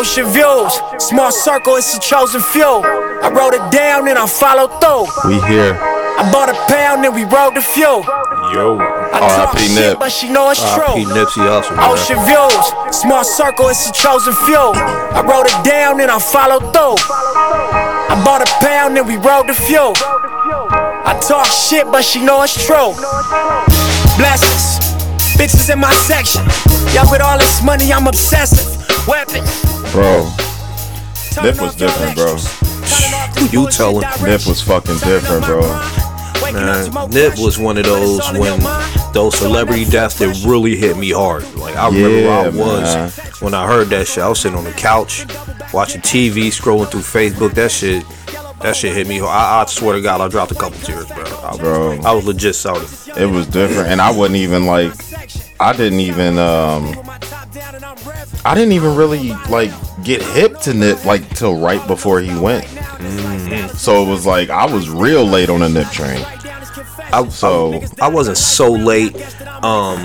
Ocean views, small circle, it's a chosen few. I wrote it down and I followed through. We here. I bought a pound and we rode the few. Yo. R.I.P. Nip. but she know it's R.I.P. true. Nipsey Hussle. Ocean views, small circle, it's a chosen few. I wrote it down and I followed through. I bought a pound and we rode the few. I talk shit, but she know it's true. Blessings, bitches in my section. Yeah, with all this money, I'm obsessive. Weapons. Bro, turning Nip was different, bro. extras. Turning off the You bullshit tellin'. directions. Nip was fucking different, bro. Man, to Nip was one of those when those celebrity deaths that really hit me hard. Like I remember where I was man. when I heard that shit. I was sitting on the couch watching TV, scrolling through Facebook. That shit, that shit hit me hard. I, I swear to God, I dropped a couple tears, bro. I, Bro. I was legit salty. It was different, and I wasn't even like, I didn't even, um, I didn't even really like get hip to Nip like till right before he went. So it was like I was real late on the Nip train. I, So- I, I wasn't so late. Um,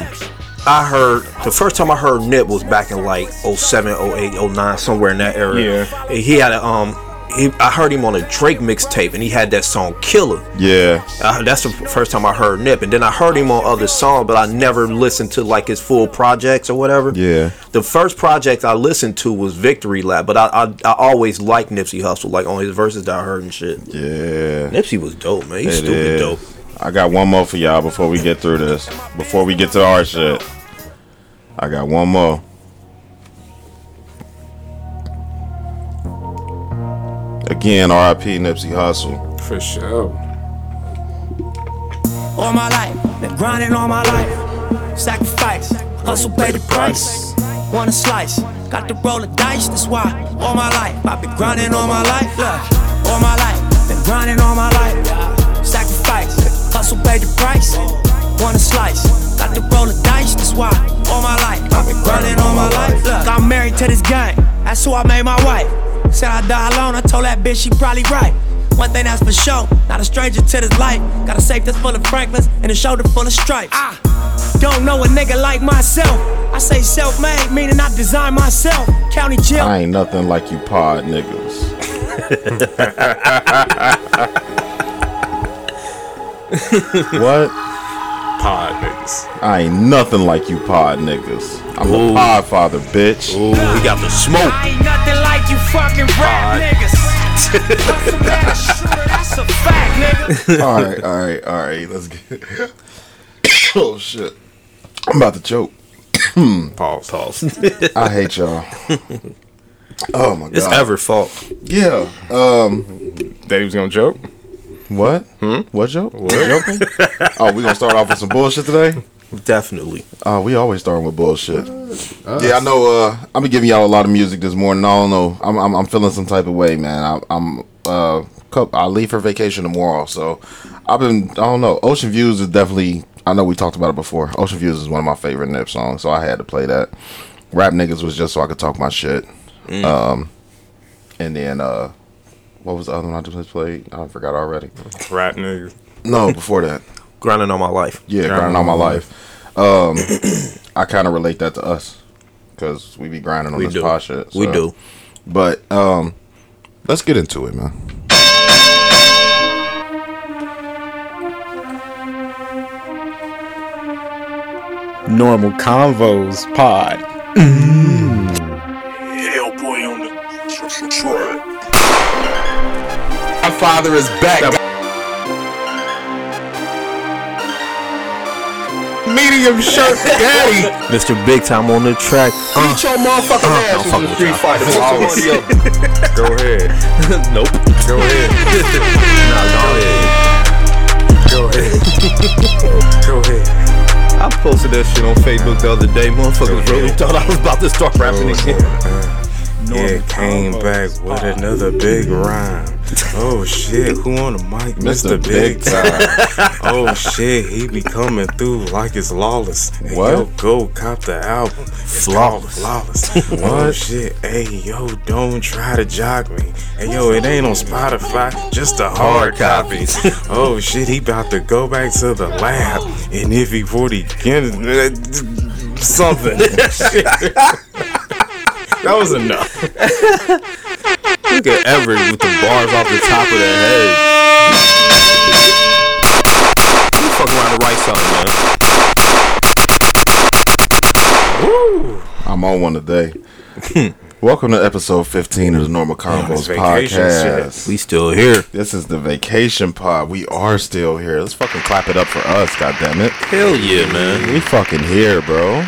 I heard the first time I heard Nip was back in like 07, 08, 09, somewhere in that area. Yeah. He had a um. He, I heard him on a Drake mixtape, and he had that song "Killer." Yeah, Uh, that's the first time I heard Nip, and then I heard him on other songs, but I never listened to like his full projects or whatever. Yeah. The first project I listened to was Victory Lap, but I I, I always liked Nipsey Hussle, like on his verses that I heard and shit. yeah. Nipsey was dope, man. He's It stupid is. dope. I got one more for y'all before we get through this. Before we get to our shit, I got one more. Again, R.I.P. Nipsey Hussle. For sure. All my life, been grinding all my life. Sacrifice, hustle, pay the price. Want a slice, got to roll the dice, that's why. All my life, I've been grinding all my life. Look, all my life, been grinding all my life. Sacrifice, hustle, pay the price. Want a slice, got to roll the dice, that's why. All my life, I've been grinding all my life. Look, I'm married to this game, that's who I made my wife. Said I die alone, I told that bitch she probably right. One thing that's for sure, not a stranger to this life. Got a safe that's full of Franklins and a shoulder full of stripes. Ah, don't know a nigga like myself. I say self-made, meaning I design myself. County jail. I ain't nothing like you pod niggas. what? Pod niggas. I ain't nothing like you pod niggas. I'm the Ooh. pod father, bitch. Ooh, we got the smoke. I ain't nothing like you fucking rap niggas. Hustle ass shooter, that's a fact, nigga. all right, all right, all right. Let's get. It. oh shit! I'm about to choke. Pause. Pause. I hate y'all. Oh my god. it's ever fault. Yeah. Um. That he was gonna joke. What? Hmm? What joke? What joking? oh, we gonna start off with some bullshit today. Definitely. Uh, we always start with bullshit. Yeah, I know. Uh, I'm been giving y'all a lot of music this morning. I don't know. I'm I'm, I'm feeling some type of way, man. I, I'm uh, I leave for vacation tomorrow, so I've been. I don't know. Ocean Views is definitely. I know we talked about it before. Ocean Views is one of my favorite Nip songs, so I had to play that. Rap niggas was just so I could talk my shit. Um, and then uh, what was the other one I just played? I forgot already. Rap niggas. No, before that. Grinding all my life. Yeah, grinding all my life. Um, I kind of relate that to us because we be grinding on We this do. pod shit. We do. But um, let's get into it, man. Normal Convos Pod. Father is back. Medium shirt daddy. Mr. Big Time on the track. Uh, Beat your motherfucking don't ass the with street y'all. fighter. Go ahead. nope. Go ahead. Nah, go ahead. Go ahead. Go ahead. I posted that shit on Facebook the other day. Motherfuckers really thought I was about to start rapping again. Yeah, came back with another big rhyme. Oh shit, who on the mic? Mr. Mr. Big Big Time. oh shit, he be coming through like it's lawless. Hey, What? Yo, go cop the album. It's called Flawless. Flawless. oh shit, hey yo, don't try to jock me. Hey yo, it ain't on Spotify, just the hard copies. oh shit, he about to go back to the lab. And if he 40 again, uh, something. That was enough. Look at Everett with the bars off the top of the head. You fuck around the right side, man. Woo. I'm on one today. Welcome to episode 15 of the Normal Convos vacation podcast. We still here. This is the vacation pod. We are still here. Let's fucking clap it up for us, goddammit. Hell yeah, man. We fucking here, bro.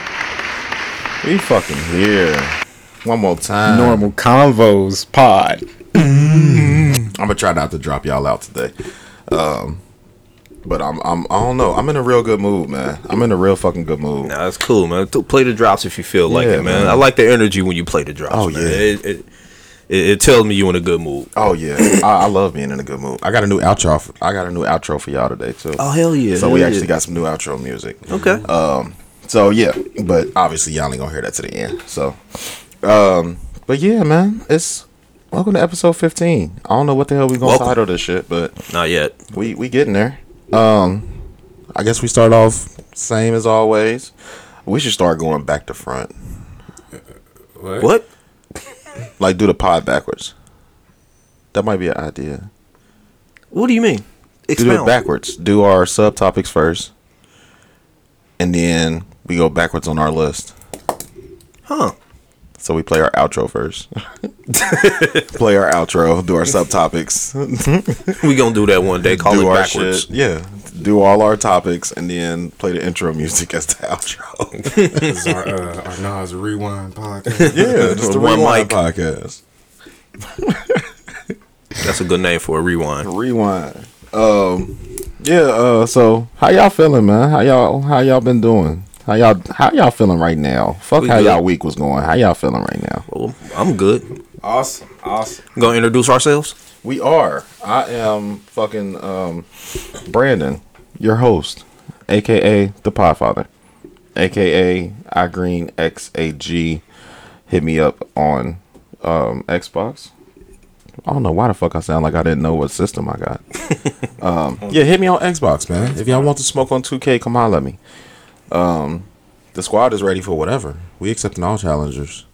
We fucking here. One more time. Normal Convos Pod. I'm gonna try not to drop y'all out today. Um, but I'm I'm I don't know. I'm in a real good mood, man. I'm in a real fucking good mood. Nah, that's cool, man. Play the drops if you feel like Yeah, it, man. man. I like the energy when you play the drops. Oh, man. yeah. It, it, it, it tells me you in a good mood. Oh yeah, I, I love being in a good mood. I got a new outro. For, I got a new outro for y'all today too. Oh hell yeah! so we actually yeah. got some new outro music. okay. Um, so yeah, but obviously y'all ain't gonna hear that to the end. So, um, but yeah, man, it's welcome to episode 15. I don't know what the hell we gonna Welcome. title this shit, but Not yet. we we getting there. Um, I guess we start off same as always. We should start going back to front, What? like do the pod backwards. That might be an idea. What do you mean? Do it backwards. Do our subtopics first, and then we go backwards on our list. Huh? So we play our outro first. play our outro, do our subtopics, We gonna do that one day. Call do it our backwards. shit. Yeah, do all our topics, and then play the intro music as the outro. This is our, uh, our Nas Rewind podcast. yeah, just the One rewind mic. podcast. That's a good name for a rewind. Rewind. Um, yeah. Uh, so how y'all feeling, man? How y'all how y'all been doing? How y'all how y'all feeling right now? Fuck We how good. y'all week was going. How y'all feeling right now? Well, I'm good. Awesome. Awesome. Gonna introduce ourselves. We are. I am fucking um, Brandon, your host, aka the Podfather, aka I Green X A G. Hit me up on um, Xbox. I don't know why the fuck I sound like I didn't know what system I got. um, yeah, hit me on Xbox, man. If y'all want to smoke on 2K, come holler at me. Um, the squad is ready for whatever. We accepting all challengers.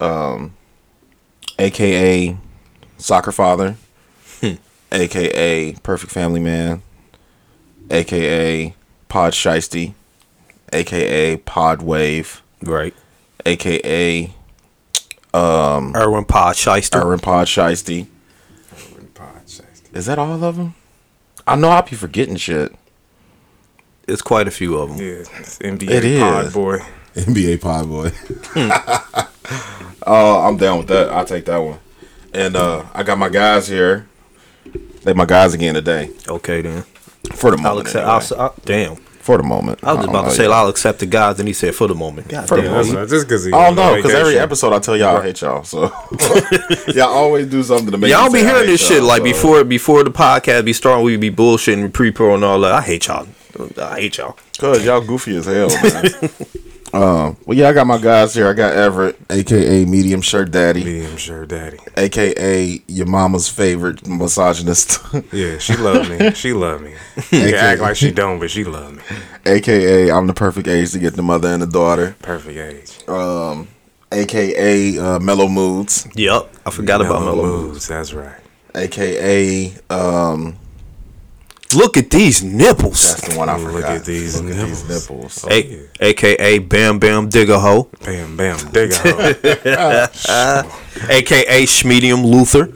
Um, aka soccer father, aka perfect family man, aka pod shiesty, aka pod wave, Right. aka um Erwin Pod Shyster. Aaron pod shiesty. Is that all of them? I know I'll be forgetting shit. It's quite a few of them. Yeah, it's NBA It is. Pod Boy. NBA pod boy. Oh, I'm down with that. I'll take that one. And uh I got my guys here. They my guys again today. Okay then. For the moment. I'll accept. anyway. I'll, s- I'll- damn. For the moment. I was don't about to say yet. I'll accept the guys, and he said for the moment. God For the moment. That's. Just because he. I don't know, because every episode I tell y'all I hate y'all. So y'all always do something to make Y'all me be say I hearing hate this shit y'all, like so- before before the podcast be starting. We be bullshitting pre-pro and all that. I hate y'all. I hate y'all. Cause y'all goofy as hell, man. um, well, yeah, I got my guys here. I got Everett, aka Medium Shirt Daddy, Medium Shirt daddy. aka your mama's favorite misogynist, Yeah, she love me. She love me. She can act like she don't, but she love me. aka I'm the perfect age to get the mother and the daughter, Perfect age. Um, aka uh, Mellow Moods, Yep, I forgot about Mellow moods. moves. That's right. aka um, Look at these nipples. that's the one I Look forgot. at these Look nipples. at these nipples. A- AKA Bam Bam Digger Ho, Bam, bam, dig out. AKA Schmedium Luther.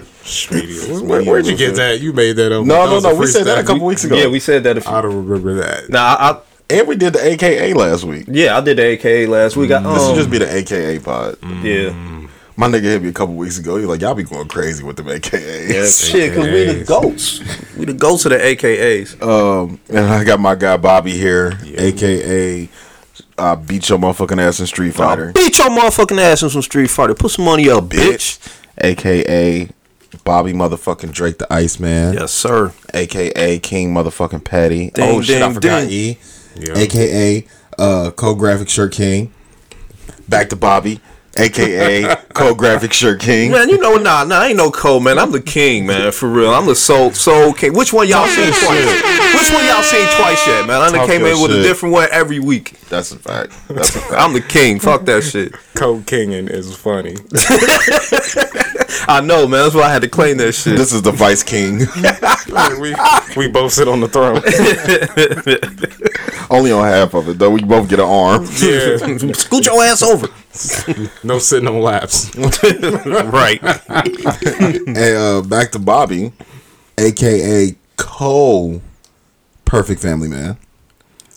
Where, where'd you get that? You made that up. No, That no, no. We said that a freestyle. couple weeks ago. Yeah, we said that. If, I don't remember that. nah, I, I, and we did the AKA last week. yeah, I did the AKA last week. I, um, This should just be the AKA pod. yeah. My nigga hit me a couple weeks ago. He was like, y'all be going crazy with them AKAs. Yes, Shit, cause we the goats. We the goats of the AKAs. Um, and I got my guy Bobby here, aka uh, beat your motherfucking ass in Street Fighter, Beat your motherfucking ass in some Street Fighter. Put some money up, bitch. aka Bobby motherfucking Drake the Iceman, Yes, sir. aka King motherfucking Patty. Ding, oh shit, I ding, forgot ding. E, Yeah. aka uh, Co Graphic Shirt King. Back to Bobby, aka Code Graphic Shirt King. Man, you know, nah, nah, ain't no code, man. I'm the king, man, for real. I'm the soul, soul king. Which one y'all seen twice? Which one y'all seen twice yet, man? I done Talk came your in with a different one every week. That's a fact. That's a fact. I'm the king. Fuck that shit. Code Kinging is funny. I know, man. That's why I had to claim that shit. This is the Vice King. we we both sit on the throne. Only on half of it though. We both get an arm. Yeah, Scoot your ass over. no sitting on laps. right. Hey, uh, back to Bobby, aka Cole, perfect family man.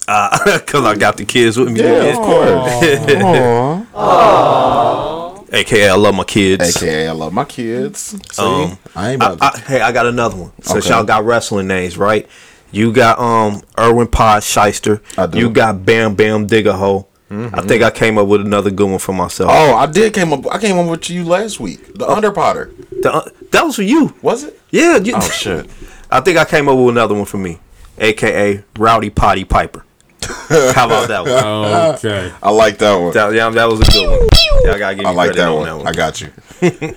Because I got the kids with me. Yeah, of course. Aww. Aww. AKA, I love my kids. AKA I love my kids. See? Um, I ain't about to. I, hey, I got another one. Since Okay. y'all got wrestling names, right? You got um Erwin Pod Shyster. I do. You got Bam Bam Diggaho. I think I came up with another good one for myself. oh, I did came up. I came up with you last week. The Under Potter. The- uh, that was for you. Was it? Yeah. You, Oh shit. I think I came up with another one for me, aka Rowdy Potty Piper. How about that one? Okay. I like that one. That, yeah, that was a good one. Y'all gotta give me I like credit that on one. that one. I got you.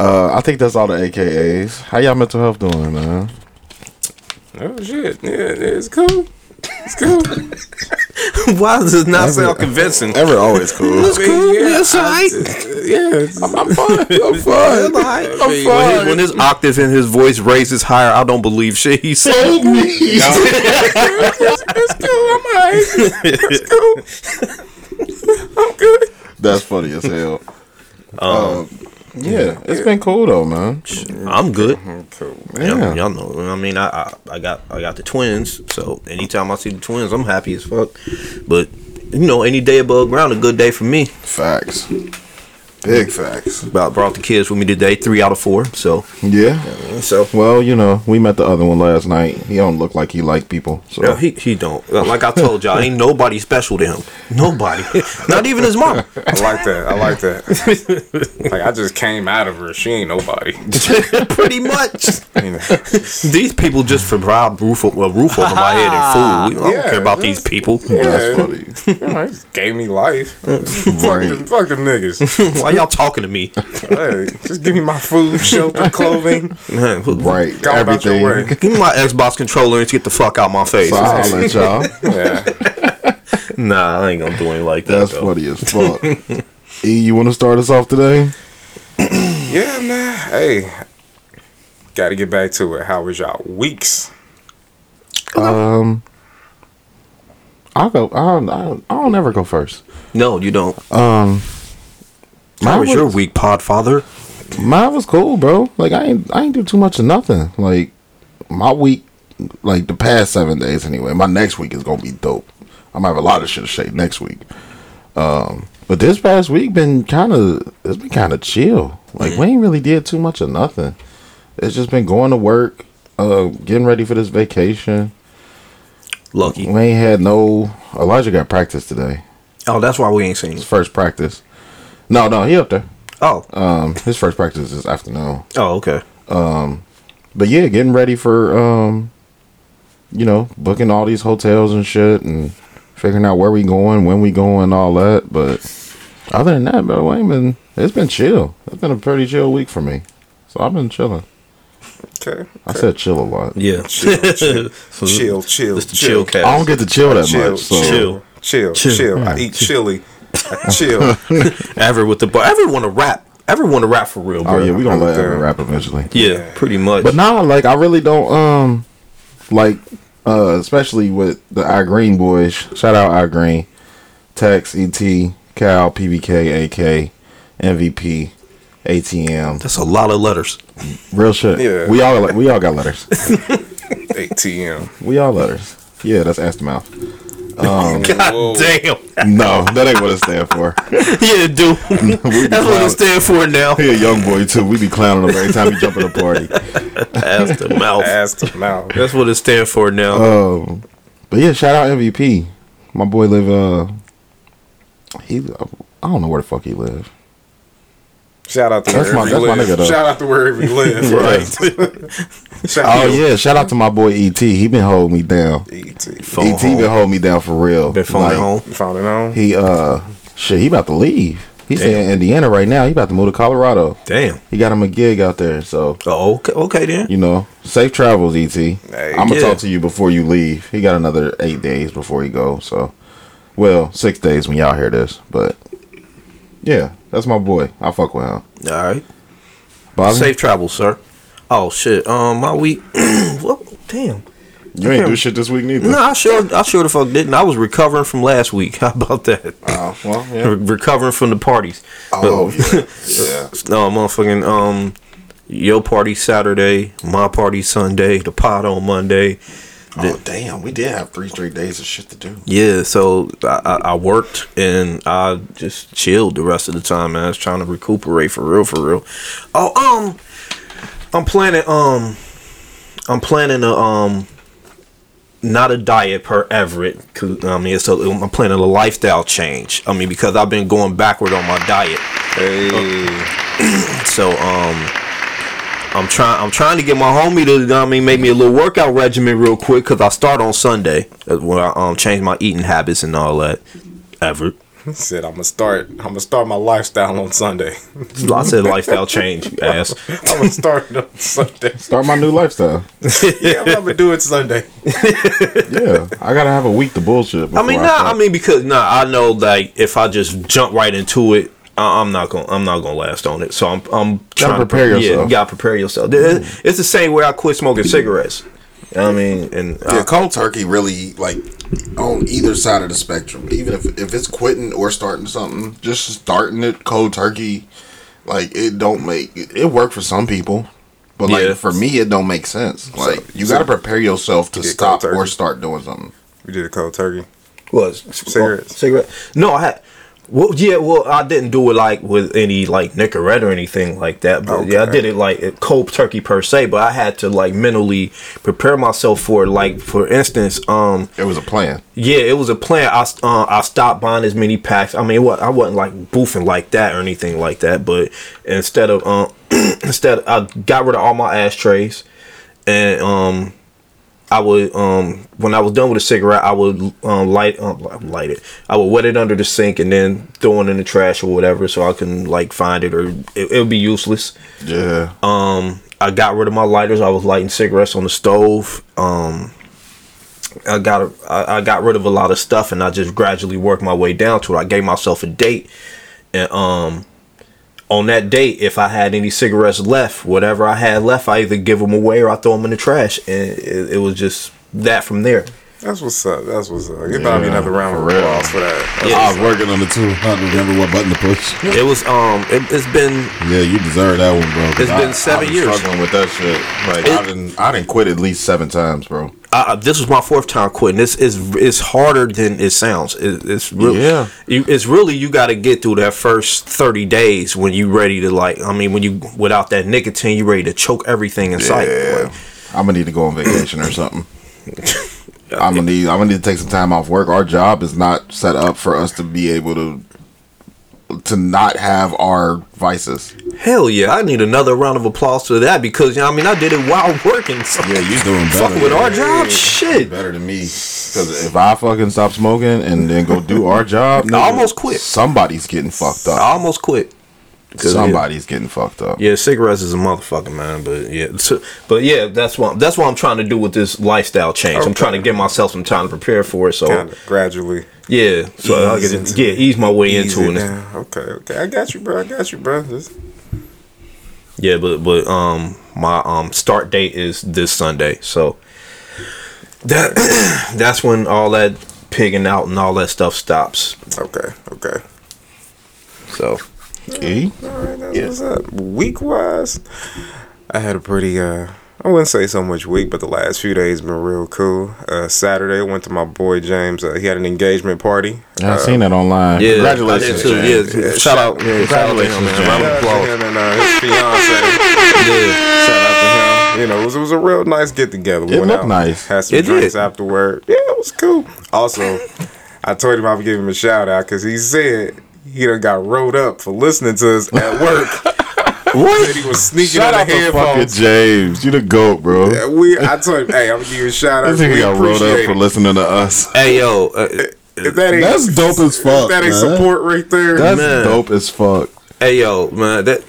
uh, I think that's all the AKAs. How y'all mental health doing, man? Oh shit. Yeah, it's cool. It's cool. Why does it not sound convincing? Ever always cool. It's cool. Yeah, It's alright. Yeah, it's, I'm fine. I'm fine. I'm I'm When his, when his octave in his voice raises higher, I don't believe shit he said. it's cool. I'm alright. It's cool. I'm good. That's funny as hell. Um, yeah, it's been cool though, man. I'm good. Cool. Y'all, Yeah. y'all know. I mean, I, I I got I got the twins, so anytime I see the twins, I'm happy as fuck. But you know, any day above ground, a good day for me. Facts. Big mm. facts. About brought the kids with me today, three out of four. So Yeah. so Well, you know, we met the other one last night. He don't look like he like people. So yeah, he he don't. Like I told y'all, ain't nobody special to him. Nobody, not even his mom. I like that. I like that. like I just came out of her. She ain't nobody. Pretty much. These people just provide roof, o- a roof over my head and food. I don't Yeah, care about these people. that's funny. you just gave me life. fuck, them, fuck them niggas. Why y'all talking to me? hey, just give me my food, shelter, clothing. Man, who- Right. Go about your way. Everything. Give me my Xbox controller and get the fuck out my face. So I'll y'all. Yeah. Nah, I ain't gonna do anything like that. That's though. funny as fuck. E, you want to start us off today? Yeah, man. Hey, got to get back to it. How was y'all weeks? Um, I'll go. I'll, I'll, I'll never go first. No, you don't. Um, How mine was your week, Pod Father? Mine was cool, bro. Like I ain't I ain't do too much of nothing. Like my week, like the past seven days anyway. My next week is gonna be dope. I'm gonna have a lot of shit to say next week. Um, but this past week been kind of it's been kind of chill. Like we ain't really did too much of nothing. It's just been going to work, uh, getting ready for this vacation. Lucky. We ain't had no Elijah got practice today. Oh, that's why we ain't seen. His first practice. No, no, he up there. Oh, Um, his first practice is afternoon. oh, okay. Um, but yeah, getting ready for um, you know, booking all these hotels and shit, and figuring out where we going, when we going, all that. But other than that, bro, I ain't been. It's been chill. It's been a pretty chill week for me. So I've been chilling. Okay. I said chill a lot. Yeah. Chill, chill, So chill, chill, chill chill. I don't get to chill that chill, much. So chill, chill, chill. I eat chili. Chill. Ever with the bar. Ever want to rap. Ever want to rap for real, bro. oh yeah, we gonna let. Evan rap eventually. Yeah, pretty much. But nah, like I really don't um like uh especially with the I Green boys. Shout out I Green, Tex, ET, Cal, PBK, AK, MVP, ATM. that's a lot of letters. Real shit. Yeah. We all we all got letters. ATM. We all letters. Yeah, that's ass to mouth. God damn. No, that ain't what it stand for. Yeah, dude. We be That's what it stand for now. He a young boy too. We be clowning him every time he jump in a party. Ass to mouth. Ass to mouth. That's what it stands for now. Um, but yeah, shout out MVP. My boy live. Uh, he. I don't know where the fuck he live. Shout out to That's wherever my- you that's my live. nigga, though. Shout out to wherever you live. Right. Shout Oh yeah, shout out to my boy ET. He been holding me down. ET. Phone ET home. been holding me down for real. Been phoning Like, home. You found it on? He uh, shit. He about to leave. He's in Indiana right now. He about to move to Colorado. Damn. He got him a gig out there. So Oh, okay, okay then. you know, safe travels, Et. I'm gonna Yeah. talk to you before you leave. He got another eight days before he go. So, well, six days when y'all hear this. But yeah, that's my boy. I fuck with him. All right. Bobby, Safe travels, sir. Oh shit. Um, my week. well, damn. you ain't do shit this week neither. No, I sure, I sure the fuck didn't. I was recovering from last week. How about that? Oh, well, Re- yeah. recovering from the parties. Oh, But- yeah. No, motherfucking um, your party Saturday, my party Sunday, the pot on Monday. Oh, damn. We did have three straight days of shit to do. Yeah, so I, I, worked and I just chilled the rest of the time, man. I was trying to recuperate for real, for real. Oh, um, I'm planning, um, I'm planning a, um, not a diet per Everett, cause I mean, it's a, I'm planning a lifestyle change. I mean, because I've been going backward on my diet. Hey. So, um, I'm trying. I'm trying to get my homie to, you know what I mean, make me a little workout regimen real quick because I start on Sunday, uh, where I um change my eating habits and all that. Ever Said I'm gonna start. I'm gonna start my lifestyle on Sunday. I said lifestyle change, you ass. I'm gonna start on Sunday. Start my new lifestyle. Yeah, I'm gonna do it Sunday. Yeah, I gotta have a week to bullshit. I mean, before nah. start. I mean, because nah, I know like if I just jump right into it, I- I'm not gonna. I'm not gonna last on it. So I'm. I'm trying prepare to pre- Yeah, yourself. you gotta prepare yourself. It- It's the same way I quit smoking cigarettes. You know what I mean, and Yeah, I- cold turkey really like on either side of the spectrum. Even if if it's quitting or starting something, just starting it cold turkey, like it don't make it, it work for some people, but like Yeah. for me, it don't make sense. Like you so- got to prepare yourself to did stop or start doing something. We did a cold turkey. Was Cigarettes. Oh, cigarette? No, I had. Well, yeah, well, I didn't do it like with any like Nicorette or anything like that. But yeah, I did it like cold turkey per se. But I had to like mentally prepare myself for it. Like for instance, um, It was a plan. yeah, it was a plan. I uh, I stopped buying as many packs. I mean, what I wasn't like boofing like that or anything like that. But instead of um, instead I got rid of all my ashtrays, and um, I would um when I was done with a cigarette, I would um light um, light it. I would wet it under the sink and then throw it in the trash or whatever, so I can like find it or it, it would be useless. Yeah. Um, I got rid of my lighters. I was lighting cigarettes on the stove. Um, I got I, I got rid of a lot of stuff, and I just gradually worked my way down to it. I gave myself a date, and um, on that date, if I had any cigarettes left, whatever I had left, I either give them away or I throw them in the trash, and it, it was just that from there. That's what's up. That's what's up. Give Bobby another round of for real. applause for that. Yeah. I was working on the two. I don't remember what button to push. It was um, it, it's been Yeah, you deserve that one, bro. it's I- been seven I've been years. struggling with that shit. Like It- I didn't I didn't quit at least seven times, bro. This was my fourth time quitting. This is it's harder than it sounds. It, it's really, Yeah. You, it's really you got to get through that first thirty days when you ready to like. I mean, when you without that nicotine, you ready to choke everything in sight. Yeah. I'm gonna need to go on vacation or something. I'm gonna need I'm gonna need to take some time off work. Our job is not set up for us to be able to to not have our vices. Hell yeah! I need another round of applause for that because you know, I mean I did it while working. So Yeah, you doing better. fucking with our yeah. job, shit. Better than me. Because if I fucking stop smoking and then go do our job, no, I almost quit. Somebody's getting fucked up. I almost quit. 'Cause. Somebody's getting fucked up. Yeah, cigarettes is a motherfucker, man. But yeah, so, but yeah, that's what that's what I'm trying to do with this lifestyle change. I'm trying to give myself some time to prepare for it. So Kind of gradually. yeah, so I Ease can into yeah ease my way Ease into it it. Okay, okay. I got you, bro. I got you, bro. Just Yeah, but but um my um start date is this Sunday, so that that's when all that pigging out and all that stuff stops. okay, okay. So E? All right, that's what's up. Week wise, I had a pretty uh I wouldn't say so much week, but the last few days been real cool. Uh Saturday went to my boy James. Uh, he had an engagement party. Yeah, I've seen that online. yeah, Congratulations. I did too. James. Yeah, shout out, yeah, shout out to him, man. Round of Shout out to applause. him and uh, his fiance. Yeah. Shout out to him. You know, it was, it was a real nice get together. We It went looked out, nice. Had some It drinks did. afterward. Yeah, it was cool. Also, I told him I would give him a shout out because he said he done got rolled up for listening to us at work. What? Said he was sneaking Shout on out the to fucking. James. You the goat, bro. Yeah, We, I told him, hey, I'm gonna give you a shout out. This nigga We got rolled up appreciate for listening to us. Hey yo, uh, that ain't, That's dope as fuck, that ain't man. support right there. That's Man. dope as fuck. Hey yo, man, that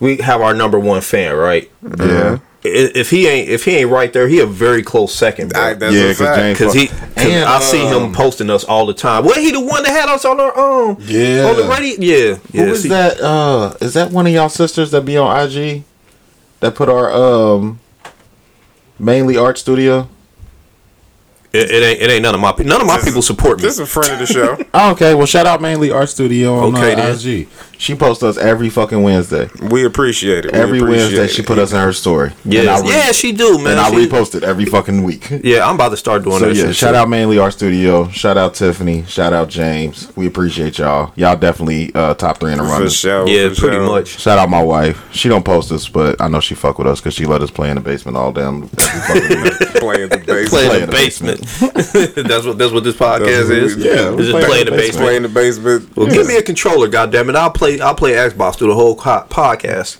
we have our number one fan, right? Yeah. I- If he ain't if he ain't right there, he a very close second, bro. I, that's Yeah, a 'cause. James- Cause he, cause And, I see him um, posting us all the time. Well, he the one that had us on our um, Yeah. on the radio. Yeah, yeah. Who is see- that? Uh, is that one of y'all sisters that be on IG? That put our um, mainly art studio. It, it ain't it ain't none of my pe- none of my people support me. This is a friend of the show. Oh, okay, well, shout out mainly art studio on Okay, uh. IG. She posts us every fucking Wednesday. We appreciate it. We Every appreciate Wednesday, it. she put us in her story. Yeah, re- yeah, she do, man. and I She- repost it every fucking week. Yeah, I'm about to start doing So that. yeah, shit, shout too. out mainly our studio. Shout out Tiffany. Shout out James. We appreciate y'all. Y'all definitely uh, top three in the for running. sure. Yeah, for pretty sure. much. Shout out my wife. She don't post us, but I know she fuck with us because she let us play in the basement all damn. every fucking week. Playing the bass. Play Play in in the the basement. that's what that's what this podcast That's what is. yeah, we It's just play play in in the the basement. Play in the basement. Well, give me a controller, goddammit. I'll play. I'll play Xbox through the whole co- podcast.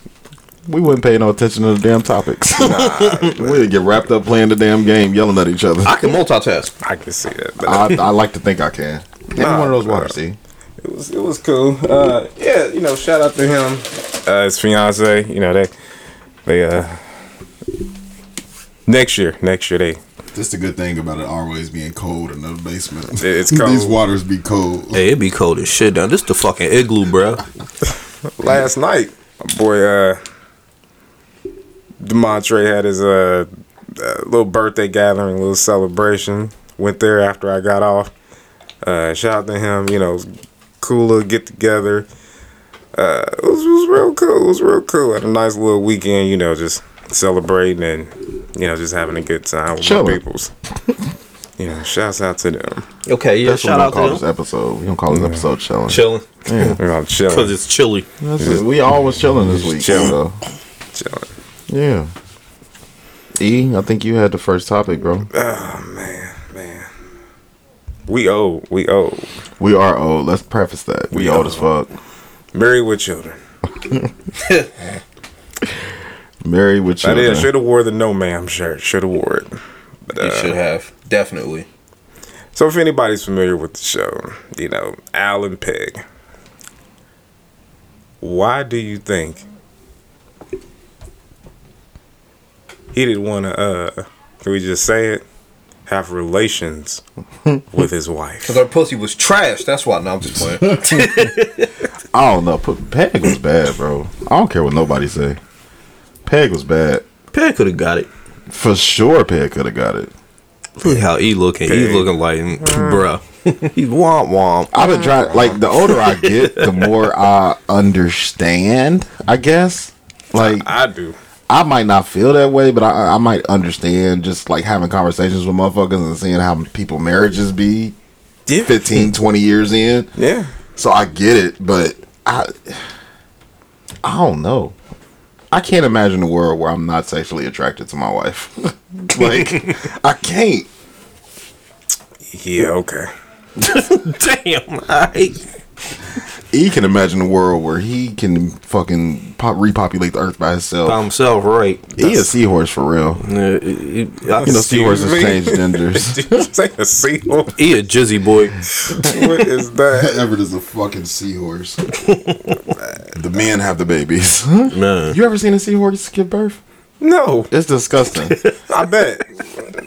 We wouldn't pay no attention to the damn topics. nah, We'd get wrapped up playing the damn game, yelling at each other. I can multitask. I can see that. But I, I like to think I can. Give me one of those bro. waters, see? it was it was cool. Uh, yeah, you know, shout out to him. Uh, his fiance. You know they they uh next year next year they That's the good thing about it always being cold in the basement. It's These waters be cold. Hey, it be cold as shit down. This the fucking igloo, bro. last night, my boy uh Demontre had his uh, uh little birthday gathering, little celebration. Went there after I got off. Uh shout out to him, you know, cool little get together. Uh it was, it was real cool. It was real cool. Had a nice little weekend, you know, just celebrating and you know, just having a good time with Chilling. my peoples. you know, shouts out to them. Okay, yeah. That's what shout we out don't call to this them. episode. We don't call this episode chilling. Chilling You know, because chilling. it's chilly. That's it. We always chilling this week. Chilling. So, chilling. yeah. E, I think you had the first topic, bro. Oh man, man. We old. We old. We are old. Let's preface that. We, We old are. as fuck. Married with children. Married with I children. did. Should have wore the no ma'am shirt. Should have wore it. But, You uh, should have definitely. so if anybody's familiar with the show, you know Alan Peg. Why do you think he didn't want to? uh Can we just say it? Have relations with his wife. Because our pussy was trash. That's why. No, I'm just playing. I don't know. Put, Peg was bad, bro. I don't care what nobody say. Peg was bad. Peg could have got it. For sure, Peg could have got it. Look how he looking. He looking like, mm, bruh. He's womp womp. I've been trying. Like the older I get, the more I understand. I guess. Like I do. I might not feel that way, but I, I might understand just like having conversations with motherfuckers and seeing how people marriages be Yeah. 15, 20 years in. Yeah. So I get it, but I I don't know. I can't imagine a world where I'm not sexually attracted to my wife. like I can't. Yeah. Okay. Damn. Alright. He can imagine a world where he can fucking pop, repopulate the earth by himself. By himself, right. he a seahorse for real. Uh, he, I- You know, seahorses me? change genders. Did you say a seahorse? he a jizzy boy. What is that? Everett is a fucking seahorse. the men have the babies. Man. you ever seen a seahorse give birth? No, It's disgusting. I bet.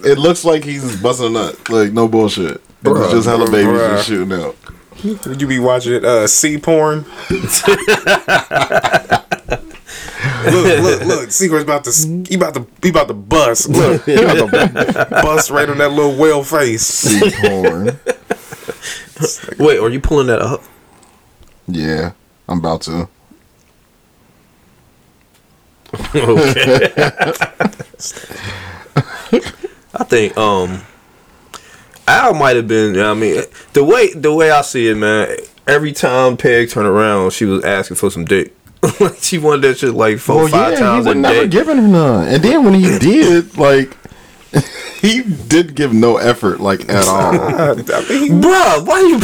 it looks like he's busting a nut. Like no bullshit. Bruh, it's just hella bruh, babies bruh. just shooting out. Would you be watching uh, sea porn? look, look, look! Secret's about to he about to he about to bust. Look, he about to bust right on that little whale face. Sea porn. Wait, are you pulling that up? Yeah, I'm about to. Okay. I think um Al might have been You know I mean the way the way I see it, man, every time Peg turned around, she was asking for some dick. like she wanted that shit like four, five he times was a never day. giving her none. And then when he did, like, he did give no effort, like at all. I mean, Bruh, why you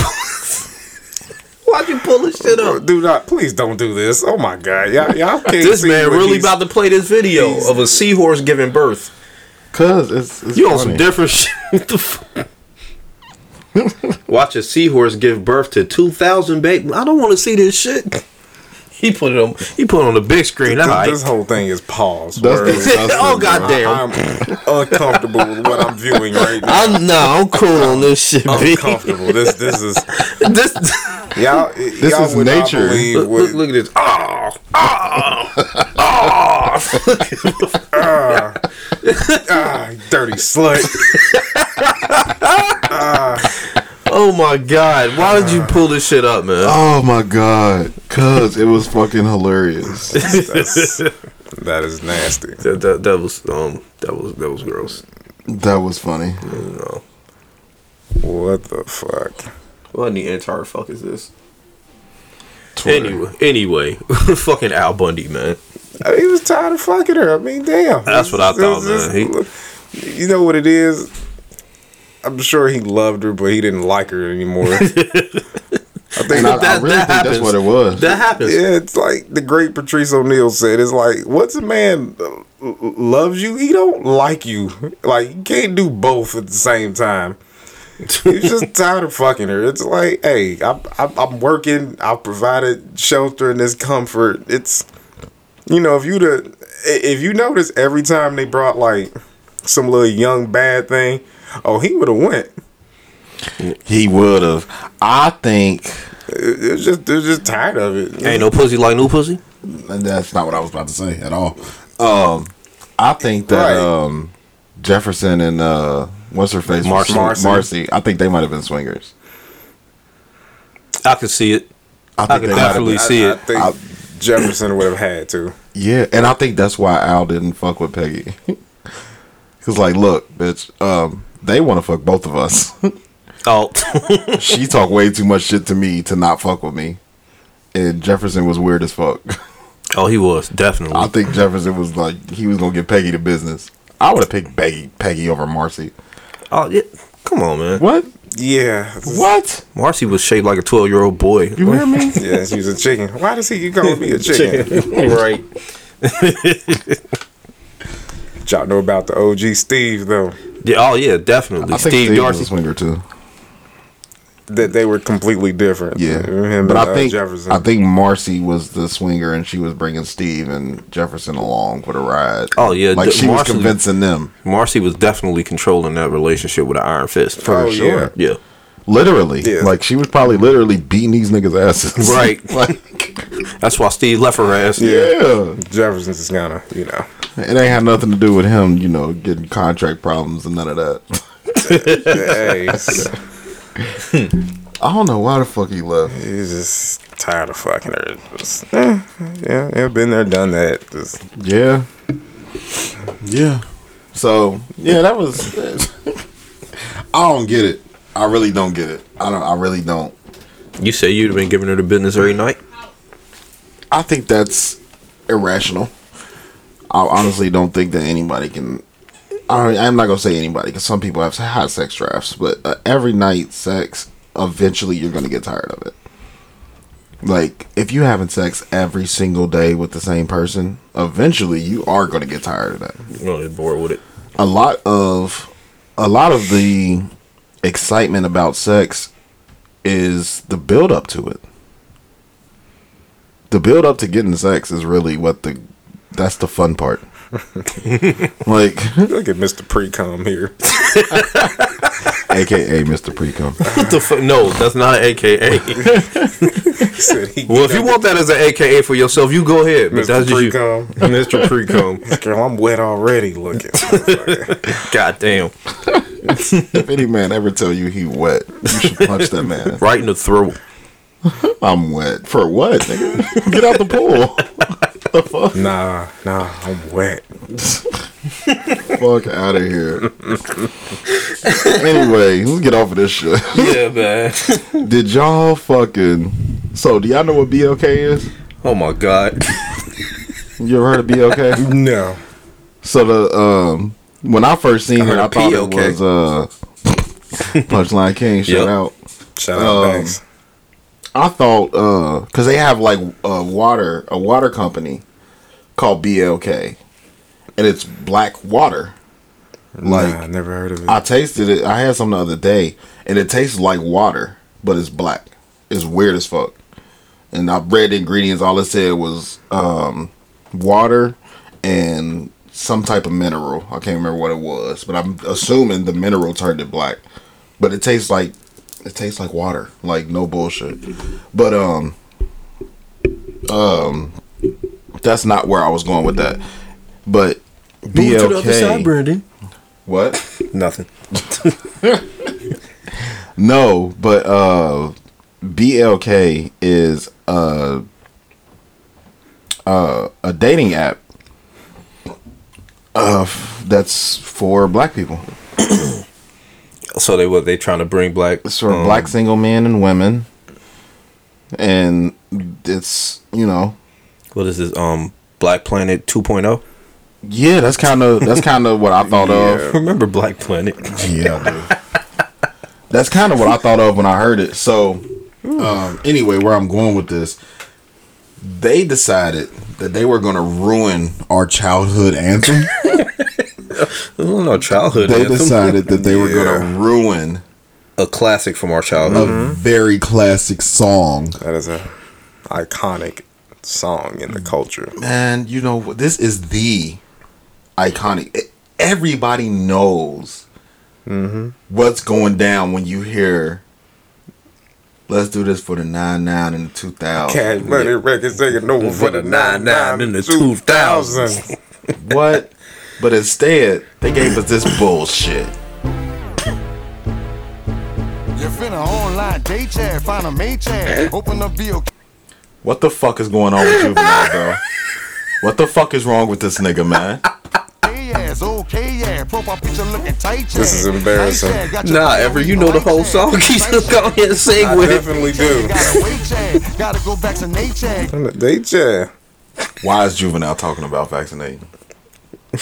Why'd you pull this shit up? do not please don't do this. Oh my god, y'all, y'all can't This see man really about to play this video of a seahorse giving birth. Cause it's, it's You on some different shit. What the fuck? Watch a seahorse give birth to two thousand babies. I don't want to see this shit. He put it on. He put it on the big screen. This, right. this whole thing is paused. That's disgusting, oh goddamn! I'm uncomfortable with what I'm viewing right now. I'm no, I'm cool on this shit. Uncomfortable. This this is This y'all. This y'all is nature. look, look, look at this. Oh, Oh, oh, ah, ah, dirty slut. ah. oh my god! Why did you pull this shit up, man? Oh my god, cuz it was fucking hilarious. That's, that is nasty. That, that, that was um that was that was gross. That was funny. No. What the fuck? What in the entire fuck is this? Twitter. Anyway, anyway, fucking Al Bundy, man. I mean, he was tired of fucking her. I mean, damn. That's what I thought, This- man. this- you know what it is? I'm sure he loved her, but he didn't like her anymore. I think And I, I That- really that think happens. that's what it was. That happens. Yeah, it's like the great Patrice O'Neal said. It's like once a man loves you, he don't like you. Like you can't do both at the same time. He's just tired of fucking her. It's like, hey, I'm, I'm, I'm working. I've provided shelter and this comfort. It's, you know, if you the, if you notice every time they brought like some little young bad thing, oh, he would have went. he would have. I think It, it was just, they're just tired of it. Ain't no pussy like new pussy. That's not what I was about to say at all. um I think that Right. um Jefferson and uh what's her face? Marcy. Marcy. Marcy. I think they might have been swingers. I could see it. I I could they might have definitely been- see I, I it. think Jefferson would have had to. Yeah, and I think that's why Al didn't fuck with Peggy. Cause like, look, bitch, um, they want to fuck both of us. Oh, she talked way too much shit to me to not fuck with me, and Jefferson was weird as fuck. oh, he was definitely. I think Jefferson was like he was gonna get Peggy to business. I would have picked Peggy Peggy over Marcy. oh, yeah. Come on, man. What? Yeah. What? Marcy was shaped like a twelve-year-old boy. You hear me? Yeah, she was a chicken. Why does he keep calling me a chicken? right. Y'all know about the OG Steve though. Yeah. Oh, yeah. Definitely. I think Steve Steve was a Darcy. swinger too. That they were completely different. Yeah, Him but and, I uh, think Jefferson. I think Marcy was the swinger, and she was bringing Steve and Jefferson along for the ride. Oh, yeah, like the- she was Marcy- convincing them. Marcy was definitely controlling that relationship with an iron fist. For Oh, sure. yeah. Yeah. Literally, Yeah. like she was probably literally beating these niggas' asses. Right. like, That's why Steve left her ass. yeah. Jefferson's just kind of you know. It ain't had nothing to do with him, you know, getting contract problems and none of that. hey, he's, I don't know why the fuck he left. he's just tired of fucking her. Just, eh, yeah, yeah, been there, done that. Just, Yeah. Yeah. So yeah, that was. I don't get it. I really don't get it. I don't. I really don't. You say you'd have been giving her the business every night? I think that's irrational. I honestly don't think that anybody can. I, I'm not gonna say anybody because some people have high sex drafts, but uh, every night sex, eventually you're gonna get tired of it. Like if you're having sex every single day with the same person, eventually you are gonna get tired of that. You're gonna get bored with it. A lot of, a lot of the excitement about sex is the build up to it. The build up to getting sex is really what the that's the fun part. like look at Mister Precum here. aka Mr. Precum. What the fuck? No, that's not an AKA. He said he well, if you want that as an AKA for yourself, you go ahead. But Mr. that's just you. Precum. Mr. Precum. Girl, I'm wet already. Looking. God damn. if any man ever tell you he wet, you should punch that man. Right in the throat. I'm wet. For what, nigga? Get out the pool. the fuck? nah, nah, I'm wet. Fuck out of here. anyway, let's get off of this shit. Yeah, man. Did y'all fucking so do y'all know what BLK is? Oh my god. You ever heard of BLK? No. so the um when I first seen I it, I of thought PLK. it was uh Punchline King, shout Yep. out. Shout out Um, Banks. I thought uh cuz they have like a water a water company called BLK and it's black water. Like nah, I never heard of it. I tasted it. I had some the other day, and it tastes like water, but it's black. It's weird as fuck. And I read the ingredients. All it said was um, water and some type of mineral. I can't remember what it was, but I'm assuming the mineral turned it black. But it tastes like it tastes like water, like no bullshit. But um, um, that's not where I was going with that. But Move to the other side, BLK, Brandon. what? Nothing. No, but uh BLK is uh uh a dating app uh f- that's for black people. So they what they trying to bring black? It's for um, black single men and women. And it's, you know, What is this? Um, Black Planet oh? 2.0. yeah, that's kind of that's kind of what I thought of. Remember Black Planet? Yeah, dude. That's kind of what I thought of when I heard it. So, um, anyway, where I'm going with this, they decided that they were going to ruin Our childhood anthem. No, childhood. they anthem. decided that they were going to ruin a classic from our childhood. a childhood. very classic song. that is a iconic song in the culture. man you know this is the iconic everybody knows mm-hmm. what's going down when you hear let's do this for the 99 and the 2000 Cash Money Records taking over For the 99 and the 2000s. what but instead they gave us this bullshit You finna online date chat, find a mate chat, open up BLK. what the fuck is going on with juvenile bro what the fuck is wrong with this nigga man ass, okay, yeah. Profile picture looking tight, yeah. This is embarrassing. Nice, yeah. Got your Nah, ever you know the whole song. He's Nice, just go ahead and sing I with it. definitely do. Gotta wait, chat. Gotta go back to Nate chat. Why is juvenile talking about vaccinating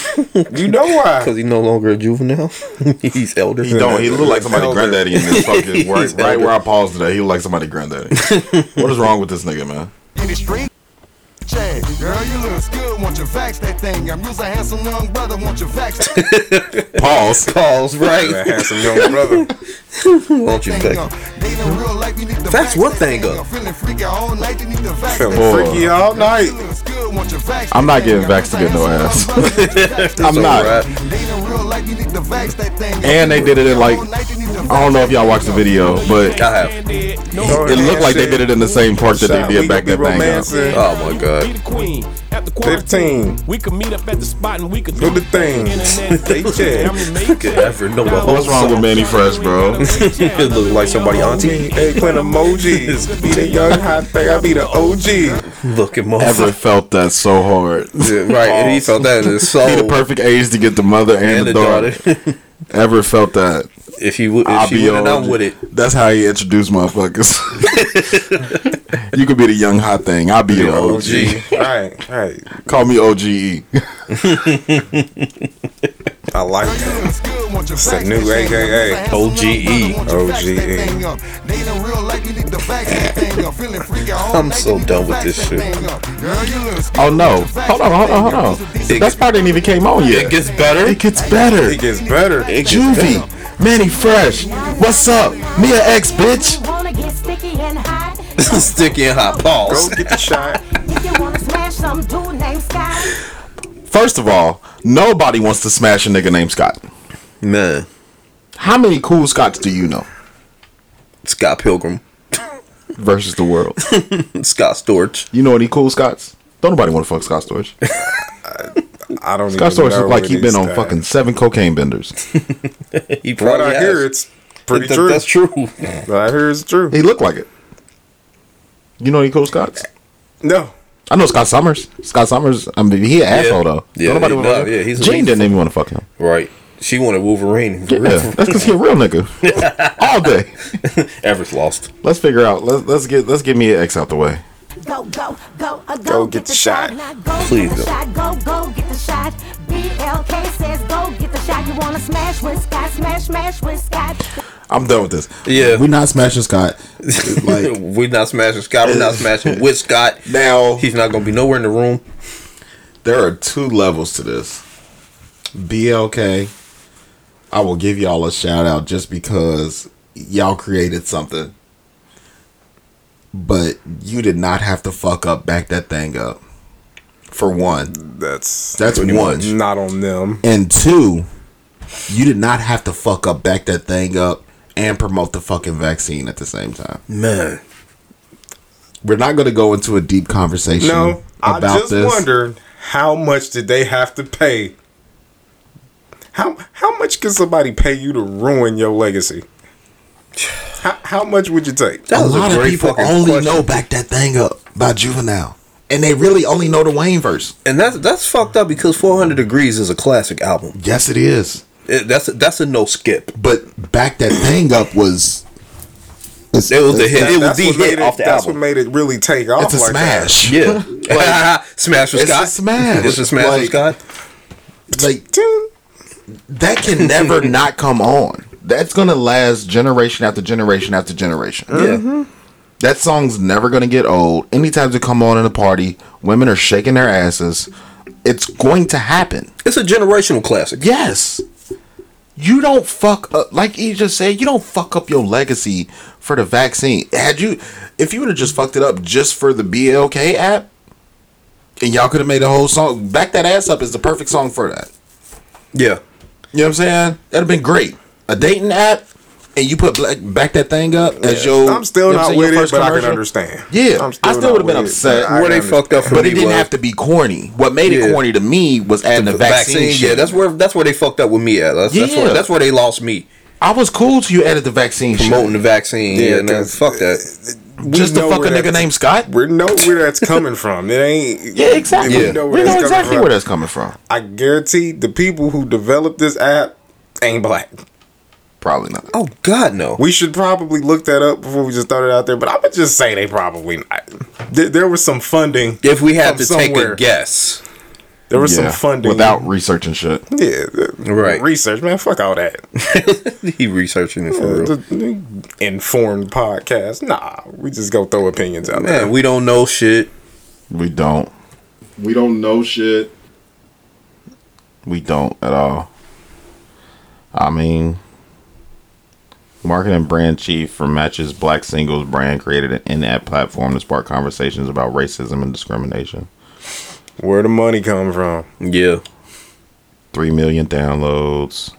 You know why? Because he's no longer a juvenile. he's elder. he don't he look like somebody Elder. granddaddy in this fucking right, right where i paused today he look like somebody granddaddy what is wrong with this nigga man Girl, you look good. Want you vax that thing? I'm using handsome young brother. Want you vax that pause Calls right. That handsome young brother. Won't you thing think? up. Dating real life, you need to Vax vax what that thing up? I'm feeling freaky all night. You need to vax Feeling freaky all night. Looks good, want you vax I'm not thing. getting vaxxed to get no ass. I'm I'm not. alright. Dating real life, you need to vax that thing. And they did it in, like- I don't know if y'all watched the video, but I have. it looked like they did it in the same park that they did back that thing up. Oh my god. Be the queen. After 15. we could meet up at the spot and we could Do the thing. They check. Could ever know the whole What's wrong with Mannie Fresh, bro? it look like somebody auntie. Eggplant emojis. Be the young hot thing. I be the OG. Looking Ever motherfucker. felt that so hard? Right, and he felt that in his soul. Be the perfect age to get the mother and, and the, the daughter. daughter. Ever felt that? If I'll if she be would, with it. That's how he introduced motherfuckers. you could be the young hot thing. I'll be your OG. OG. right, right. Call me OGE. I like that. It's a new AKA. OGE. I'm so done with this shit. Oh no! Hold on, hold on, hold on. The best part ain't even came on yet. It gets better. It gets better. It gets better. Juvie, Mannie Fresh. What's up? Mia X, bitch. Wanna sticky and hot? Sticky and hot Go get the shot. If you wanna smash some dude named Scott, First of all, nobody wants to smash a nigga named Scott. Man, How many cool Scots do you know Scott Pilgrim, versus the world? Scott Storch. You know any cool Scots? Don't nobody want to fuck Scott Storch. I don't Scott even Storch know look like what he been he's on at. fucking seven cocaine benders. He What probably I has. hear, it's pretty That- true. That's true. What I hear is true. He looked like it. You know any cool Scots? No. I know Scott Summers. Scott Summers. I mean, he an asshole though. Yeah, Don't nobody he- wanna no, yeah, he's a- Jean didn't even want to fuck him. Right. She wanted Wolverine. Yeah, that's because he's a real nigga. All day. Everett's lost. Let's figure out. Let's let's get let's get Mia X out the way. go, go, go, uh, go, Go get the shot. Now go Please get the go. shot. Go, go, get the shot. BLK says go get the shot. You wanna smash with Scott? Smash, smash with Scott. I'm done with this. Yeah. We're not smashing Scott. Like We're not smashing Scott. We're not smashing with Scott. Now He's not gonna be nowhere in the room. there are two levels to this. BLK I will give y'all a shout out just because y'all created something. But you did not have to fuck up, back that thing up. For one. That's That's one. not on them. And two, you did not have to fuck up, back that thing up, and promote the fucking vaccine at the same time. Man, We're not going to go into a deep conversation No, I about just this. wondered how much did they have to pay? How how much can somebody pay you to ruin your legacy? How, how much would you take? that a was a, lot of people only question. know back that thing up by Juvenile, and they really only know the Wayne verse. and that's that's fucked up because 400 Degreez is a classic album. Yes, it is. It, that's a, that's a no skip. But back that thing up was. It's, It was the hit. That- it was that's the hit it, off the That's album. what made it really take off. It's a like that. smash. Yeah, smash with It's Scott. a smash. It's a smash Like- with Scott. Like that can never not come on. That's gonna last generation after generation after generation. Yeah, mm-hmm. That song's never gonna get old. Anytime it come on in a party, women are shaking their asses. It's going to happen. it's a generational classic. Yes. You don't fuck up like you just said, you don't fuck up your legacy for the vaccine. Had you if you would have just fucked it up just for the BLK app, and y'all could have made a whole song, Back That Ass Up is the perfect song for that. Yeah, You know what I'm saying? That'd have been great. A dating app, and you put black, back that thing up as your. I'm still you know not saying, with it, first but I can understand. Yeah, I'm I still would've been upset. but where they fucked up for But me it didn't was have to be corny. What made it corny to me was adding the, the vaccine. vaccine. shit. Yeah, that's where that's where they fucked up with me at. That's, that's Yeah. where that's where they lost me I was cool till you added the vaccine. shit. promoting the vaccine. Yeah, Yeah, and fuck that. We Just to fuck a where nigga that's- named Scott. We know where that's coming from. It ain't. Yeah, exactly. We Yeah. know We know exactly where that's coming from. I guarantee the people who developed this app ain't black. Probably not. Oh God, no. We should probably look that up before we just throw it out there. But I would just say they probably not. There, there was some funding. If we had from to take a guess, there was Yeah, some funding without researching shit. Yeah, Right. Research, man. Fuck all that. he researching it for real. The informed podcast. Nah, we just go throw opinions out there. Man, we don't know shit. We don't. We don't know shit. We don't at all. I mean, marketing brand chief for Match's Black Singles brand created an in-app platform to spark conversations about racism and discrimination. Where the money come from? Yeah. Three million downloads.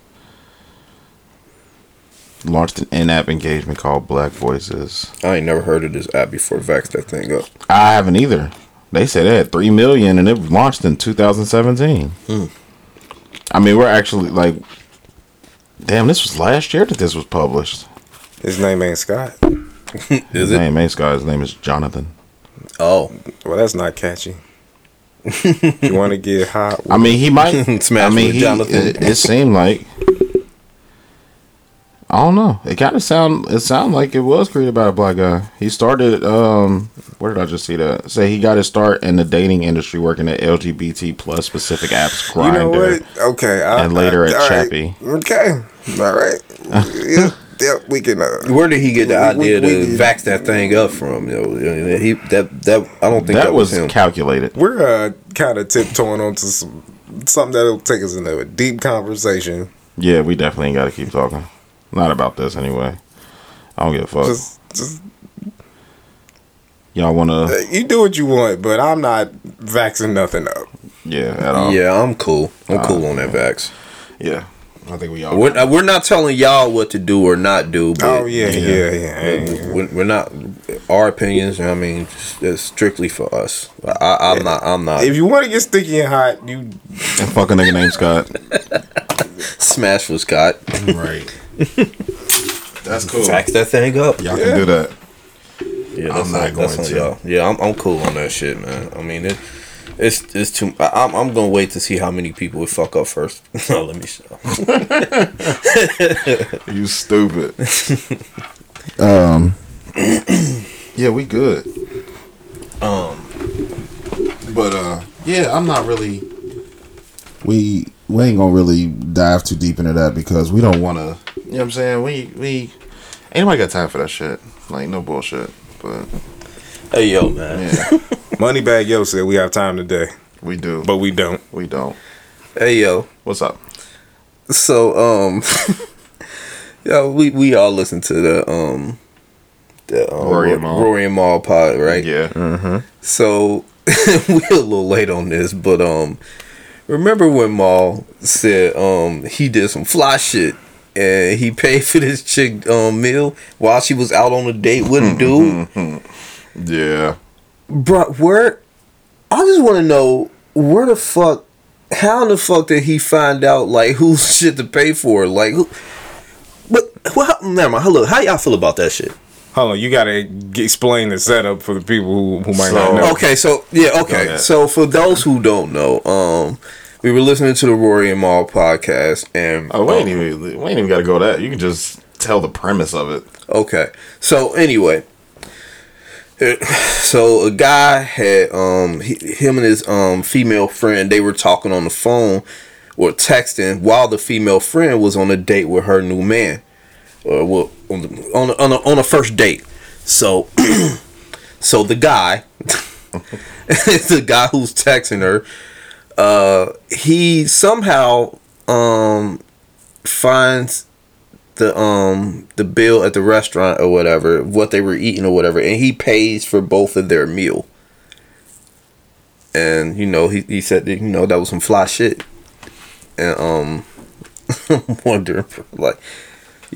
Launched an in-app engagement called Black Voices. I ain't never heard of this app before. Vax that thing up. I haven't either. They said they had three million and it launched in 2017. Hmm. I mean, we're actually like, damn, this was last year that this was published. His name ain't Scott. Is His it? name ain't Scott. His name is Jonathan. Oh, Well, that's not catchy. you want to get hot? I mean, he might. Smash I mean, with he, Jonathan. It, it seemed like. I don't know. It kind of sound. It sounded like it was created by a black guy. He started. Um, where did I just see that? Say he got his start in the dating industry, working at LGBT plus specific apps, you know what? Okay, I, And later at all right. Chappy. Okay, all right. yeah, yeah, we can. Uh, where did he get the We- we- idea to we- vax that thing up from? You know, he that that I don't think That, that, was, was him. calculated. we're uh, kind of tiptoeing onto some something that'll take us into a deep conversation. Yeah, we definitely got to keep talking. Not about this anyway. I don't give a fuck. Just, just Y'all want uh, to? you do what you want, but I'm not vaxing nothing up. Yeah, at all. yeah, I'm cool. I'm cool on that vax. yeah. I think we all. We're, uh, we're not telling y'all what to do or not do. But Oh yeah, yeah, yeah. yeah. We're, we're not our opinions. I mean, it's strictly for us. I, I'm not. I'm not. If you want to get sticky and hot, you and fuck a nigga named Scott. Smash for Scott. right. That's cool. Vax that thing up. Y'all can do that. Yeah, I'm not on- that's going on to. y'all. Yeah, I'm, I'm cool on that shit, man. I mean, it, it's it's too. I, I'm I'm gonna wait to see how many people would fuck up first. no, let me show. You stupid. um. yeah, we good. Um. But uh, yeah, I'm not really. We we ain't gonna really dive too deep into that because we don't want to. You know what I'm saying? We we ain't nobody got time for that shit. Like no bullshit. But Hey yo, man. yeah, Moneybagg Yo said we have time today, we do. but we don't. we don't. Hey yo. What's up? so um, yeah, we we all listen to the um, the um, Rory and Mal. Rory and Mal pod, right? Yeah. So we're a little late on this, but um, remember when Mal said um he did some fly shit and he paid for this chick um meal while she was out on a date with a dude? Yeah. Bruh, where? I just want to know where the fuck, how in the fuck did he find out like whose shit to pay for? Like who? But well, never mind. Hello, how y'all feel about that shit? Hold on, you gotta explain the setup for the people who, who might So- not know. Okay, so yeah, okay. So for those who don't know, um, we were listening to the Rory and Mal podcast, and Oh, we ain't um, even we ain't even got to go that. You can just tell the premise of it. Okay. So anyway, it- so a guy had um he, him and his um female friend they were talking on the phone or texting while the female friend was on a date with her new man, or well on the, on a, on a, on a first date. So so the guy, the guy who's texting her, uh, he somehow um finds the um the bill at the restaurant or whatever, what they were eating or whatever, and he pays for both of their meal. And you know, he, he said that, you know that was some fly shit. And um I'm wondering like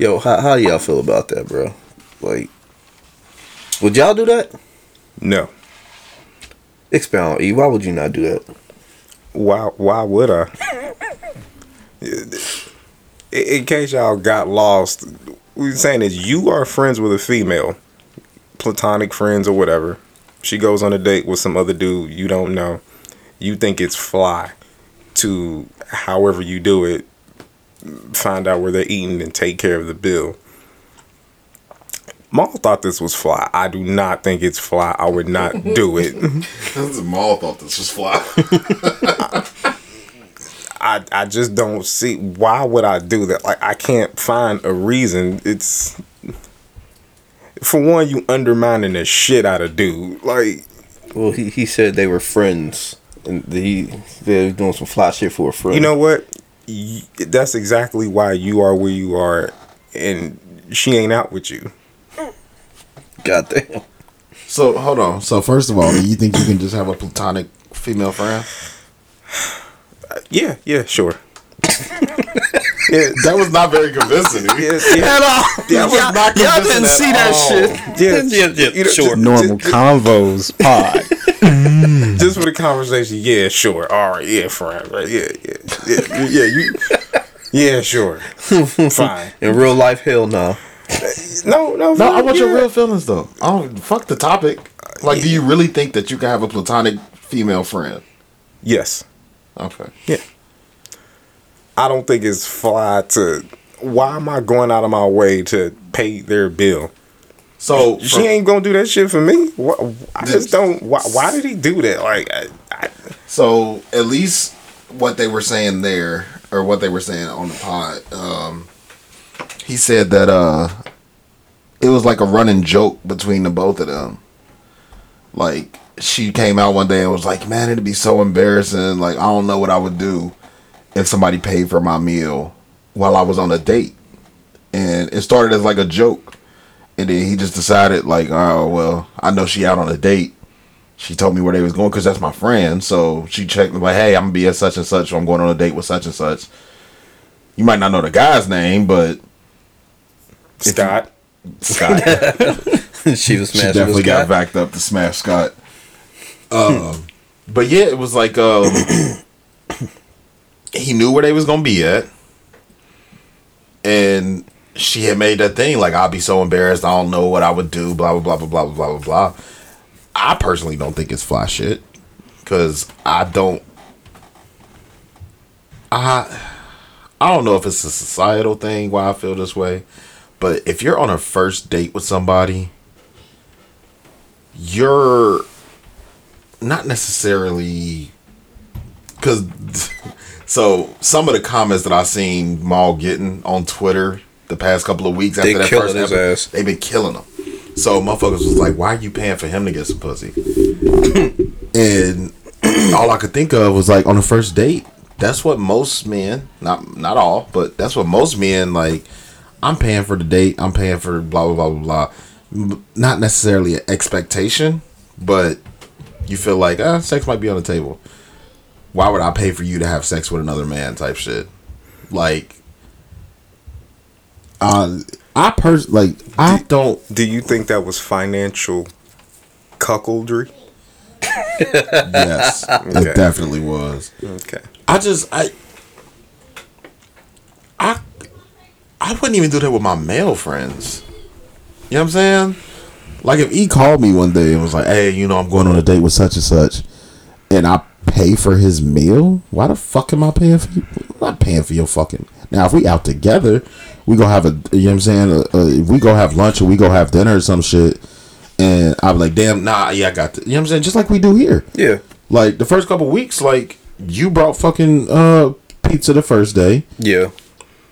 yo, how how y'all feel about that, bro? Like would y'all do that? No. Expound, E. Why would you not do that? Why? Why would I? in, in case y'all got lost, we're saying is you are friends with a female, platonic friends or whatever. She goes on a date with some other dude you don't know. You think it's fly to however you do it, find out where they're eating and take care of the bill. Mal thought this was fly. I do not think it's fly. I would not do it. This Mal thought this was fly. I I just don't see why would I do that. Like I can't find a reason. It's for one, you undermining the shit out of dude. Like Well, he, he said they were friends, and he they were doing some fly shit for a friend. you know what? Y- That's exactly why you are where you are, and she ain't out with you. goddamn. so hold on. So first of all, do you think you can just have a platonic female friend? Uh, yeah, yeah, sure. yeah, That was not very convincing. yeah, yeah. At all. That was Y'all- not y'all didn't see that all. shit. Yeah, yeah, yeah, You know, sure. Normal convos pod. just for the conversation. Yeah, sure. All right. Yeah, friend. Right. Yeah, yeah, yeah, yeah. You. Yeah, sure. Fine. In real life, hell no. No, no, No, I want your real feelings though. I don't fuck the topic. Like, do you really think that you can have a platonic female friend? Yes. Okay. Yeah. I don't think it's fly to. Why am I going out of my way to pay their bill? So She from- ain't gonna do that shit for me. Wha- I just don't. Why, why did he do that? Like, I, I, So at least what they were saying there, or what they were saying on the pod, um, he said that uh, it was like a running joke between the both of them. Like she came out one day and was like, "Man, it'd be so embarrassing. Like I don't know what I would do if somebody paid for my meal while I was on a date." And it started as like a joke, and then he just decided like, "Oh well, I know she out on a date." She told me where they was going because that's my friend. So she checked me like, "Hey, I'm gonna be at such and such. So I'm going on a date with such and such." You might not know the guy's name, but Scott. Scott. she was she definitely got backed up to smash Scott. Um, but yeah, it was like um, he knew where they was gonna be at, and she had made that thing like, "I'll be so embarrassed. I don't know what I would do." Blah blah blah blah blah blah blah blah. I personally don't think it's fly shit because I don't. I I don't know if it's a societal thing why I feel this way, but if you're on a first date with somebody, you're not necessarily because so some of the comments that I seen Mal getting on Twitter the past couple of weeks after They that first episode, ass. they've been killing him. So motherfuckers was like, "Why are you paying for him to get some pussy?" and all I could think of was like on the first date, that's what most men, not not all, but that's what most men like. I'm paying for the date. I'm paying for blah blah blah blah blah. Not necessarily an expectation, but you feel like uh, sex might be on the table. Why would I pay for you to have sex with another man? Type shit. Like Uh, I pers like I don't. Do you think that was financial cuckoldry? Yes, Okay. it definitely was. Okay. I just I I I wouldn't even do that with my male friends. You know what I'm saying? Like if he called me one day and was like, "Hey, you know, I'm going on a date with such and such," and I pay for his meal, why the fuck am I paying for you? I'm not paying for your fucking. Now, if we out together, we go have a. You know what I'm saying? Uh, uh, if we go have lunch or we go have dinner or some shit, and I'm like, "Damn, Nah, yeah, I got the, you know what I'm saying? Just like we do here. Yeah. Like the first couple weeks, like you brought fucking uh pizza the first day. Yeah.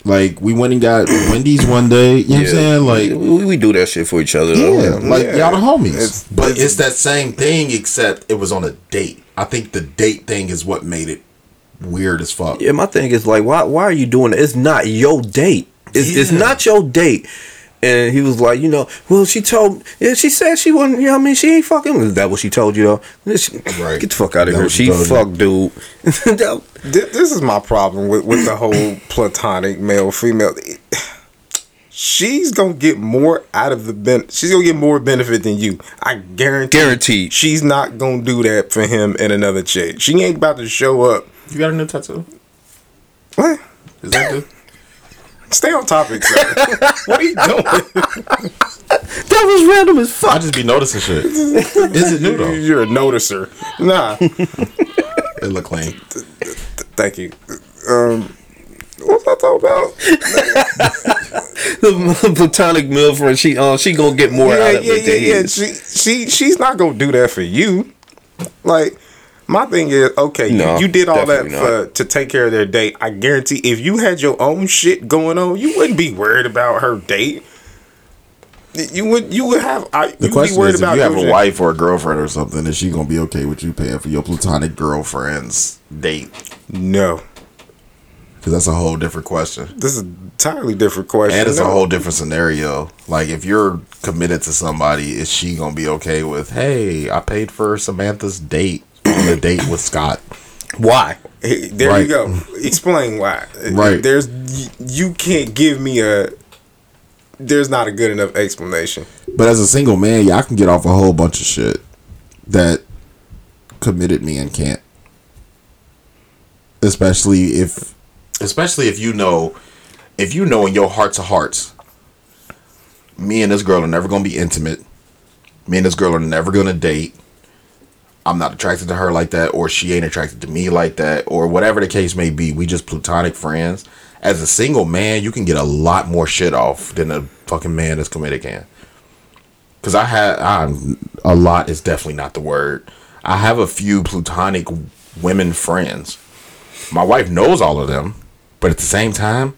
Like we went and got Wendy's one day. You know what I'm saying? Like we, we do that shit for each other. though. Yeah, like Yeah. y'all the homies. It's- but it's, that same thing, except it was on a date. I think the date thing is what made it weird as fuck. Yeah, my thing is like, why why are you doing it? It's not your date. It's, it's not your date. And he was like, you know, well, she told, yeah, she said she wasn't, you know what I mean? She ain't fucking. Is that what she told you, though? This- Right. Get the fuck out of That here. she She fucked, dude. That- This is my problem with, with the whole platonic male female. She's gonna get more out of the ben. She's gonna get more benefit than you. I guarantee. Guaranteed. She's not gonna do that for him and another chick. She ain't about to show up. You got a new tattoo? What? Is that the? Stay on topic, sir. what are you doing? that was random as fuck. I just be noticing shit. Is it new though? You're a noticer. Nah. It look clean. Thank you. Um, what was I talking about? the platonic male friend, she uh, she gonna get more yeah, out of yeah, it yeah, than yeah. She, she, she's not gonna do that for you. Like, my thing is, okay, No, you, you did all that for to take care of their date. I guarantee, if you had your own shit going on, you wouldn't be worried about her date. You would, you would have. I, the you'd question be worried is, if you have a shit. wife or a girlfriend or something, is she gonna be okay with you paying for your platonic girlfriend's date? No, Because that's a whole different question. this is an entirely different question. And it's No. a whole different scenario. Like if you're committed to somebody, is she gonna be okay with? Hey, I paid for Samantha's date on a date with Scott. Why? Hey, there Right. you go. Explain why. Right. There's you can't give me a. There's not a good enough explanation. But as a single man, yeah, I can get off a whole bunch of shit that committed men can't. Especially if especially if you know if you know in your hearts of hearts me and this girl are never going to be intimate me and this girl are never going to date i'm not attracted to her like that or she ain't attracted to me like that or whatever the case may be. We just platonic friends. As a single man you can get a lot more shit off than a fucking man that's committed can because i had i'm a lot is definitely not the word. I have a few platonic women friends. My wife knows all of them, but at the same time,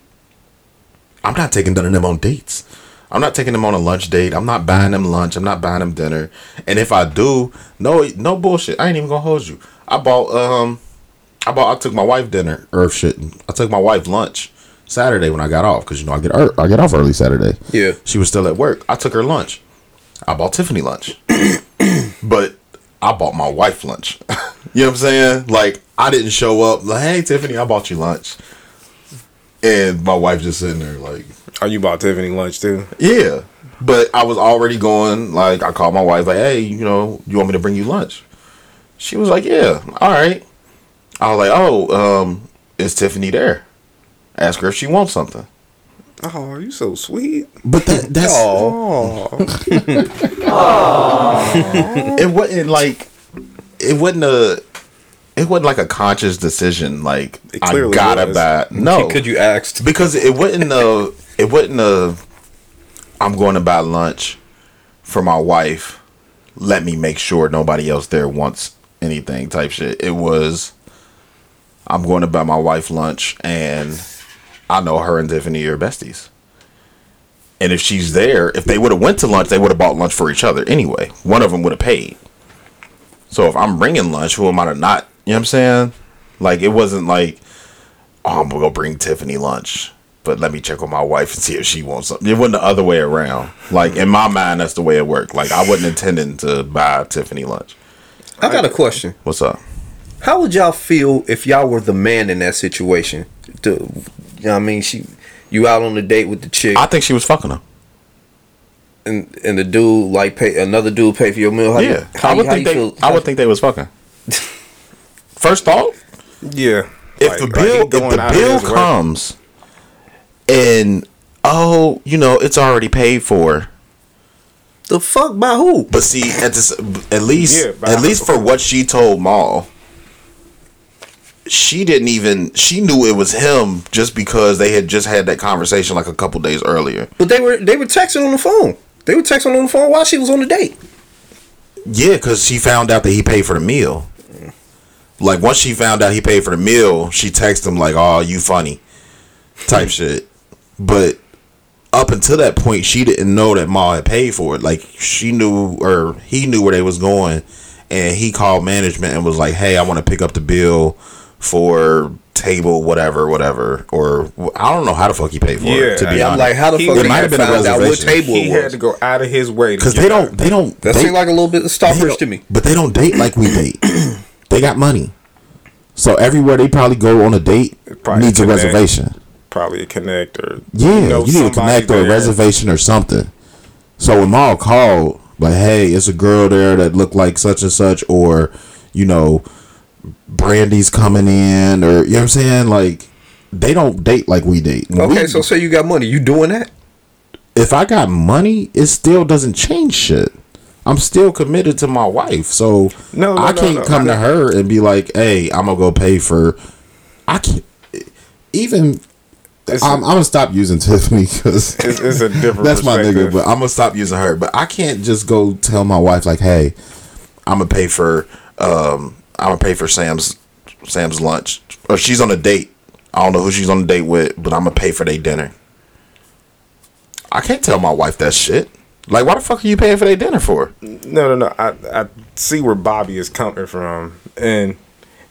I'm not taking none of them on dates. I'm not taking them on a lunch date. I'm not buying them lunch. I'm not buying them dinner. And if I do, no, no bullshit. I ain't even gonna hold you. I bought, um, I bought. I took my wife dinner or shit. I took my wife lunch Saturday when I got off because you know I get ear- I get off early Saturday. Yeah. She was still at work. I took her lunch. I bought Tiffany lunch. but I bought my wife lunch. you know what I'm saying? Like I didn't show up like, hey Tiffany, I bought you lunch. And my wife just sitting there like, Are you bought Tiffany lunch too? yeah. But I was already going, like I called my wife, like, hey, you know, you want me to bring you lunch? She was like, Yeah, all right. I was like, Oh, um, is Tiffany there? Ask her if she wants something. Oh, are you so sweet. but that that's Oh, it wasn't like it wasn't a it wasn't like a conscious decision like I gotta was. buy no Could you ask? because it wasn't a it wasn't a I'm going to buy lunch for my wife let me make sure nobody else there wants anything type shit it was I'm going to buy my wife lunch and I know her and Tiffany are besties and if she's there if they would have went to lunch they would have bought lunch for each other anyway one of them would have paid so if I'm bringing lunch, who am I to not? You know what I'm saying? Like it wasn't like oh, I'm gonna go bring Tiffany lunch. But let me check with my wife and see if she wants something. It wasn't the other way around. Like in my mind, that's the way it worked. Like I wasn't intending to buy Tiffany lunch. I got a question. What's up? How would y'all feel if y'all were the man in that situation? To, you know what I mean? She, you out on a date with the chick, I think she was fucking her. and and the dude like pay another dude pay for your meal. How you- Yeah, how I would how think they. feel- I would think they was fucking. First thought, Yeah. if Like- the bill if the bill comes. way. Comes and oh you know it's already paid for The fuck by who? but see at this at least Yeah, at least for what she told Mal she didn't even she knew it was him just because they had just had that conversation like a couple days earlier But they were they were texting on the phone. They were texting on the phone while she was on the date. yeah because she found out that he paid for the meal like once she found out he paid for the meal she texted him like oh you funny type shit but up until that point, she didn't know that Ma had paid for it. Like she knew, or he knew where they was going, and he called management and was like, "Hey, I want to pick up the bill for table whatever, whatever." Or I don't know how the fuck he paid for Yeah, it. To be Yeah, I'm honest, like, how the He- fuck it they might have have been a found out what reservation. table He had to go out of his way because they don't, they don't, That they, seemed like a little bit of they stalkerish to me. But they don't date like we date. they got money, so everywhere they probably go on a date Probably needs a connect. reservation. Probably a connector. Yeah, you, know need to somebody connect or a there. reservation or something. So when Mal called, like, hey, it's a girl there that looked like such and such, or you know, Brandy's coming in, or you know what I'm saying? Like, they don't date like we date. When Okay, we- so say you got money, you doing that? if I got money, it still doesn't change shit. I'm still committed to my wife, so No, no, I can't no, come I to her and be like, "Hey, I'm gonna go pay for." I can't even. I'm, I'm gonna stop using Tiffany because It's, it's a different. that's my nigga. But I'm gonna stop using her. But I can't just go tell my wife like, "Hey, I'm gonna pay for um, I'm gonna pay for Sam's Sam's lunch," or she's on a date. I don't know who she's on a date with, but I'm gonna pay for their dinner. I can't tell my wife that shit. Like, why the fuck are you paying for their dinner for? No, no, no. I I see where Bobby is coming from, and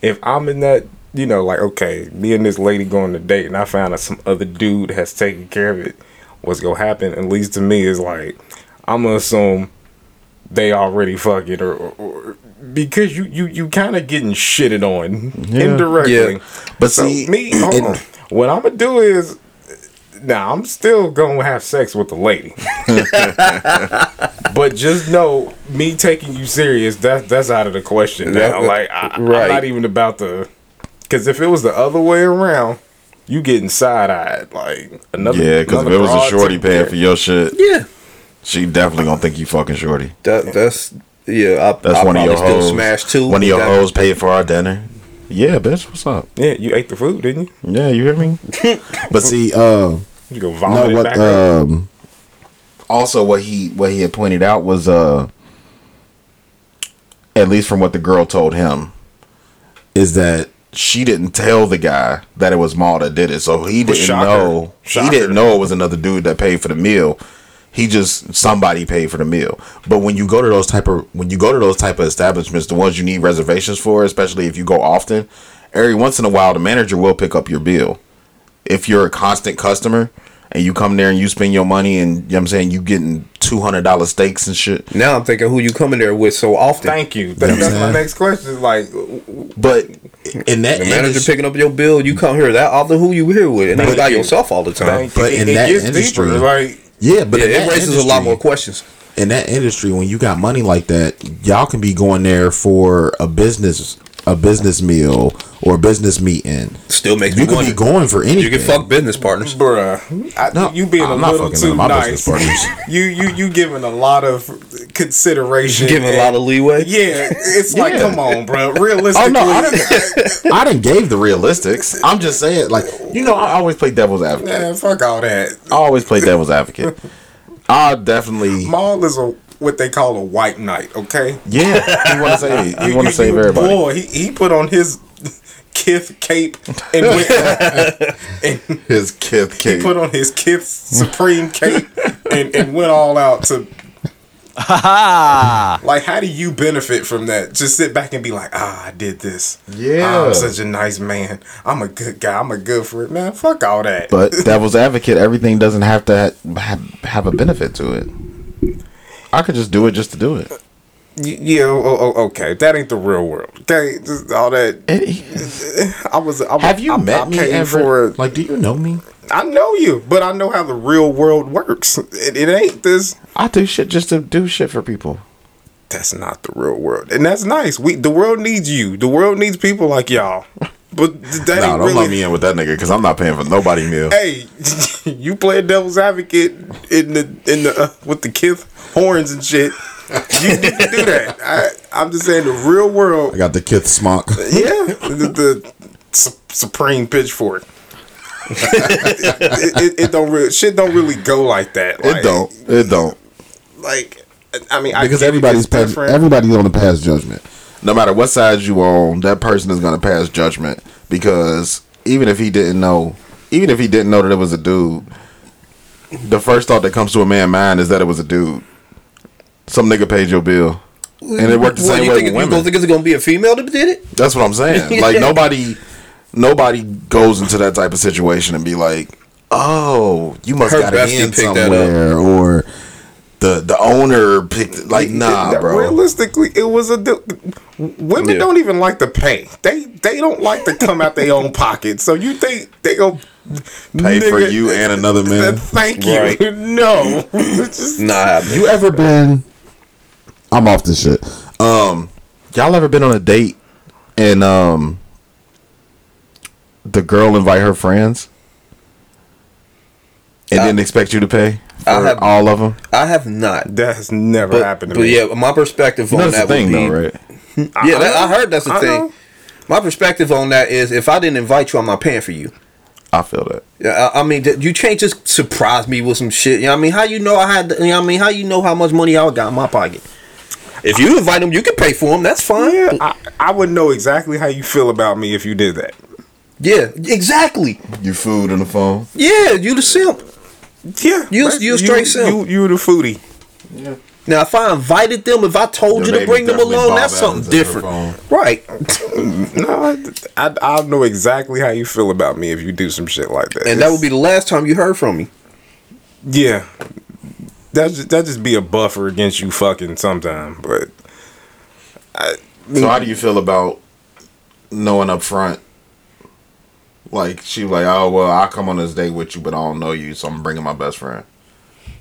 if I'm in that, you know, like okay, me and this lady going to date, and I found out some other dude has taken care of it. What's gonna happen? At least to me, is like I'm gonna assume they already fuck it, or, or, or because you you you kind of getting shitted on indirectly. Yeah. But so see, me, hold and- on. what I'm gonna do is. Now I'm still gonna have sex with the lady. But just know, me taking you serious, that that's out of the question now. Like, I, right. I'm not even about to. Because if it was the other way around, you getting side eyed. Like another. Yeah, because if it was a shorty paying care. for your shit, Yeah, she definitely gonna think you fucking shorty. that that's yeah. I, That's I one of your hoes. Smash too. One of your hoes paid for our dinner. Yeah, bitch, what's up? yeah, you ate the food, didn't you? Yeah, you hear me? but see, uh, You go vomit no, what? back. Um, also, what he what he had pointed out was, uh, at least from what the girl told him, is that she didn't tell the guy that it was Mal that did it, so he didn't Shocker. know. Shocker. He didn't know it was another dude that paid for the meal. He just somebody paid for the meal. But when you go to those type of when you go to those type of establishments, the ones you need reservations for, especially if you go often, every once in a while the manager will pick up your bill. If you're a constant customer and you come there and you spend your money and you know what I'm saying you getting two hundred dollar steaks and shit. Now I'm thinking who you coming there with so often. Thank you. That, that's my next question. Like, But in that the manager industry, picking up your bill, you come here that often. Who you here with? And then you Thank by yourself all the time. thank But you. in it, that it gets industry- deeper. Like, yeah, but yeah, in it that raises a lot more questions. in that industry when you got money like that y'all can be going there for a business a business meal or a business meeting Still makes you me could wonder. be going for anything You can fuck business partners. bruh, I, No, you being I'm a little fucking too my nice. business partners. you you you giving a lot of consideration. you Giving a lot of leeway. Yeah, it's like, come on, bro. Realistically, Oh no, I didn't. I didn't gave the realistics. I'm just saying, like you know, I always play devil's advocate. man, fuck all that. I always play devil's advocate. I definitely, Mal is a what they call a white knight. Okay, yeah. You want to say, you You- want to save everybody. Boy, he, he put on his Kith cape and went and His kid, he put on his Kith Supreme cape and, and went all out to Like, how do you benefit from that? Just sit back and be like, ah, I did this. Yeah. I'm such a nice man. I'm a good guy. I'm a good for it, man. Fuck all that. But devil's advocate, everything doesn't have to have, have a benefit to it. I could just do it just to do it. Yeah, okay. That ain't the real world. Okay, just all that. I was. I, Have you I, met I me ever? Like, do you know me? I know you, but I know how the real world works. It, it ain't this. I do shit just to do shit for people. That's not the real world, and that's nice. We the world needs you. The world needs people like y'all. But that Nah, don't really. let me in with that nigga because I'm not paying for nobody meal. Hey, you play devil's advocate in the in the uh, with the kith horns and shit. You need to do that. I, I'm just saying the real world. I got the Kith smock. Yeah, the, the su- supreme pitchfork. it, it, it don't really shit don't really go like that. Like, It don't. It don't. like. I mean, Because it, everybody's everybody's on the pass judgment. No matter what side you on, that person is gonna pass judgment because even if he didn't know, even if he didn't know that it was a dude, the first thought that comes to a man's mind is that it was a dude. Some nigga paid your bill, and it worked the same way think, with you don't think it's gonna be a female that did it? That's what I'm saying. Like nobody, nobody goes into that type of situation and be like, "Oh, you must Her got it in picked that up. somewhere," or the the owner picked. Like, nah, That- bro. Realistically, it was a. du- Women Yeah. don't even like to pay. They they don't like to come out their own pocket. So you think they go Pay for you and another man. Thank you. Right. No. Just- Nah, You ever been? I'm off this shit. Um, y'all ever been on a date and um, the girl invite her friends and I- didn't expect you to pay for I have- all of them? I have not. that has never But, happened to but me. But yeah, my perspective You on know that's that the thing, would be, though, right? Yeah, that, I uh-huh. heard that's the I thing. know. My perspective on that is, if I didn't invite you, I'm not paying for you. I feel that. Yeah, I, I mean, you can't just surprise me with some shit. You know what I mean? How you know I had? You know what I mean? How you know how much money I got in my pocket? If you invite them, you can pay for them. That's fine. Yeah, I, I would know exactly how you feel about me if you did that. Yeah, exactly. You food on the phone. Yeah, you the simp. Yeah, You- right. you straight simp. You, you the foodie. Yeah. Now, if I invited them, if I told Your you to bring them along, that's something Evans different, right? No, I, I I'll know exactly how you feel about me if you do some shit like that. And that would be the last time you heard from me. yeah. That just that just be a buffer against you fucking sometime, but So how do you feel about knowing up front? Like she was like, oh well, I'll come on this date with you, but I don't know you, so I'm bringing my best friend.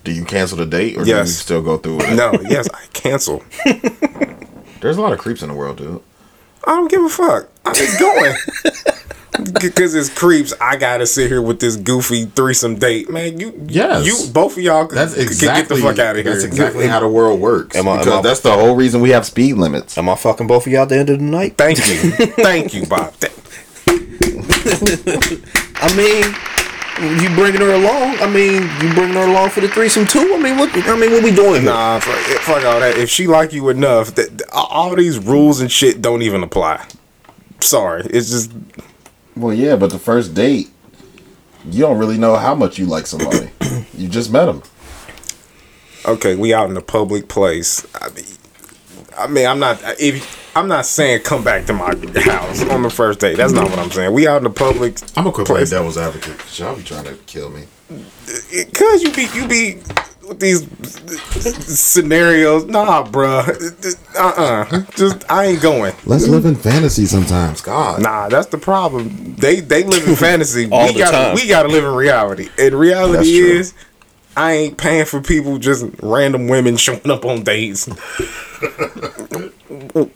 Do you cancel the date or do you still go through with it? no, yes, I cancel. There's a lot of creeps in the world, dude. I don't give a fuck. I'm just going. Because it's creeps, I gotta sit here with this goofy threesome date, man. You, Yes. you, both of y'all, That's can exactly get the fuck out of here. That's exactly how the world works. Am I- am because I- that's the whole reason we have speed limits. Am I fucking both of y'all at the end of the night? Thank you, thank you, Bob. Th- I mean, you bringing her along? I mean, you bringing her along for the threesome too? I mean, what? I mean, what we doing? here? Nah, fuck, fuck all that. If she like you enough, that that- all these rules and shit don't even apply. Sorry, it's just Well, yeah, but the first date, you don't really know how much you like somebody. you just met them. okay. We out in a public place. I mean, I mean, I'm not if I'm not saying come back to my house on the first date. That's not what I'm saying. We out in the public. I'm gonna quit place. devil's advocate. because Y'all be trying to kill me. Cause you be you be with these scenarios. Nah, bruh. Uh uh Just I ain't going. Let's live in fantasy sometimes. God. Nah, that's the problem. They they live in fantasy. All we the gotta time. we gotta live in reality. And reality That's true. I ain't paying for people just random women showing up on dates.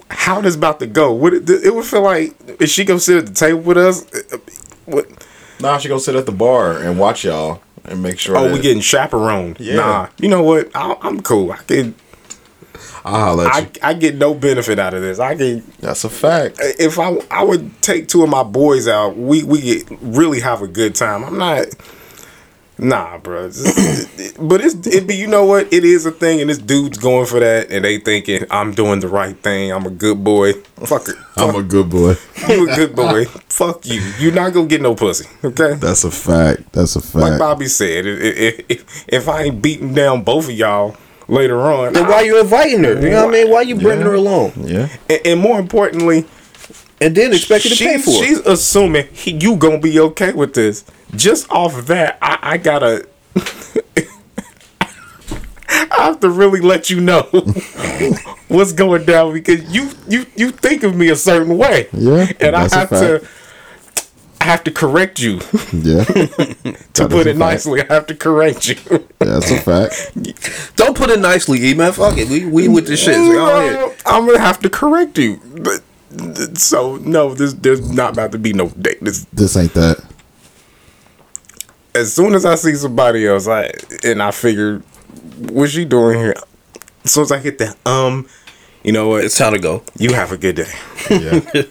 How this about to go? Would it, it would feel like is she gonna sit at the table with us? What? Nah, she gonna sit at the bar and watch y'all and make sure. Oh, we getting chaperoned? Yeah. Nah, you know what? I, I'm cool. I can. I'll holler at I. I get no benefit out of this. I can That's a fact. if I I would take two of my boys out, we we get really have a good time. I'm not. Nah, bro. but it's it be you know what it is a thing, and this dude's going for that, and they thinking I'm doing the right thing. I'm a good boy. Fuck it. I'm a good boy. you a good boy. Fuck you. You're not gonna get no pussy. Okay. That's a fact. That's a fact. Like. Bobby said, if, if, if I ain't beating down both of y'all, later on. Then why you inviting her? You know what I mean? Why you bringing her along? Yeah. and, and more importantly, And then expect you to pay she's, for it. she's assuming he, you gonna be okay with this. Just off of that, I, I gotta. I have to really let you know what's going down because you you you think of me a certain way. Yeah, and I have to. I have to correct you. Yeah. to put it fact. nicely, I have to correct you. Yeah, That's a fact. Don't put it nicely, E man. Fuck it. We we with this shit. Go ahead. No, I'm gonna have to correct you. But so no, there's there's not about to be no date. This, This ain't that. As soon as I see somebody else, I and I figure, what's she doing here? As soon as I hit that, um, you know what? It's time to go. You have a good day. Yeah.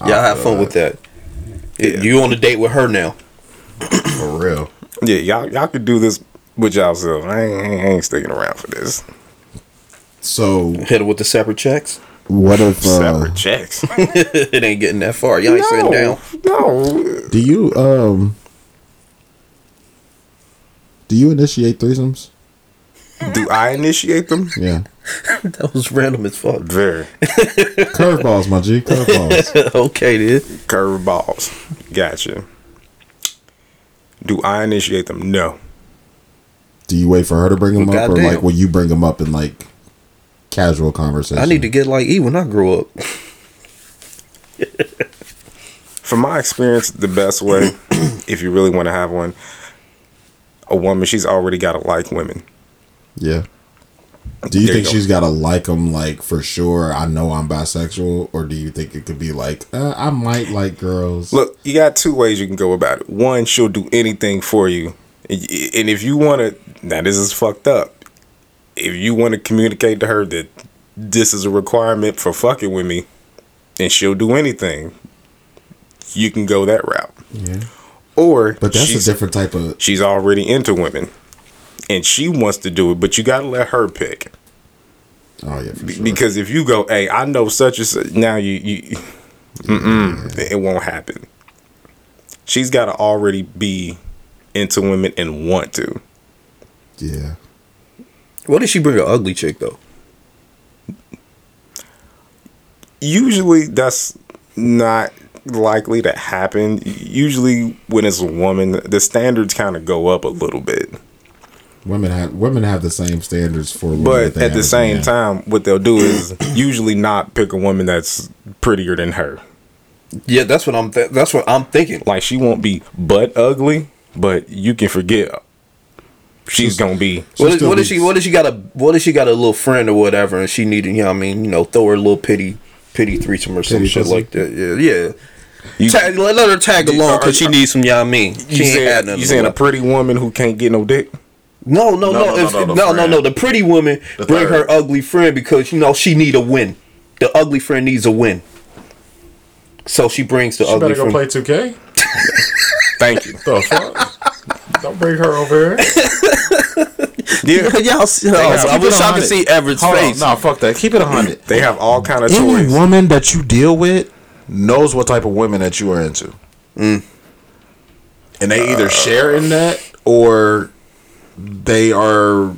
Y'all have fun with that. You on a date with her now? For real. Yeah, y'all y'all could do this with y'allself. I ain't, I ain't- I ain't sticking around for this. So Hit her with the separate checks. what if uh, Separate checks. it ain't getting that far. Y'all ain't sitting down. no. do you um do you initiate threesomes? Do I initiate them? Yeah. That was random as fuck. Very Curveballs, my G. Curveballs. okay, then. curve balls. Gotcha. Do I initiate them? No. do you wait for her to bring them Well, up, or goddamn. like will you bring them up in like casual conversation? I need to get like E when I grow up. From my experience, the best way, if you really want to have one, a woman, she's already got to like women. Yeah. Do you There you think go. she's got to like them, like for sure? I know I'm bisexual, or do you think it could be like uh, I might like girls? Look, you got two ways you can go about it. One, she'll do anything for you. And and if you want to, now this is fucked up. If you want to communicate to her that this is a requirement for fucking with me, and she'll do anything, you can go that route. yeah, Or but that's she's- a different type of. she's already into women and she wants to do it but you got to let her pick Oh yeah, for Be- sure. because if you go hey i know such and such now you, you mm-mm, it won't happen she's got to already be into women and want to yeah, What did she bring an ugly chick though? usually that's not likely to happen usually when it's a woman the standards kind of go up a little bit women have women have the same standards for. women But at the same men. time, what they'll do is usually not pick a woman that's prettier than her. Yeah, that's what I'm. Th- that's what I'm thinking. Like she won't be butt ugly, but you can forget she's gonna be. She'll What if, still what be- if she? What if she got a? What if she got a little friend or whatever, and she needed, you know, what I mean, you know, throw her a little pity, pity threesome or some Pity shit pussy? like that. Yeah, yeah. You, Tag, let, let her tag You- along because she needs some. You know what I mean, she you ain't saying, nothing. you saying a pretty woman who can't get no dick? No, no, no, No, no, no, if- no, no, no, no, no. The pretty woman The bring third. her ugly friend because you know she need a win. The ugly friend needs a win, so she brings the She ugly better go friend. play 2K. Thank you. The fuck? Don't bring her over here. Yeah, Y'all, see- have- I keep it wish I could see Everett's Hold on, face. no, fuck that. Keep it a hundred. they have all kind of Any toys. woman that you deal with knows what type of women that you are into, Mm. and they either share in that or they are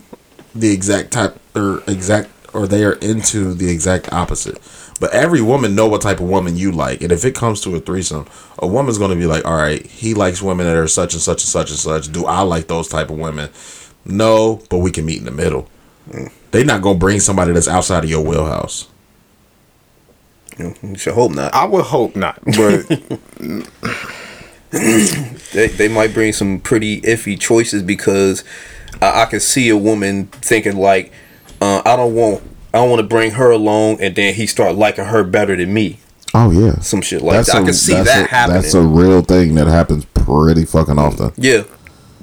the exact type or exact or they are into the exact opposite. But every woman know what type of woman you like, and if it comes to a threesome, a woman's gonna be like, "All right, he likes women that are such and such and such and such. Do I like those type of women? No, but we can meet in the middle." They're not gonna bring somebody that's outside of your wheelhouse. You should hope not. I would hope not, but They, they might bring some pretty iffy choices because I, I can see a woman thinking like, uh, I don't want, I don't want to bring her along, and then he start liking her better than me. Oh yeah, Some shit like that. I can see that a, happening. That's a real thing that happens pretty fucking often. yeah,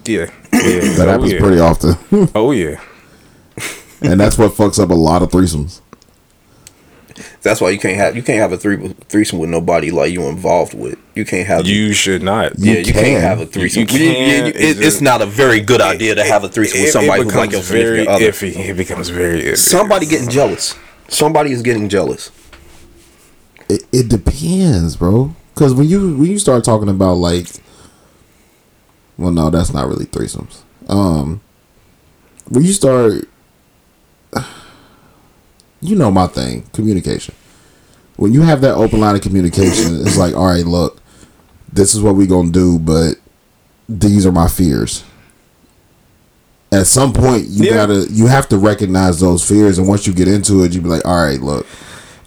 yeah, yeah. That oh, happens yeah. pretty often, Oh yeah. and that's what fucks up a lot of threesomes. that's why you can't have you can't have a three threesome with nobody like you involved with. You can't have You should not. yeah, you can. can't have a threesome. You You- you- can, you- it's it- it's not a very good idea to have a threesome with somebody it who's like your becomes very significant other. iffy. It becomes very iffy. Somebody getting jealous. Somebody is getting jealous. It, it depends, bro. Because when you when you start talking about like, well, no, that's not really threesomes. Um, when you start you know my thing, communication. When you have that open line of communication, it's like, all right, look, this is what we gonna do, but these are my fears. At some point, you Yeah. gotta, you have to recognize those fears, and once you get into it, you be like, all right, look,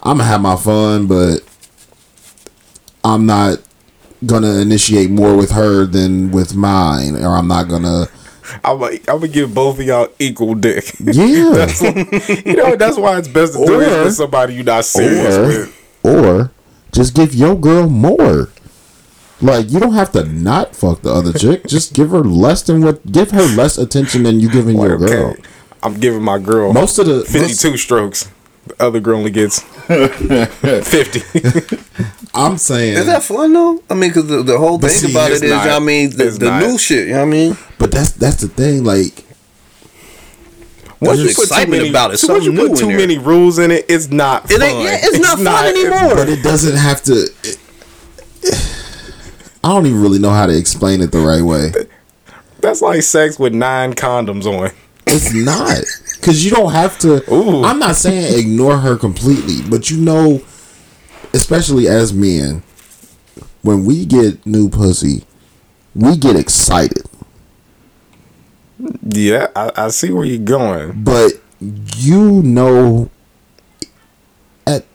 I'm gonna have my fun, but I'm not gonna initiate more with her than with mine, or I'm not gonna. I'm like, I'm gonna give both of y'all equal dick. Yeah. that's like, you know, that's why it's best to do it with somebody you're not serious or, with. or just give your girl more. Like you don't have to not fuck the other chick. Just give her less than what. Give her less attention than you giving your girl. okay, I'm giving my girl Most of the 52 strokes. The other girl only gets 50. I'm saying, Is that fun though? I mean, because the, the whole thing see, about it's not. I mean, the, the new shit. You know what I mean, but that's that's the thing. Like what's you put too many- about it? so once you put too in there. many rules in it, it's not It fun. ain't. Yeah, it's, not fun it's- anymore. but it doesn't have to. it- I don't even really know how to explain it the right way. That's like sex with nine condoms on. It's not because you don't have to. Ooh. I'm not saying ignore her completely, but you know, especially as men, when we get new pussy, we get excited. Yeah, I, I see where you're going. But you know, at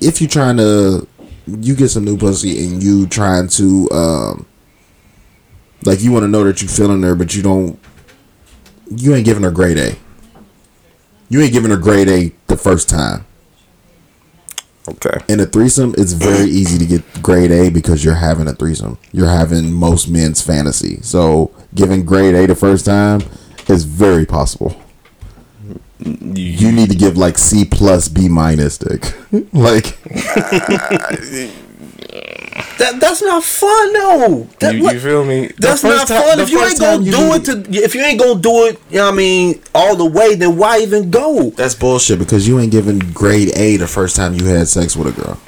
if you're trying to, you get some new pussy and you trying to, um, like you want to know that you're feeling her, but you don't. You ain't giving her grade A. You ain't giving her grade A the first time. Okay. In a threesome, it's very easy to get grade A because you're having a threesome. You're having most men's fantasy. So giving grade A the first time is very possible. You need to give like C plus B minus, dick. like That that's not fun though. That, You, you feel me? The That's not ti- fun. If you ain't gonna you do it to, if you ain't gonna do it, you know what I mean, all the way, then why even go? that's bullshit because you ain't giving grade A the first time you had sex with a girl.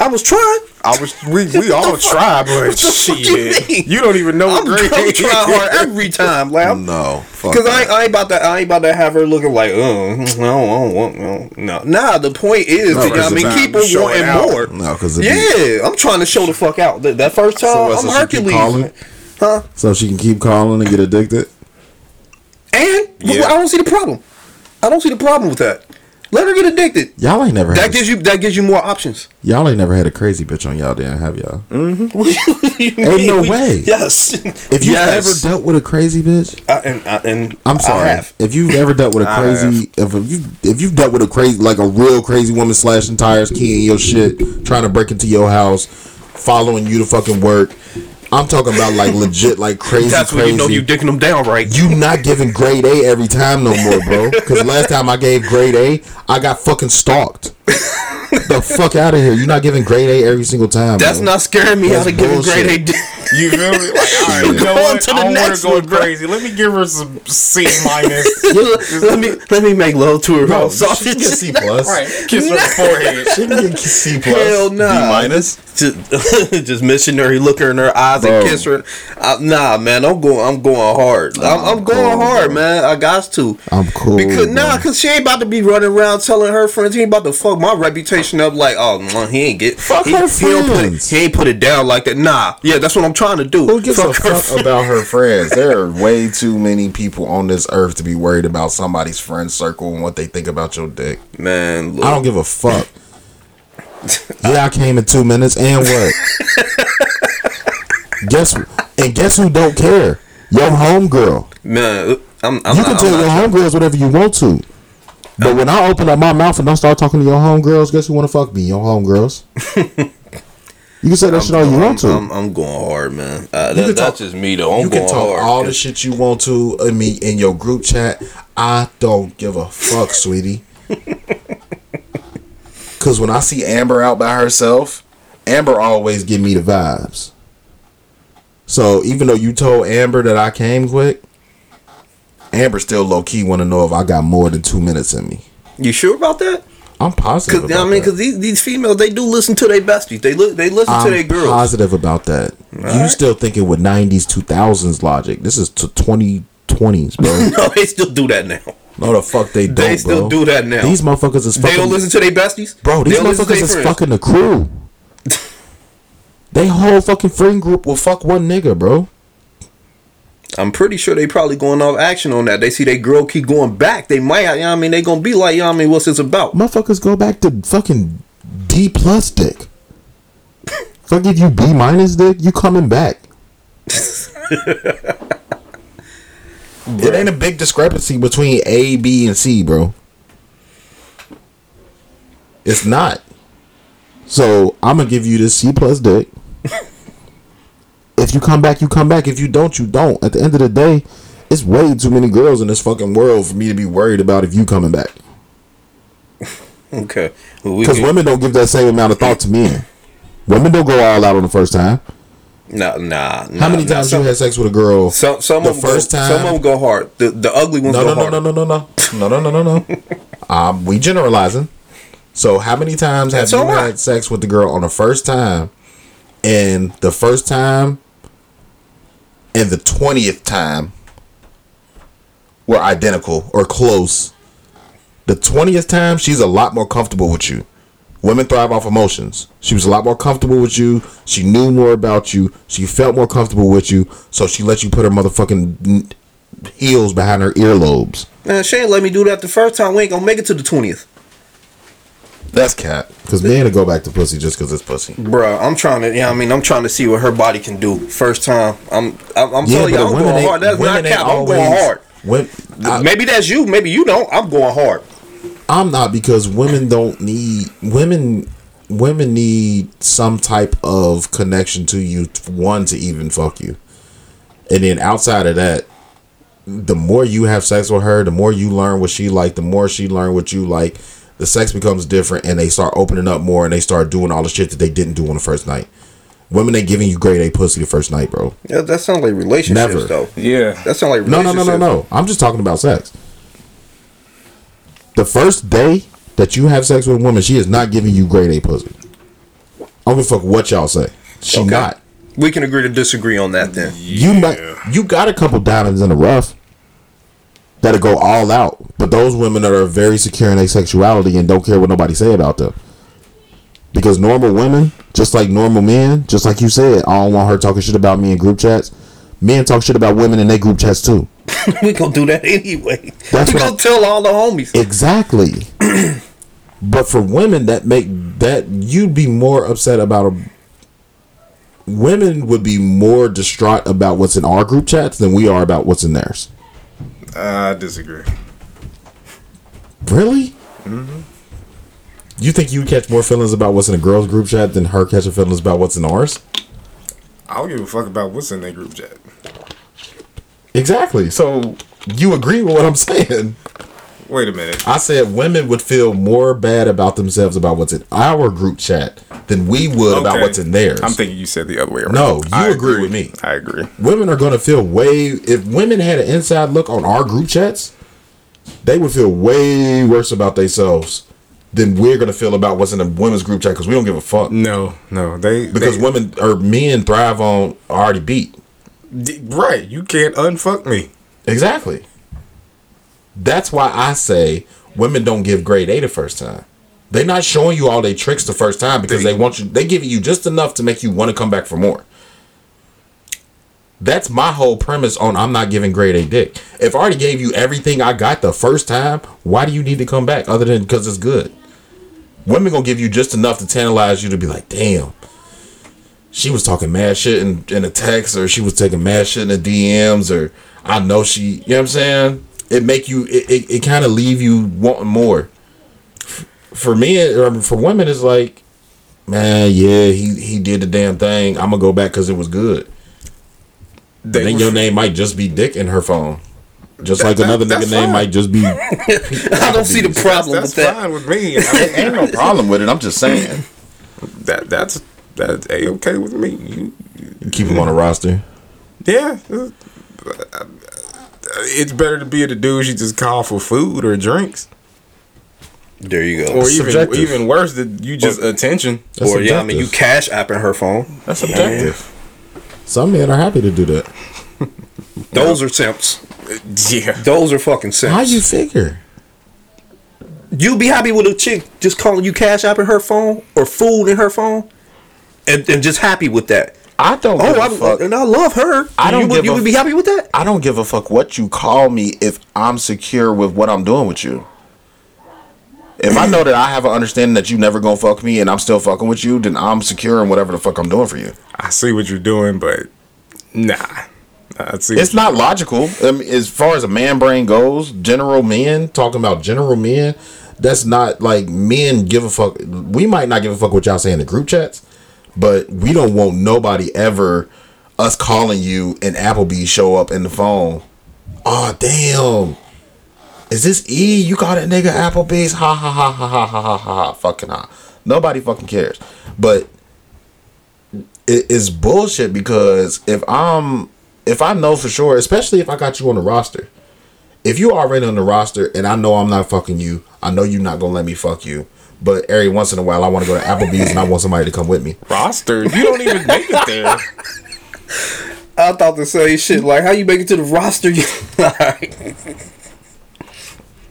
I was trying. I was we, we all try, but fuck you shit, you don't even know I'm, grade I'm trying hard every time, like No, Because I, ain't- I ain't about to I ain't about to have her looking like uh, oh no I don't want no. No nah the point is No, you know what I mean keep her wanting out. more. No, because yeah I'm trying to show the fuck out. That, that first time So I'm so Hercules. huh? So she can keep calling and get addicted. and Yeah. I don't see the problem. I don't see the problem with that let her get addicted Y'all ain't never that had. gives you that gives you more options y'all ain't never had a crazy bitch on y'all, then have y'all? You mm-hmm. Ain't no way. yes If you yes. ever dealt with a crazy bitch, I, and, I, and I'm sorry. If you've ever dealt with a crazy, if you if you've dealt with a crazy, like a real crazy woman slashing tires, keying your shit, trying to break into your house, following you to fucking work, I'm talking about like legit, like crazy, that's when crazy. you know you dicking them down right You not giving grade A every time no more, bro. Because last time I gave grade A, I got fucking stalked. The fuck out of here! You're not giving grade A every single time. that's bro. not scaring me That's out of giving bullshit. grade A You feel me? Like, all right, you know Go on what? to the I don't want next to go one, bro. crazy. Let me give her some C minus. let me let me make love to her. No, house. she can get C plus. Kiss her forehead. She can get C plus. Hell nah. B minus. Just, just missionary look her in her eyes Bro. and kiss her. Uh, nah, man, I'm going. I'm going hard. I'm, I'm going cool, hard, bro. man. I got to. I'm cool. Because nah, cause she ain't about to be running around telling her friends. He ain't about to fuck my reputation up. Like, oh, mwah, he ain't get. Fuck he, her he don't put it, friends. he ain't put it down like that. Nah, yeah, that's what I'm trying to do. Who gives Fuck a fuck friends. about her friends? There are way too many people on this earth to be worried about somebody's friend circle and what they think about your dick. Man, look. I don't give a fuck. yeah, I came in two minutes, and what? guess and guess who don't care? Your homegirl. man, I'm. I'm You can I'm tell not your homegirls whatever you want to. But when I open up my mouth and don't start talking to your homegirls, guess who want to fuck me? Your homegirls. you can say that shit all you want to. I'm, I'm going hard, man. Uh, You that, can that's talk- just me though. I'm you going can talk hard. all the shit you want to in me in your group chat. I don't give a fuck, sweetie. Cause when I see Amber out by herself, Amber always give me the vibes. So even though you told Amber that I came quick, Amber still low key want to know if I got more than two minutes in me. You sure about that? I'm positive. Cause About I mean, because these, these females they do listen to their besties. They look they listen to I'm their girls. positive about that. you right. still thinking with '90s, 2000s logic. This is to 2020 twenties, bro. no, they still do that now. no, the fuck they don't. They still bro. do that now. These motherfuckers is They fucking. don't listen to their besties, bro, these motherfuckers is friends. fucking the crew. they whole fucking friend group will fuck one nigga, bro. I'm pretty sure they probably going off action on that. They see they girl keep going back. They might, you know what I mean, they gonna be like, you know what I mean, what's this about? Motherfuckers go back to fucking D plus dick. Fuck if I give you B minus dick, you coming back. it ain't a big discrepancy between A, B, and C, bro. It's not. So I'm gonna give you this C plus dick. if you come back, you come back. If you don't, you don't. At the end of the day, it's way too many girls in this fucking world for me to be worried about if you coming back. Okay, Well, we Because women don't give that same amount of thought to men. Women don't go all out on the first time. nah, nah, nah. How many nah, times some, you had sex with a girl? Some, some the of them first go, time? Some of them go hard. The the ugly ones no, no, no, no, no, no, no, no, no, no, no, no. um, we generalizing. So, how many times have That's you right. had sex with the girl on the first time, and the first time, and the twentieth time were identical or close? The twentieth time, she's a lot more comfortable with you. Women thrive off emotions. She was a lot more comfortable with you. She knew more about you. She felt more comfortable with you. So she let you put her motherfucking heels behind her earlobes. Man, she ain't let me do that the first time. We ain't gonna make it to the twentieth. That's cat. Because men to go back to pussy just because it's pussy. Bruh, I'm trying to, yeah, I mean, I'm trying to see what her body can do. First time, I'm, I'm, I'm telling you, I'm going ain't- hard. That's not women ain't cap. I'm going hard. When, I, maybe that's you. Maybe you don't. I'm going hard. I'm not because women don't need women. Women need some type of connection to you. One to even fuck you, and then outside of that, the more you have sex with her, the more you learn what she like. The more she learn what you like. The sex becomes different, and they start opening up more, and they start doing all the shit that they didn't do on the first night. Women ain't giving you grade A pussy the first night, bro. Yeah, that sounds like relationships, Never. though. Yeah. That sounds like No, no, no, no, no. I'm just talking about sex. The first day that you have sex with a woman, she is not giving you grade A pussy. I don't give a fuck what y'all say. She Okay. not. We can agree to disagree on that then. You might, you got a couple diamonds in the rough that'll go all out, but those women that are very secure in their sexuality and don't care what nobody say about them. Because normal women, just like normal men, just like you said, I don't want her talking shit about me in group chats. Men talk shit about women in their group chats too. we gonna do that anyway. That's we gonna I'm- tell all the homies. Exactly. but for women that make that you'd be more upset about a women would be more distraught about what's in our group chats than we are about what's in theirs. I disagree. Really? Mhm. You think you catch more feelings about what's in a girl's group chat than her catching feelings about what's in ours? I don't give a fuck about what's in that group chat. Exactly. So you agree with what I'm saying? Wait a minute. I said women would feel more bad about themselves about what's in our group chat than we would about what's in theirs. I'm thinking you said the other way around. No, you I agree with me. I agree. women are going to feel way if women had an inside look on our group chats they would feel way worse about themselves than we're going to feel about what's in the women's group chat because we don't give a fuck No, no, they because they- women or men thrive on already beat D- right. You can't unfuck me. exactly that's why i say women don't give grade a the first time they're not showing you all their tricks the first time because they, want you they give you just enough to make you want to come back for more That's my whole premise on I'm not giving grade A dick. If I already gave you everything I got the first time, why do you need to come back other than because it's good? Women gonna give you just enough to tantalize you to be like, damn, she was talking mad shit in, in a text or she was taking mad shit in the DMs or I know she, you know what I'm saying? It make you, it, it, it kind of leave you wanting more. For me, or for women, it's like, man, yeah, he, he did the damn thing. I'm gonna go back because it was good. They then were- your name might just be Dick in her phone. Just like another that's nigga name fine. might just be. I don't see the problem That's with that. fine with me. I mean, Ain't no problem with it. I'm just saying. that that's that's a okay with me. You, Keep him on a roster. yeah, uh, it's better to be at the dude you just call for food or drinks, There you go. or even subjective. even worse that you just attention. That's or yeah, I mean, you subjective. cash apping her phone. That's subjective. Some men are happy to do that. Those are simps. Yeah. Those are fucking sense. How you figure? you be happy with a chick just calling you cash app in her phone or food in her phone, and, and just happy with that. I don't. Oh, give a I, fuck. and I love her. I don't You would, give you a would be happy with that. I don't give a fuck what you call me if I'm secure with what I'm doing with you. If I know that I have an understanding that you never gonna fuck me and I'm still fucking with you, then I'm secure in whatever the fuck I'm doing for you. I see what you're doing, but nah. I see. It's not logical. I mean, as far as a man brain goes, general men talking about general men, that's not like men give a fuck. We might not give a fuck what y'all say in the group chats, but we don't want nobody ever us calling you and Applebee's show up in the phone. Oh damn. Is this E? You call that nigga Applebee's? Ha ha ha ha ha ha ha ha. Fucking ha. Nobody fucking cares. But it is bullshit because if I'm if I know for sure, especially if I got you on the roster, if you already on the roster and I know I'm not fucking you, I know you're not gonna let me fuck you. But every once in a while, I want to go to Applebee's and I want somebody to come with me. roster. You don't even make it there. I thought the same shit. Like, how you make it to the roster?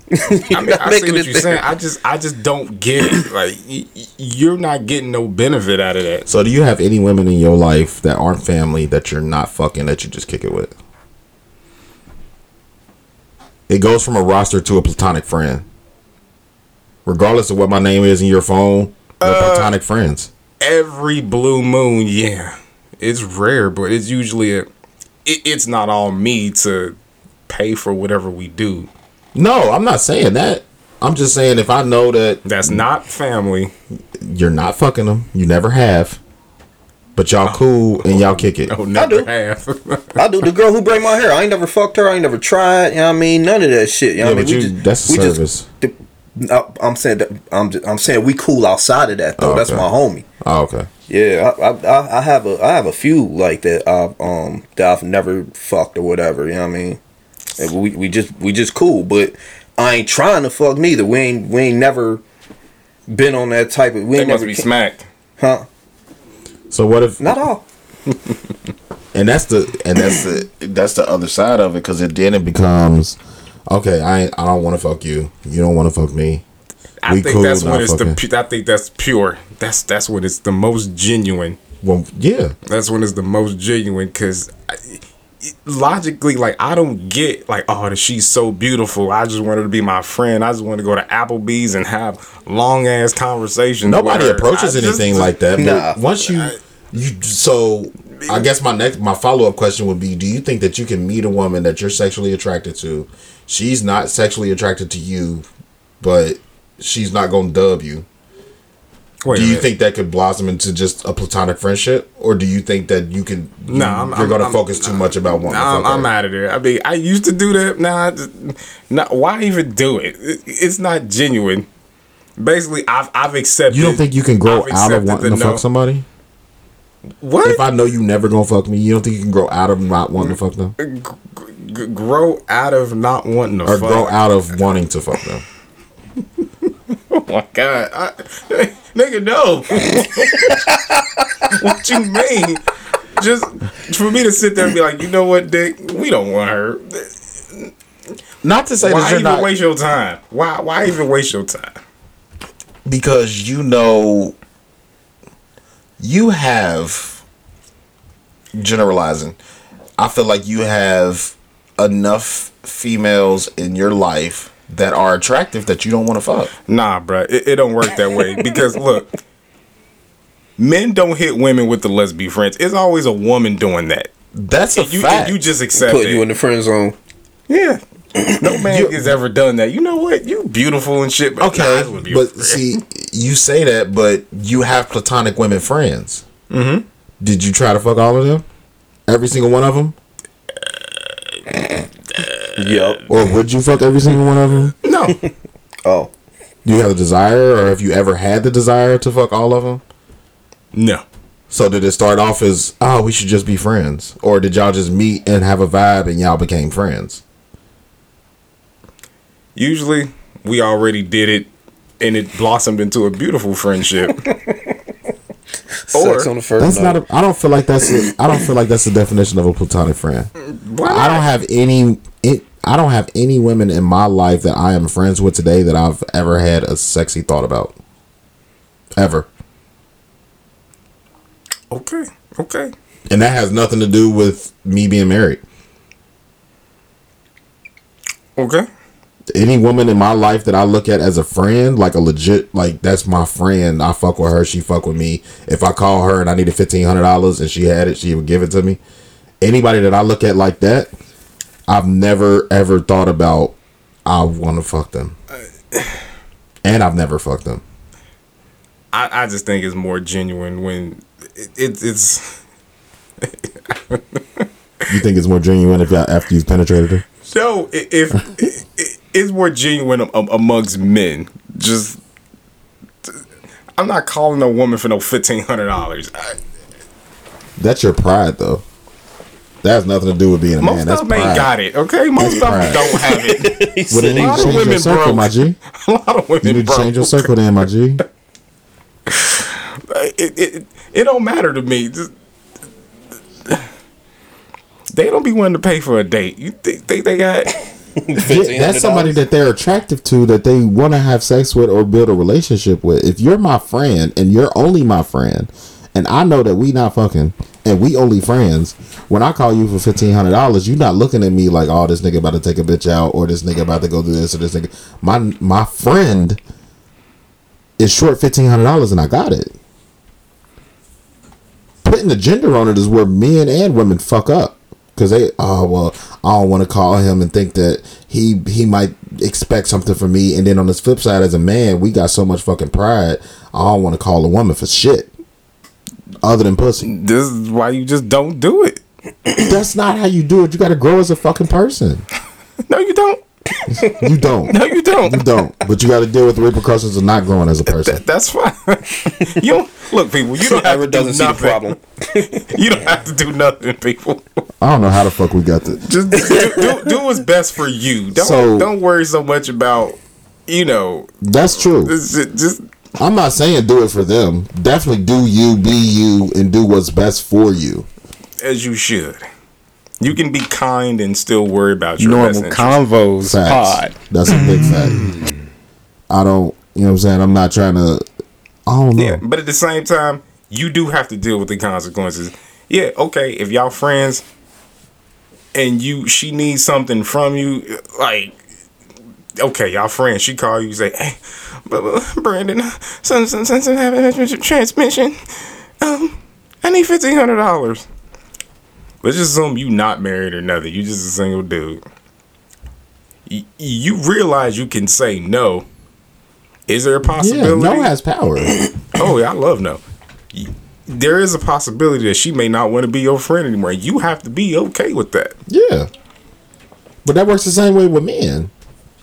You I mean, I see what you're saying. I just, I just don't get it. Like, y- y- you're not getting no benefit out of that. So, do you have any women in your life that aren't family that you're not fucking that you just kick it with? It goes from a roster to a platonic friend. Regardless of what my name is in your phone, we're uh, platonic friends. Every blue moon, yeah, it's rare, but it's usually a. It, it's not all me to pay for whatever we do. No, I'm not saying that. I'm just saying if I know that That's not family. you're not fucking them, you never have, but y'all cool and y'all oh, kick it. Oh, never do. have. I do. The girl who braid my hair, I ain't never fucked her. I ain't never tried. You know what I mean? None of that shit. You know Yeah, what I but mean? you, that's a we service. the- no, I'm saying that I'm just, I'm saying we cool outside of that though. Oh, That's my homie. oh, okay. Yeah, I, I- I I have a I have a few like that. I've um that I've never fucked or whatever. You know what I mean? And we we just we just cool, but I ain't trying to fuck neither. We ain't we ain't never been on that type of. We They ain't must never be ca- smacked. huh? So what if? Not all. And that's the and that's the that's the other side of it because it then it becomes okay. I I don't want to fuck you. You don't want to fuck me. I We think cool, that's not when it's the. fucking- pu- I think that's pure. That's that's when it's the most genuine. Well, yeah. That's when it's the most genuine because logically, like I don't get like oh she's so beautiful. I just want her to be my friend. I just want to go to Applebee's and have long ass conversations. Nobody approaches I just- anything like that. But Nah. once you you so I guess my next my follow up question would be: Do you think that you can meet a woman that you're sexually attracted to? She's not sexually attracted to you, but she's not gonna dub you. Wait do you minute. think that could blossom into just a platonic friendship, or do you think that you can? No, I'm- you're gonna I'm- focus too much about wanting Nah, I'm, I'm out of there. I mean, I used to do that. Nah, I just, nah, why even do it? It- It's not genuine. Basically, I've I've accepted. You don't think you can grow out of wanting to no. fuck somebody? What? If I know you never gonna fuck me, you don't think you can grow out of not wanting to fuck them, G- grow out of not wanting to or fuck. grow out of wanting to fuck them? Oh my god, I, nigga, no. what you mean? Just for me to sit there and be like, you know what, Dick, we don't want her. Not to say that Why you're even not waste your time? Why why even waste your time? because you know you have generalizing. I feel like you have enough females in your life that are attractive that you don't want to fuck. Nah, bro, it, it don't work that way because look, men don't hit women with the lesbian friends. It's always a woman doing that. That's a you, fact. and you just accept Put it. you in the friend zone. yeah. No man you, has ever done that. You know what? You beautiful and shit. But okay, just wanna be your but friend. see, you say that, but you have platonic women friends. Mm-hmm. Did you try to fuck all of them? Every single one of them? Yep. Or would you fuck every single one of them? no. Oh. Do you have a desire, or have you ever had the desire to fuck all of them? No. So did it start off as, oh, we should just be friends, or did y'all just meet and have a vibe and y'all became friends? Usually, we already did it, and it blossomed into a beautiful friendship. Or- Sex on the first That's night. not. A, I don't feel like that's. A, I don't feel like that's the definition of a platonic friend. I don't have any. It, I don't have any women in my life that I am friends with today that I've ever had a sexy thought about. Ever, Okay. Okay. and that has nothing to do with me being married. Okay. Any woman in my life that I look at as a friend, like a legit, like that's my friend. I fuck with her. She fuck with me. If I call her and I needed fifteen hundred dollars and she had it, she would give it to me. Anybody that I look at like that, I've never ever thought about. I want to fuck them, uh, and I've never fucked them. I, I just think it's more genuine when it, it, it's You think it's more genuine if after you've penetrated her? no i- if it, it, it's more genuine amongst men. Just I'm not calling a woman for no fifteen hundred dollars. That's your pride, though. That has nothing to do with being a Most man. That's of them ain't got it. Okay, most of them don't have it. Well, then you A lot of change your women circle, broke. my G. a lot of women. You women need to broke. change your circle, then, my G. it, it, it don't matter to me. Just- they don't be willing to pay for a date. You think they, they got? That's somebody that they're attractive to that they want to have sex with or build a relationship with. If you're my friend and you're only my friend, and I know that we not fucking and we only friends, when I call you for fifteen hundred dollars, you're not looking at me like, oh, this nigga about to take a bitch out or this nigga about to go do this or this nigga. My my friend is short fifteen hundred dollars and I got it. Putting the gender on it is where men and women fuck up. Cause they, oh well, I don't want to call him and think that he he might expect something from me. And then on the flip side, as a man, we got so much fucking pride. I don't want to call a woman for shit, other than pussy. This is why you just don't do it. That's not how you do it. You got to grow as a fucking person. No, you don't. You don't. No, you don't. You don't. But you got to deal with the repercussions of not growing as a person. That's fine. you don't look, people. You don't have Whoever to do doesn't see the nothing. problem. You don't have to do nothing, people. I don't know how the fuck we got to. Just do, do, do what's best for you. Don't So- don't worry so much about you know. That's true. This just I'm not saying do it for them. Definitely do you, be you, and do what's best for you. as you should. You can be kind and still worry about your Normal best interest. convos Facts. pod. That's a big fact. I don't, you know what I'm saying? I'm not trying to, I don't know. Yeah, but at the same time, you do have to deal with the consequences. Yeah, okay, if y'all friends and you she needs something from you, like okay, y'all friends, she call you say, Hey, but, but Brandon, son son son son having a transmission. Um, I need fifteen hundred dollars. Let's just assume you not married or nothing. You just a single dude. Y- you realize you can say no. Is there a yeah, possibility? no has power. Oh yeah, I love no. There is a possibility that she may not want to be your friend anymore. You have to be okay with that. yeah. But that works the same way with men.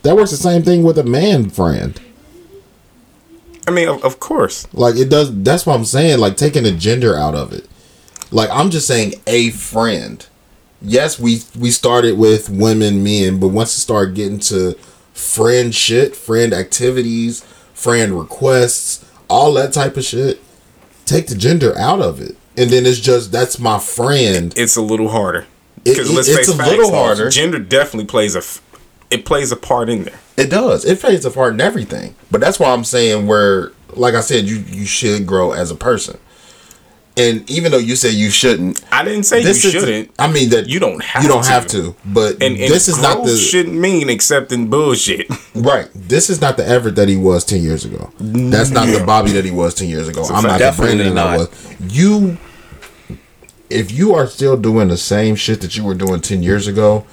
That works the same thing with a man friend. I mean, of, of course. Like it does. That's what I'm saying. Like taking the gender out of it. Like I'm just saying a friend. Yes, we we started with women, men, but once it started getting to friend shit, friend activities, friend requests, all that type of shit, take the gender out of it, and then it's just that's my friend. It's a little harder. It- it- let's it's face a facts, little harder. Gender definitely plays a it plays a part in there. It does. It plays a part in everything. But that's why I'm saying where, like I said, you you should grow as a person. And even though you say you shouldn't, I didn't say you shouldn't. I mean that You don't have you don't to. have to. But And, and this is not the shouldn't mean accepting bullshit. Right. This is not the Everett that he was ten years ago. That's not the Bobby that he was ten years ago. I'm not the Brandon that I was. You, if you are still doing the same shit that you were doing ten years ago,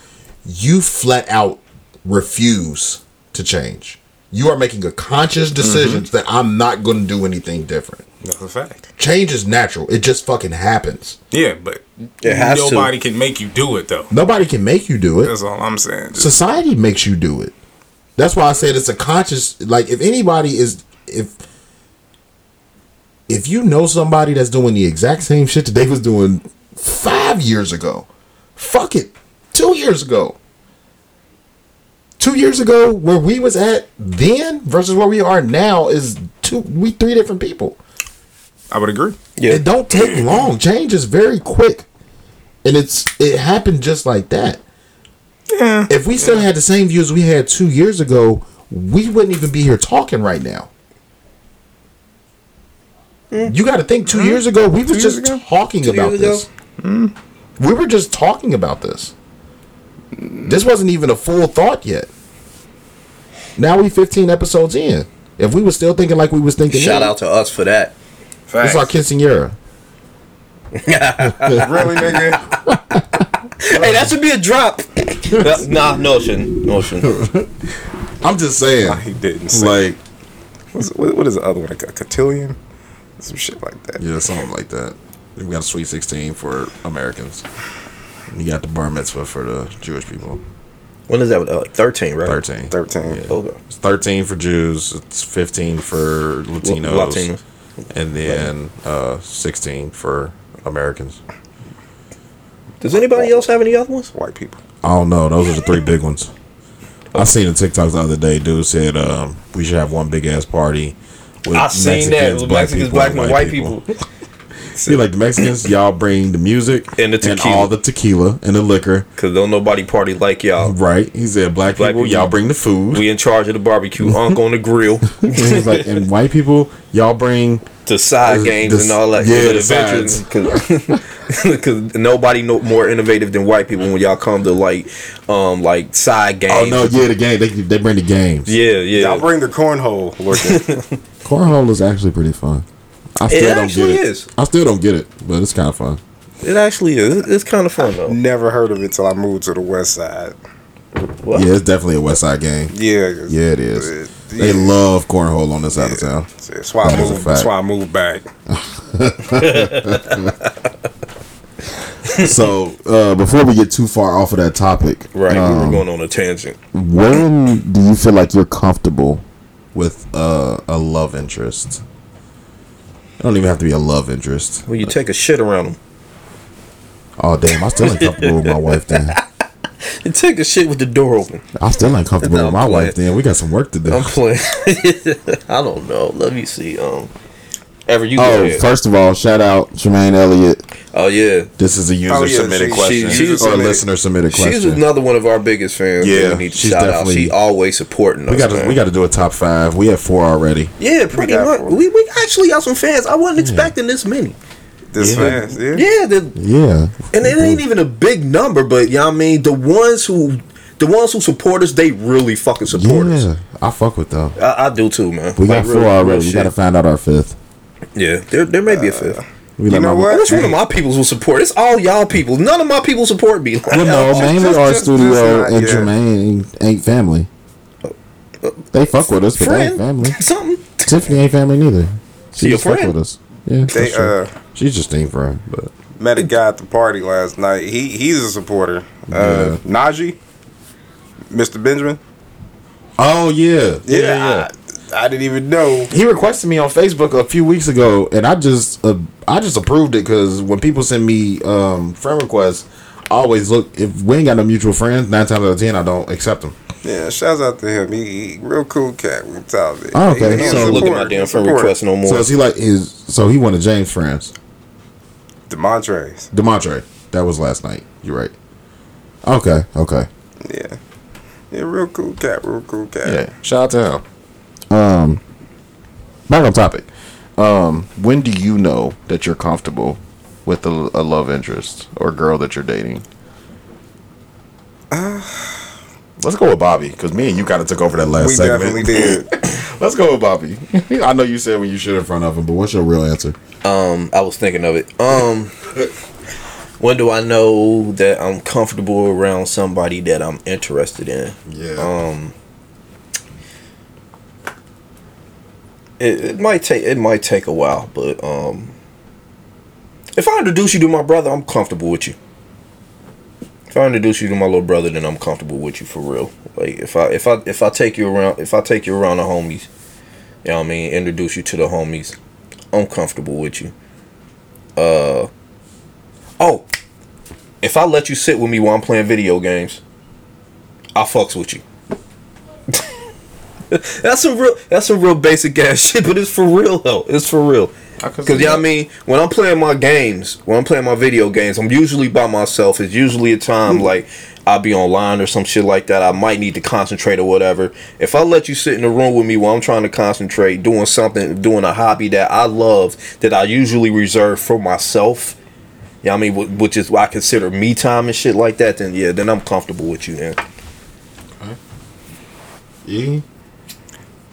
you flat out refuse to change. You are making a conscious mm-hmm. decision that I'm not going to do anything different. That's a fact. Change is natural. It just fucking happens. Yeah, but It has to. nobody can make you do it though. Nobody can make you do it. That's all I'm saying. Just- society makes you do it. That's why I said it's a conscious. Like if anybody is if if you know somebody that's doing the exact same shit that they was doing five years ago, fuck it, two years ago. Two years ago, where we was at then versus where we are now is two we three different people. I would agree. Yeah. It don't take long. Change is very quick, and it's it happened just like that. Yeah. If we still had the same views we had two years ago, we wouldn't even be here talking right now. Mm. You got to think. 2 mm. years ago, we was years just ago? talking Two about years this. Mm. We were just talking about this. This wasn't even a full thought yet. Now we 15 episodes in. If we were still thinking like we was thinking, Shout then, out to us for that. This is our quinceanera. really, nigga? Hey, that should be a drop. nah, notion, notion. I'm just saying. he didn't say. Like, What's, what, what is the other one? Like a cotillion? Some shit like that. yeah, something like that. We got a Sweet 16 for Americans. You got the bar mitzvah for the Jewish people. When is that? Uh, like thirteen, right? 13. 13. Okay. It's 13 for Jews. It's 15 for Latinos. Latinos. And then uh, 16 for Americans. Does anybody else have any other ones? White people. I don't know. Those are the three big ones. I seen a TikTok the other day. Dude said um, we should have one big ass party. With I seen that. It was Mexicans, black, and white people. See, like the Mexicans, y'all bring the music And the tequila. all the tequila and the liquor. Cause don't nobody party like y'all. Right? He said, black, Black people, people. y'all bring the food. We in charge of the barbecue, unk on the grill, And he like, and white people, y'all bring the side The- games the- and all that. yeah, the the adventures. Cause, nobody no more innovative than white people when y'all come to like, um, like side games. Oh no, yeah, the game. They they bring the games. Yeah, yeah. Y'all bring the cornhole. Cornhole is actually pretty fun. I still don't actually get it. is. I still don't get it, but it's kind of fun. It actually is. It's kind of fun though. Never heard of it till I moved to the west side. What? Yeah, it's definitely a West Side game. Yeah. Yeah, it is. They yeah. love cornhole on this side of town. That's why I a moved. That's why I moved back. so uh, before we get too far off of that topic, Right, we um, were going on a tangent. when do you feel like you're comfortable with uh, a love interest? It don't even have to be a love interest. When you take a shit around them, Oh damn, I still ain't comfortable with my wife. Then you take a shit with the door open. I still ain't comfortable No, with my playing. wife. Then we got some work to do. I'm playing. I don't know. Let me see. Um, ever you? Oh, first of all, shout out Jermaine Elliott. Oh yeah. This is a user Oh, yeah, submitted she- question she- she's or a submitted- listener submitted question. She's another one of our biggest fans. Yeah, that we need to she's shout out. definitely- She always supporting us. we got to we got to do a top five. We have four already. Yeah, pretty got much. four. We, we actually got some fans. I wasn't expecting this many. This Yeah. fast, yeah. Yeah, the, Yeah, and it ain't mm-hmm. even a big number, but you know what I mean. The ones who, the ones who support us, they really fucking support us. yeah. I fuck with them. I, I do too, man. We got Like, four real- real already. We shit. got to find out our fifth. Yeah, there there may be a uh, fifth. We You let know my- what? Which one of my peoples will support? It's all y'all people. None of my people support me. Well, no, mainly just- our just- studio just and yet. Jermaine ain't, ain't family. They fuck with us, but they ain't friend, family. something. Tiffany ain't family neither. She your just fuck with us. Yeah, They that's true. uh she's just ain't friend, but met a guy at the party last night. He he's a supporter. Uh Najee, Mr. Benjamin. oh yeah, Yeah, I, I didn't even know. He requested me on Facebook a few weeks ago, and I just uh, I just approved it because when people send me um, friend requests, I always look if we ain't got no mutual friends. Nine times out of ten, I don't accept them. Yeah, shouts out to him. He, he real cool cat. We talk it. Oh, okay. He- he a So- Look at my damn friend supporter. request no more. So is he like his? So he wanted James friends. Demontres. Demontre, that was last night. You're right. Okay, okay. Yeah. Yeah, real cool cat. Real cool cat. Yeah, shout out to him. Um, back on topic. Um, when do you know that you're comfortable with a, a love interest or girl that you're dating? Let's go with Bobby because me and you kind of took over that last We segment. definitely did. Let's go with Bobby. I know you said when you should in front of him, but what's your real answer? Um, I was thinking of it. Um, when do I know that I'm comfortable around somebody that I'm interested in? Yeah. Um, it, it might take it might take a while, but um, if I introduce you to my brother, I'm comfortable with you. If I introduce you to my little brother, then I'm comfortable with you for real. Like if I if I if I take you around if I take you around the homies, you know what I mean, introduce you to the homies, I'm comfortable with you. Uh oh, if I let you sit with me while I'm playing video games, I fucks with you. that's some real that's some real basic ass shit, but it's for real though. It's for real. could Cause see yeah, I mean, when I'm playing my games, when I'm playing my video games, I'm usually by myself. It's usually a time Hmm. like I'll be online or some shit like that. I might need to concentrate or whatever. If I let you sit in the room with me while I'm trying to concentrate, doing something, doing a hobby that I love, that I usually reserve for myself. Yeah, I mean, which is what I consider me time and shit like that. Then yeah, then I'm comfortable with you. Then Yeah.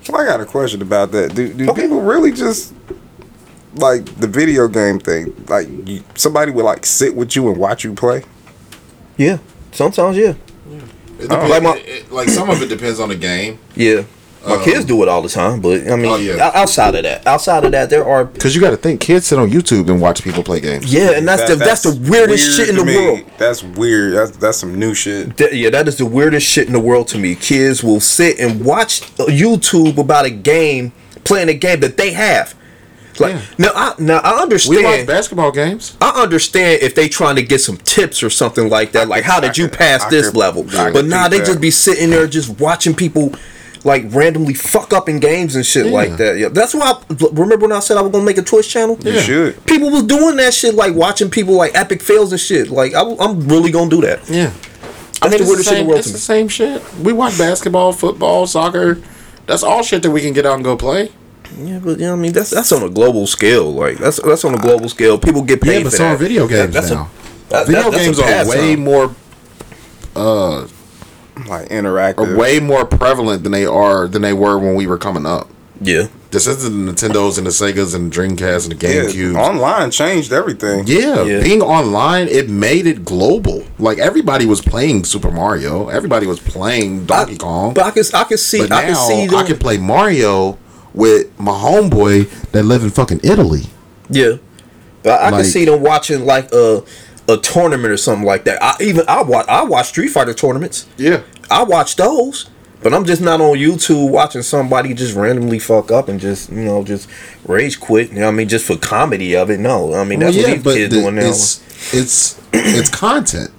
Well, I got a question about that. Do do people really just like the video game thing? Like you, somebody would like sit with you and watch you play? yeah, sometimes yeah, It Oh. Like my- it- it- like some of it depends on the game. yeah. My Um, kids do it all the time, but I mean, Oh, yeah. outside of that, outside of that, there are Because you got to think, kids sit on YouTube and watch people play games. Yeah, and that's the that's, the weirdest weird shit in the me. world. That's weird. That's that's some new shit. That- yeah, that is the weirdest shit in the world to me. Kids will sit and watch uh, YouTube about a game, playing a game that they have. Like Yeah. now, I now I understand. We watch basketball games. I understand if they trying to get some tips or something like that. Like, how did you pass I this could- level? But now nah, they just be sitting there just watching people like randomly fuck up in games and shit Yeah. like that. Yeah, that's why. I, remember when I said I was gonna make a Twitch channel? You should. People was doing that shit, like watching people like epic fails and shit. Like I, am really gonna do that. Yeah. I I mean, think it's, we're the the shit in same, the world it's to the same shit. We watch basketball, football, soccer. That's all shit that we can get out and go play. Yeah, but you know, what I mean, that's that's on a global scale. Like that's that's on a global scale. People get paid Yeah, but for so that. are video games that's now. A, that, Video that- that's a games are pastime. way more uh Like are interactive. way more prevalent than they are than they were when we were coming up. Yeah, This isn't the Nintendos and the Segas and the Dreamcast and the yeah, GameCube. online changed everything. Yeah, Yeah. being online, it made it global. Like everybody was playing Super Mario, everybody was playing Donkey Kong. but I can I can see But I can now see I can play Mario with my homeboy that live in fucking Italy. yeah, but I Like- can see them watching like a a tournament or something like that. I even I watch I watch Street Fighter tournaments. Yeah. I watch those. But I'm just not on YouTube watching somebody just randomly fuck up and just you know just rage quit. You know I mean? Just for comedy of it. No, I mean that's what these kids the- doing now. it's it's it's content.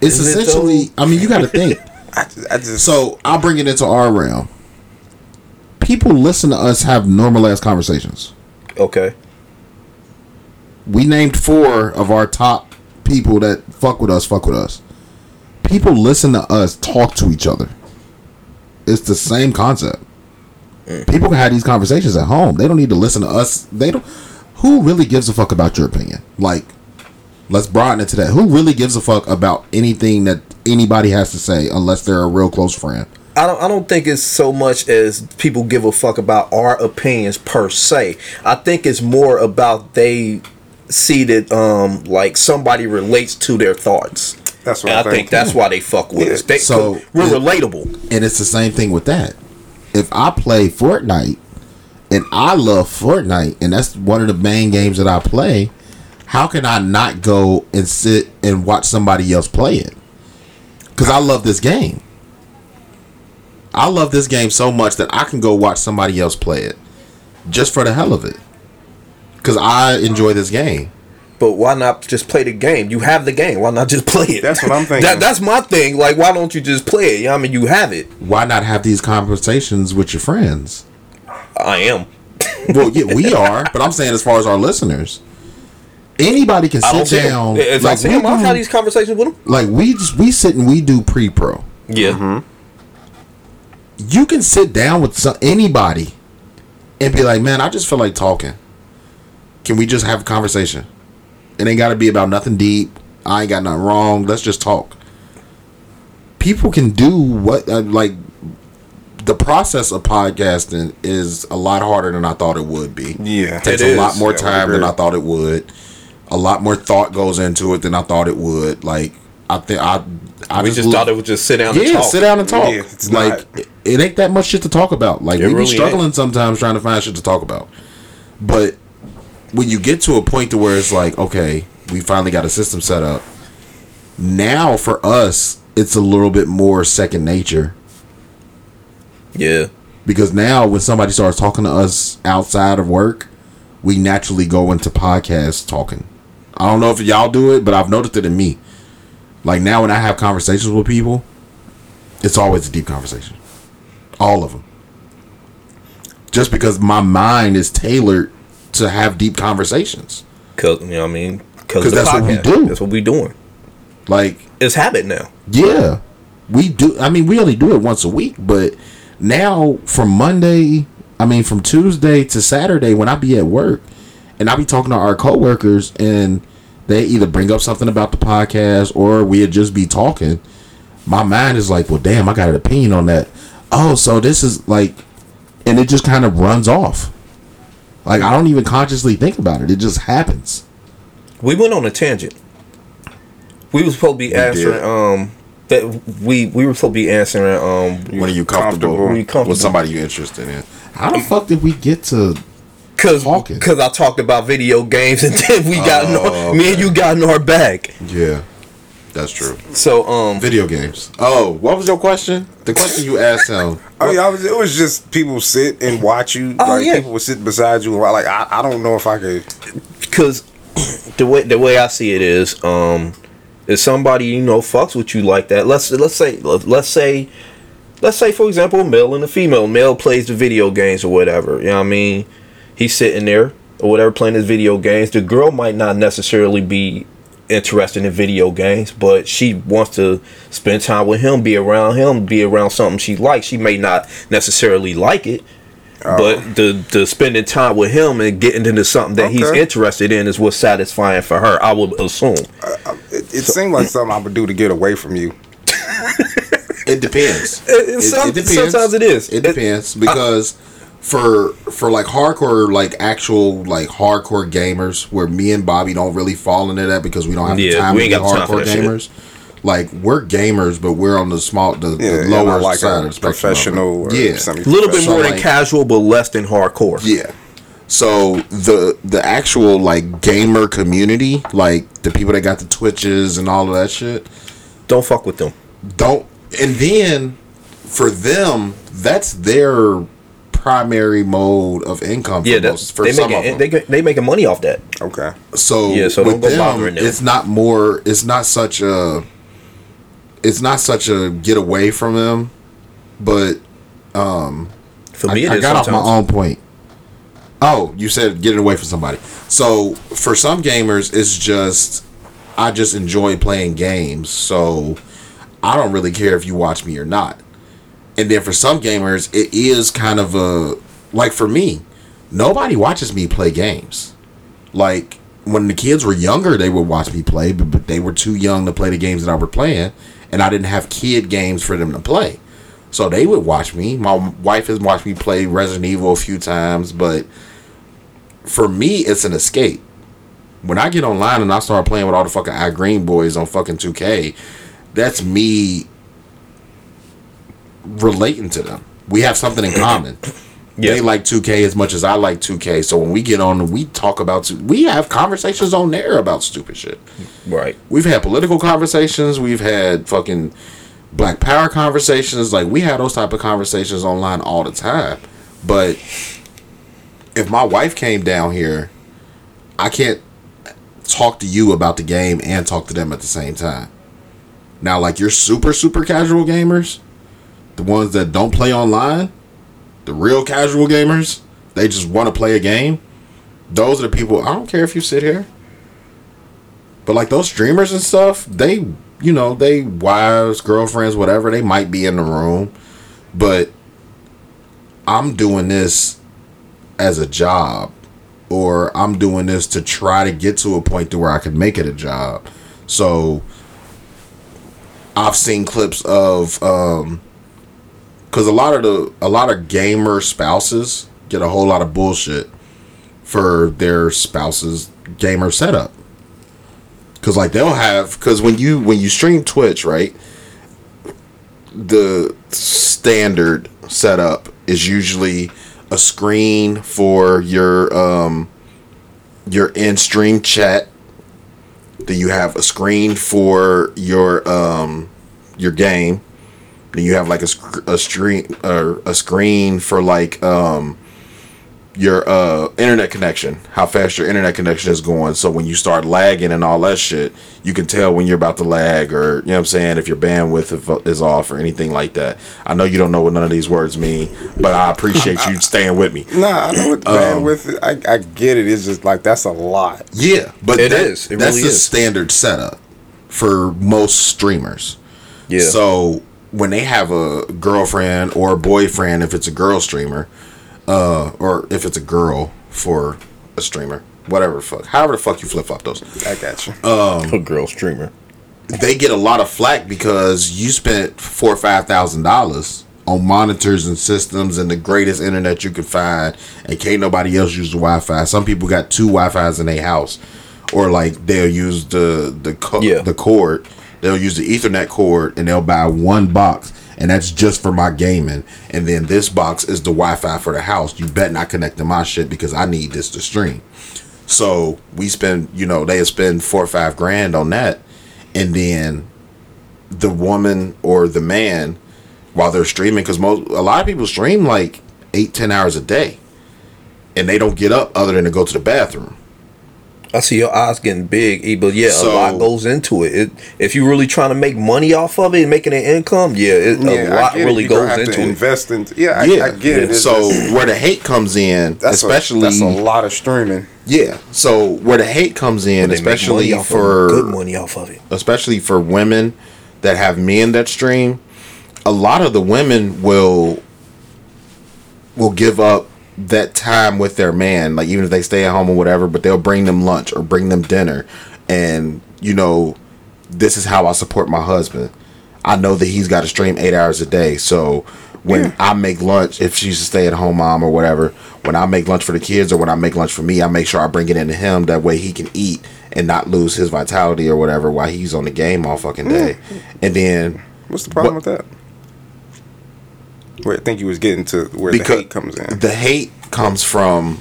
It's Is it essentially. I mean, you got to think. I, I just So I'll bring it into our realm. People listen to us have normal ass conversations. Okay. We named four of our top people that fuck with us. Fuck with us. People listen to us talk to each other. It's the same concept. Mm. People can have these conversations at home. They don't need to listen to us. They don't. Who really gives a fuck about your opinion? Like, let's broaden it to that. Who really gives a fuck about anything that anybody has to say unless they're a real close friend? I don't. I don't think it's so much as people give a fuck about our opinions per se. I think it's more about they see that um like somebody relates to their thoughts. That's what And I I think think. that's why they fuck with Yeah. us. They, So, so we're it- relatable. And it's the same thing with that. If I play Fortnite and I love Fortnite and that's one of the main games that I play, how can I not go and sit and watch somebody else play it? Because I love this game. I love this game so much that I can go watch somebody else play it just for the hell of it. Because I enjoy this game. But why not just play the game? You have the game. Why not just play it? That's what I'm thinking. that, that's my thing. Like, why don't you just play it? You know I mean, you have it. Why not have these conversations with your friends? I am. Well, yeah, we are, but I'm saying as far as our listeners, anybody can sit see down. them. If Like see we, them, I'll do- have these conversations with them. like we just we sit and we do pre-pro. Yeah. Mm-hmm. You can sit down with some, anybody and be like, "Man, I just feel like talking. Can we just have a conversation? It ain't got to be about nothing deep. I ain't got nothing wrong. Let's just talk." People can do what uh, like the process of podcasting is a lot harder than I thought it would be. Yeah. it takes It a lot more I time than. I thought it would. A lot more thought goes into it than I thought it would. Like I think I, I We just thought it would just sit down and yeah, talk. sit down and talk. Yeah, it's like not. it, ain't that much shit to talk about. Like It we be struggling ain't. sometimes trying to find shit to talk about. But when you get to a point to where it's like, okay, we finally got a system set up. Now for us, it's a little bit more second nature Yeah. because now when somebody starts talking to us outside of work, we naturally go into podcast talking. I don't know if y'all do it, but I've noticed it in me. Like now when I have conversations with people, it's always a deep conversation. All of them. Just because my mind is tailored to have deep conversations. Cause you know what I mean? Because that's what we do. That's what we doing. Like It's habit now. Yeah, we do. I mean, we only do it once a week, but now from Monday, I mean, from Tuesday to Saturday, when I be at work and I be talking to our coworkers, and they either bring up something about the podcast or we'd just be talking. My mind is like, well, damn, I got an opinion on that. Oh, so this is like, and it just kind of runs off. Like I don't even consciously think about it; it just happens. We went on a tangent. We was supposed to be answering. Um, that we we were supposed to be answering. Um, When are you comfortable, When you comfortable. with somebody you're interested in? How the fuck did we get to? Cause, Talking. Cause I talked about video games and then we got in Oh, our, me and you got in our bag. Yeah, that's true. So um, Video games. Oh, what was your question? The question you asked him. Oh yeah, I was, it was just people sit and watch you. Oh, like yeah. people would sit beside you. Like I, I don't know if I could. because the way the way I see it is, um, if somebody you know fucks with you like that, let's let's say let's say let's say for example a male and a female. Male plays the video games or whatever. You know what I mean? He's sitting there or whatever playing his video games. The girl might not necessarily be interested in video games, but she wants to spend time with him, be around him, be around something she likes. She may not necessarily like it. Oh. But the the spending time with him and getting into something that he's interested in is what's satisfying for her. I would assume. Uh, uh, it, it seemed like something I would do to get away from you. It depends. It- some- sometimes it is. It depends uh, because for for like hardcore like actual like hardcore gamers where me and Bobby don't really fall into that because we don't have the Yeah, time we to ain't be got time for hardcore that shit. gamers. Like we're gamers, but we're on the small, the, Yeah, the lower I like side of the of professional or yeah, A little bit So, more than like- casual, but less than hardcore. yeah. So the the actual like gamer community, like the people that got the Twitches and all of that shit, Don't fuck with them. don't and then for them that's their primary mode of income for, Yeah, that, most, for they some of making them. they get- they making money off that. Okay. so Yeah, so with them, them. it's not more it's not such a it's not such a get away from them but um, For I, me, it is I got off my own point. Oh, you said getting away from somebody. So for some gamers, it's just I just enjoy playing games. So I don't really care if you watch me or not. And then for some gamers, it is kind of a like for me, nobody watches me play games. Like when the kids were younger, they would watch me play, but, but they were too young to play the games that I were playing, and I didn't have kid games for them to play. So they would watch me. My wife has watched me play Resident Evil a few times, but for me, it's an escape. When I get online and I start playing with all the fucking I Green boys on fucking 2K, that's me relating to them. We have something in common. Yeah. They like 2K as much as I like 2K. So when we get on, we talk about, we have conversations on there about stupid shit. Right. We've had political conversations. We've had fucking Black Power conversations. Like we have those type of conversations online all the time. But if my wife came down here, I can't talk to you about the game and talk to them at the same time. Now, like you're super super casual gamers, the ones that don't play online, the real casual gamers, they just want to play a game. Those are the people. I don't care if you sit here. But like those streamers and stuff, they you know, they wives, girlfriends, whatever, they might be in the room. But I'm doing this as a job. Or I'm doing this to try to get to a point to where I can make it a job. So I've seen clips of um because a lot of the a lot of gamer spouses get a whole lot of bullshit for their spouse's gamer setup. Cause like they'll have cause when you when you stream Twitch, right? The standard setup is usually a screen for your um your in stream chat. Then you have a screen for your um your game. Then you have like a, sc- a screen or a screen for like um your uh internet connection, how fast your internet connection is going. So when you start lagging and all that shit, you can tell when you're about to lag or you know what I'm saying if your bandwidth is off or anything like that. I know you don't know what none of these words mean, but I appreciate you staying with me. Nah, I know what the Um, bandwidth. I, I get it. It's just like that's a lot. Yeah, but It that- is. It that's really the is. standard setup for most streamers. Yeah. So when they have a girlfriend or a boyfriend, if it's a girl streamer, uh, or if it's a girl for a streamer, whatever the fuck, however the fuck you flip flop those, I got you. a girl streamer. they get a lot of flack because you spent four or five thousand dollars on monitors and systems and the greatest internet you can find, and can't nobody else use the Wi-Fi. Some people got two Wi-Fi's in their house, or like they'll use the the co- Yeah. the cord. They'll use the Ethernet cord and they'll buy one box, and that's just for my gaming. And then this box is the Wi-Fi for the house. You bet not connect to my shit because I need this to stream. So we spend, you know, they spend four or five grand on that, and then the woman or the man while they're streaming, because most a lot of people stream like eight, ten hours a day, and they don't get up other than to go to the bathroom. I see your eyes getting big, E, but yeah, So- a lot goes into it. it. If you're really trying to make money off of it and making an income, yeah, it, Yeah, a I lot get it. really You goes have to into it. invest in. Yeah, I, yeah, I get it. It's so just- where the hate comes in, that's especially a, that's a lot of streaming. yeah. So where the hate comes in, They make money especially off of it, for good money off of it. especially for women that have men that stream, a lot of the women will will give up that time with their man, like even if they stay at home or whatever, but they'll bring them lunch or bring them dinner and you know, this is how I support my husband. I know that he's got to stream eight hours a day, so when I make lunch, if she's a stay at home mom or whatever, when I make lunch for the kids or when I make lunch for me, I make sure I bring it into him. That way he can eat and not lose his vitality or whatever while he's on the game all fucking day. Mm. And then What's the problem But- with that? Where I think you was getting to where the hate comes in. the hate comes from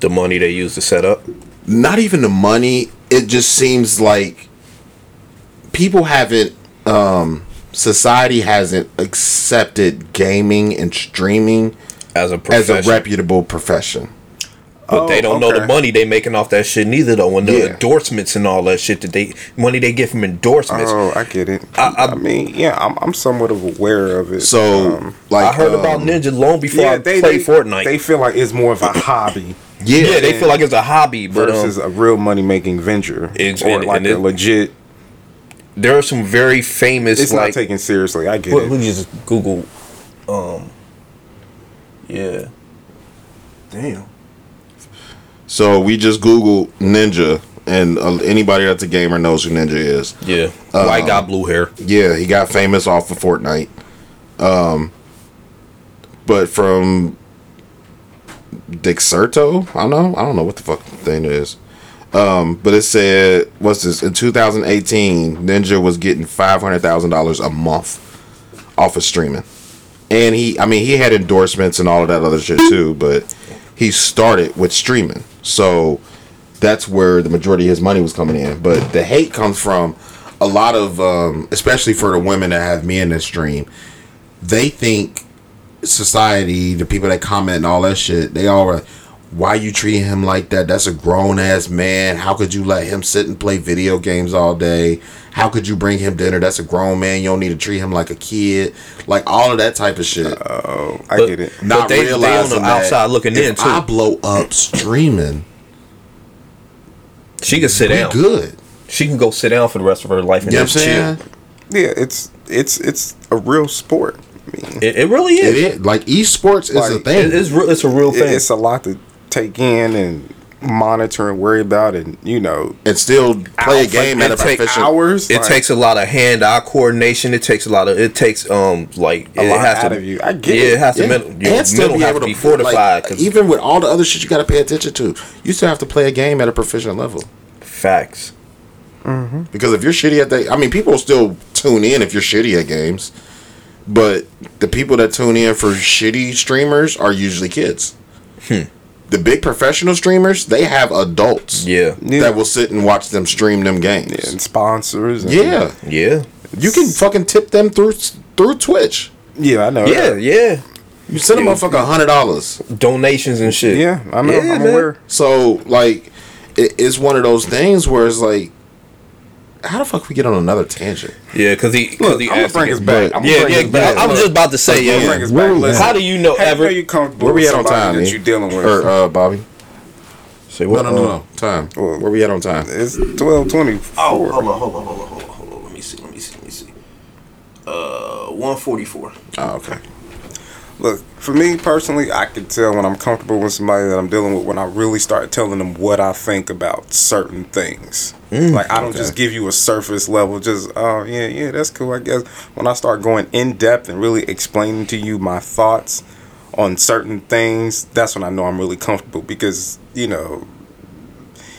The money they use to set up. not even the money. It just seems like people haven't, um, society hasn't accepted gaming and streaming As a as a reputable profession. But they Oh, don't know the money they making off that shit neither though. When the Yeah. endorsements and all that shit that they money they get from endorsements. Oh, I get it. I- I, I- mean, yeah, I'm, I'm somewhat of aware of it. So, Um, like, I heard about um, Ninja long before I they, played they, Fortnite. They feel like it's more of a hobby Yeah, yeah, they feel like it's a hobby, but um, versus a real money making venture, Ex- or and- like and a it- legit. there are some very famous It's like not taken seriously. I get What, it. who just Google? Um. Yeah. Damn. So we just Googled Ninja, and uh, anybody that's a gamer knows who Ninja is. Yeah. White guy, blue hair. Yeah, he got famous off of Fortnite. Um, but from Dexerto, I don't know. I don't know what the fuck thing is. Um, but it said, what's this? In 2018, Ninja was getting five hundred thousand dollars a month off of streaming, and he, I mean, he had endorsements and all of that other shit too. But he started with streaming, so that's where the majority of his money was coming in. But the hate comes from a lot of, um, especially for the women that have men that stream, they think society, the people that comment and all that shit, they all are. Why you treating him like that? That's a grown ass man. How could you let him sit and play video games all day? How could you bring him dinner? That's a grown man. You don't need to treat him like a kid. Like all of that type of shit. Oh, I But- get it. but Not they- they on the realizing that outside looking if in, too. I blow up streaming, She can sit down. good. She can go sit down for the rest of her life and You know just chill. Yeah, it's it's it's a real sport. I mean, It, it really It is. is like esports is a thing. It- it's real. It's a real it- thing. it's a lot to take in and monitor and worry about, and you know, and still play a game like, at a it take proficient. hours. it like, takes a lot of hand-eye coordination. It takes a lot of. It takes um like A it lot has out to. of you. I get yeah, it. it has to. Yeah. Mental, your and still be able to to be fortified. Like, 'cause- even with all the other shit you got to pay attention to, you still have to play a game at a proficient level. facts. Because if you're shitty at that, I mean, people will still tune in if you're shitty at games. But the people that tune in for shitty streamers are usually kids. The big professional streamers, they have adults Yeah. Yeah. that will sit and watch them stream them games. and sponsors. And, Yeah, Yeah. you can fucking tip them through through Twitch. yeah, I know. Yeah. that. Yeah. You send a motherfucker a hundred dollars. donations and shit. Yeah, I know. Yeah, I'm man. aware. So like, it, it's one of those things where it's like, how the fuck we get on another tangent? Yeah, because he, cause Look, he I'm gonna asked bring to us get- back. I'm Yeah, bring yeah. back. I was just about to say, I'm bring yeah. us back. Listen, How do you know how ever? are you comfortable Where we with at on time? that you dealing with? Or uh, Bobby? Say No, what? no, no, no. no. Time. Well- Where we at on time? It's twelve twenty. Oh, hold on, hold on, hold on, hold on, hold on. Let me see, let me see, let me see. Uh, one forty four. Oh, okay. Look, for me personally, I can tell when I'm comfortable with somebody that I'm dealing with when I really start telling them what I think about certain things. Mm, like I don't just give you a surface level, just oh yeah, yeah, that's cool. I guess when I start going in depth and really explaining to you my thoughts on certain things, that's when I know I'm really comfortable because you know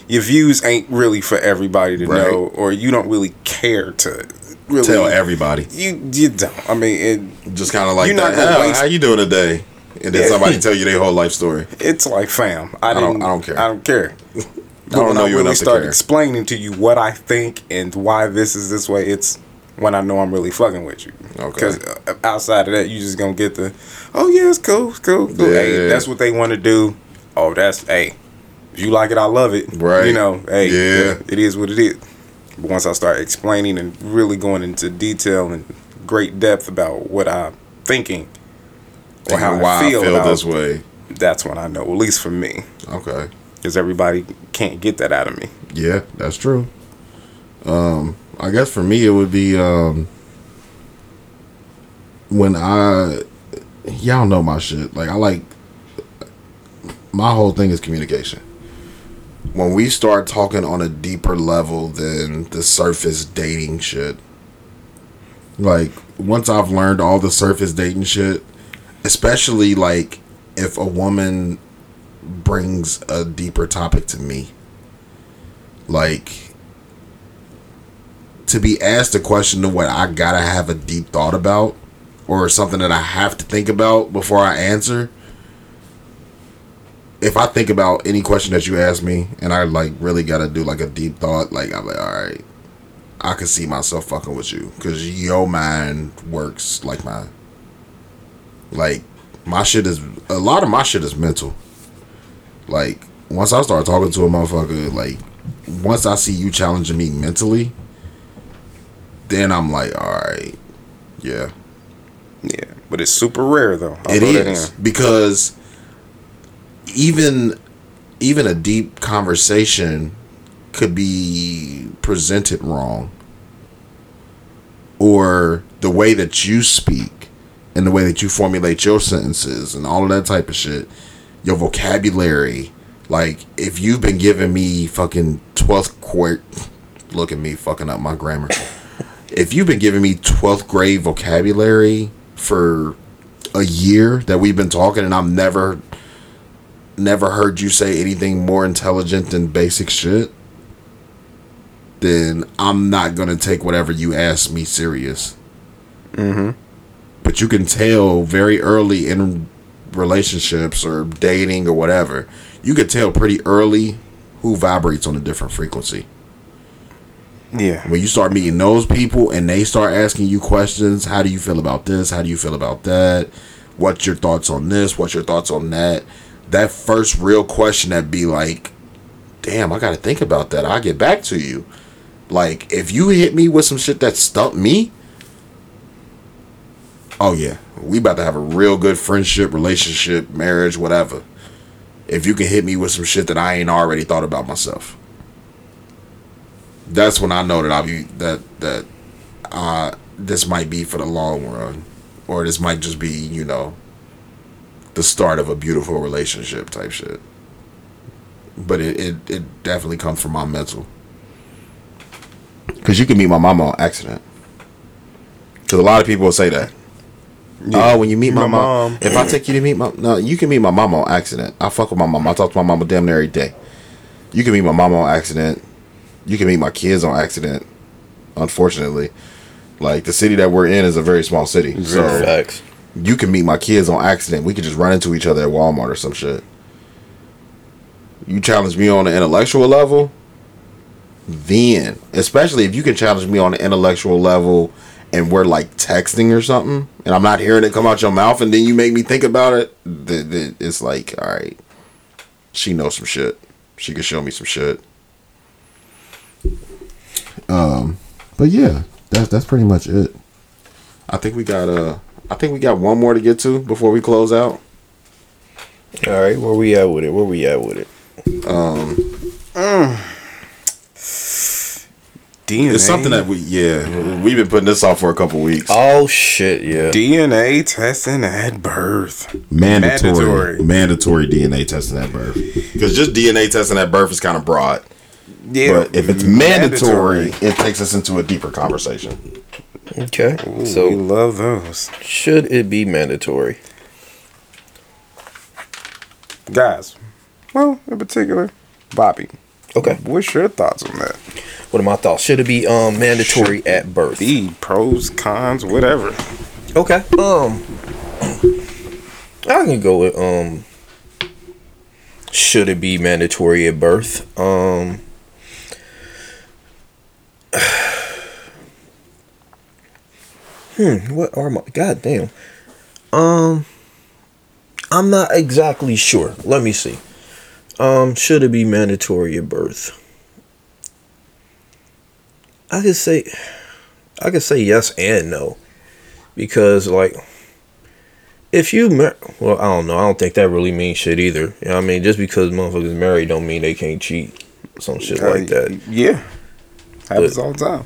your views ain't really for everybody to Right. know, or you don't really care to really Tell everybody. You you don't. I mean, it, Just kind of like You're not that. gonna "How- waste- how you doing today? And then Yeah. somebody tell you their whole life story. it's like fam. I, don't- didn't, I don't care. I don't care. But don't when know I really enough to start explaining to you what I think and why this is this way, it's when I know I'm really fucking with you. Okay. Because uh, outside of that, you just gonna get the, oh yeah, it's cool, it's cool, cool. Yeah, hey, yeah. that's what they want to do. Oh, that's hey, if you like it, I love it. Right. You know, hey, yeah, it is what it is. But once I start explaining and really going into detail and great depth about what I'm thinking or how Thinking why I feel, about, this way. that's when I know. At least for me Okay. because everybody can't get that out of me. Yeah, that's true. Um, I guess for me it would be um when I y'all know my shit. Like I like my whole thing is communication. When we start talking on a deeper level than the surface dating shit. Like once I've learned all the surface dating shit, especially like if a woman brings a deeper topic to me like to be asked a question of what I gotta have a deep thought about or something that I have to think about before I answer. If I think about any question that you ask me and I like really gotta do like a deep thought, like I'm like, all right, I can see myself fucking with you because your mind works like mine. Like my shit is a lot of my shit is mental. Like once I start talking to a motherfucker, like once I see you challenging me mentally, then I'm like, all right, yeah, Yeah, but it's super rare though. I'll it is because even even a deep conversation could be presented wrong, or the way that you speak and the way that you formulate your sentences and all of that type of shit, your vocabulary. Like if you've been giving me fucking twelfth grade, look at me fucking up my grammar. if you've been giving me twelfth grade vocabulary for a year that we've been talking and I've never never heard you say anything more intelligent than basic shit, then I'm not gonna take whatever you ask me serious. Mm-hmm. But you can tell very early in relationships or dating or whatever, you could tell pretty early who vibrates on a different frequency. Yeah. When you start meeting those people and they start asking you questions, how do you feel about this? How do you feel about that? What's your thoughts on this? What's your thoughts on that? That first real question that be like, damn, I gotta think about that. I'll get back to you. Like, if you hit me with some shit that stumped me, oh yeah, we about to have a real good friendship, relationship, marriage, whatever. If you can hit me with some shit that I ain't already thought about myself that's when I know that I'll be that that uh this might be for the long run. Or this might just be, you know, the start of a beautiful relationship type shit. But it, it, it definitely comes from my mental. Cause you can meet my mama on accident. Cause a lot of people will say that. Oh, when you meet my, My mom, mom. if I take you to meet my no, you can meet my mama on accident. I fuck with my mom. I talk to my mama damn near every day. You can meet my mama on accident. You can meet my kids on accident. Unfortunately, like the city that we're in is a very small city, so Facts. You can meet my kids on accident. We could just run into each other at Walmart or some shit. You challenge me on an intellectual level, then, especially if you can challenge me on an intellectual level and we're like texting or something, and I'm not hearing it come out your mouth, and then you make me think about it, th- th- it's like, all right, she knows some shit. She could show me some shit. Um, but yeah, that's that's pretty much it. I think we got uh, I think we got one more to get to before we close out. All right, where we at with it? Where we at with it? Um, DNA. it's something that we yeah we've been putting this off for a couple weeks. Oh shit, yeah. DNA testing at birth. Mandatory, Mandatory. mandatory, DNA testing at birth. Because just DNA testing at birth is kind of broad. Yeah, But if it's mandatory, it takes us into a deeper conversation. Okay, Ooh, we love those should it be mandatory? guys. Well, in particular, Bobby. Okay, What's your thoughts on that? what are my thoughts? Should it be um mandatory at birth? The pros, cons, whatever. Okay. Um, I can go with um. Should it be mandatory at birth? Um. Hmm. What are my goddamn? Um. I'm not exactly sure. Let me see. Um. Should it be mandatory at birth? I could say. I could say yes and no because like if you mar- well i don't know i don't think that really means shit either you know what i mean just because motherfuckers married don't mean they can't cheat some shit like that Yeah, happens But- all the time.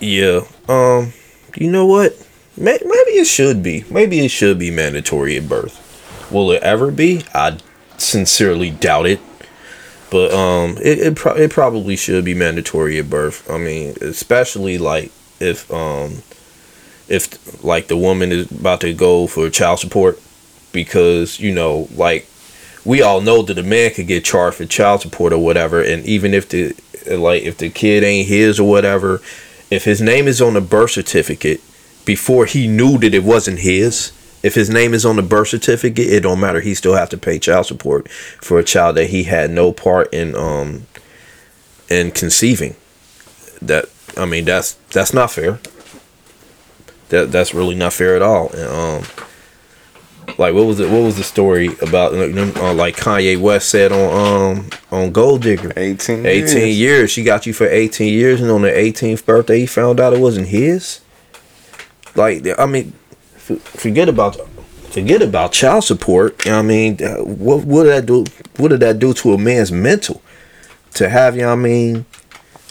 yeah um you know what? Maybe it should be. Maybe it should be mandatory at birth. Will it ever be? I sincerely doubt it. But um it it, pro- it probably should be mandatory at birth. I mean especially like if um if like the woman is about to go for child support because you know like we all know that a man could get charged for child support or whatever. And even if the like if the kid ain't his or whatever if his name is on the birth certificate before he knew that it wasn't his if his name is on the birth certificate it don't matter. He still have to pay child support for a child that he had no part in um in conceiving. That i mean that's that's not fair. That that's really not fair at all. And, um, like what was it? What was the story about? like, Uh, like Kanye West said on um on Gold Digger. 18 18 years. years. She got you for 18 years, and on the 18th birthday, he found out it wasn't his. Like I mean, forget about forget about child support. I mean, uh, what what did that do? What did that do to a man's mental? To have you know what I mean,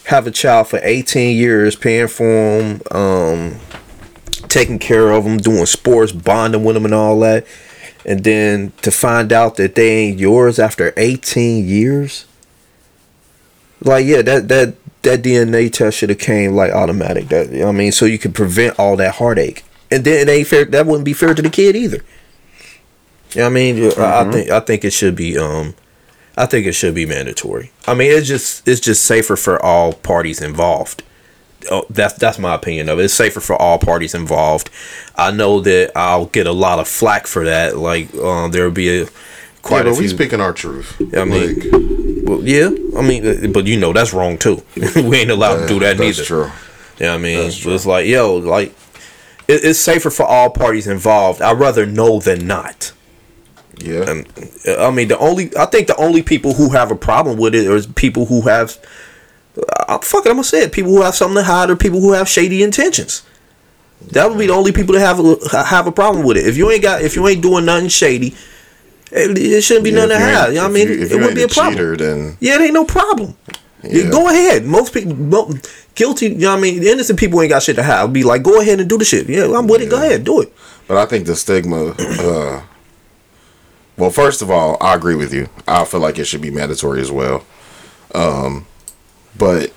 have a child for 18 years, paying for him, um, taking care of them, doing sports, bonding with them, and all that, and then to find out that they ain't yours after 18 years. Like yeah, that that that DNA test should have came like automatic. That you know what I mean, so you could prevent all that heartache, and then it ain't fair. That wouldn't be fair to the kid either. You know what I mean? I- I think I think it should be um, I think it should be mandatory. I mean, it's just it's just safer for all parties involved. Oh, that's that's my opinion of it. It's safer for all parties involved. I know that I'll get a lot of flack for that. Like um, there'll be a quite yeah, a but we few. speaking our truth. I mean, Like, well, yeah. I mean, uh, but you know that's wrong too. we ain't allowed to do that that's neither. true. Yeah, I mean, That's true. it's like yo, like it, it's safer for all parties involved. I'd rather know than not. Yeah. And uh, I mean, the only I think the only people who have a problem with it is people who have. I'm fucking. I'm gonna say it. People who have something to hide or people who have shady intentions. That would be the only people that have a, have a problem with it. If you ain't got, if you ain't doing nothing shady, it, it shouldn't be Yeah, nothing to if you hide. You know what I mean? you- it wouldn't be a problem. cheater, then Yeah, it ain't no problem. Yeah. go ahead. Most people, mo- guilty. You know what I mean? Innocent people ain't got shit to hide. Be like, go ahead and do the shit. Yeah, I'm with it. Go ahead, do it. But I think the stigma. Uh, well, first of all, I agree with you. I feel like it should be mandatory as well. Um, but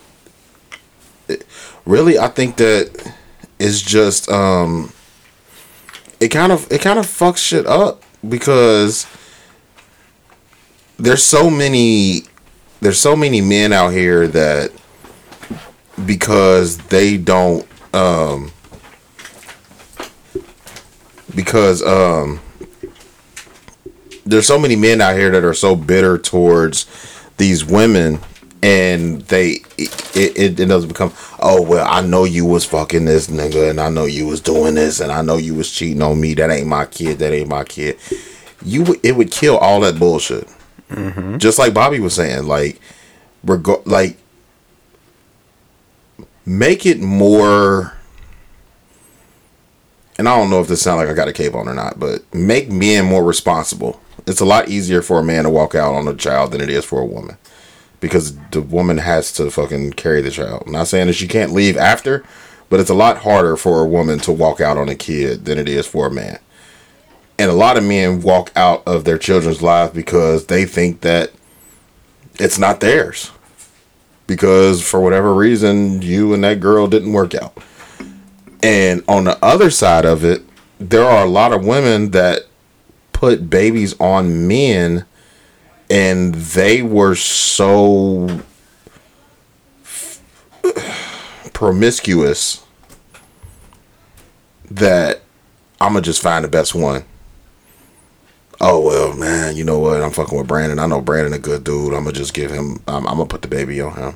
really, I think that it's just um, it kind of it kind of fucks shit up because there's so many there's so many men out here that because they don't um because um there's so many men out here that are so bitter towards these women and they it, it, it doesn't become oh well I know you was fucking this nigga and I know you was doing this and I know you was cheating on me. That ain't my kid. That ain't my kid. You it would kill all that bullshit. Mm-hmm. Just like Bobby was saying like reg- like make it more and I don't know if this sounds like I got a cape on or not, but make men more responsible. It's a lot easier for a man to walk out on a child than it is for a woman. Because the woman has to fucking carry the child. I'm not saying that she can't leave after, but it's a lot harder for a woman to walk out on a kid than it is for a man. And a lot of men walk out of their children's lives because they think that it's not theirs. Because for whatever reason, you and that girl didn't work out. And on the other side of it, there are a lot of women that put babies on men and they were so promiscuous that I'm gonna just find the best one. Oh well, man, you know what? I'm fucking with Brandon. I know Brandon a good dude. I'm gonna just give him. I'm, I'm gonna put the baby on him.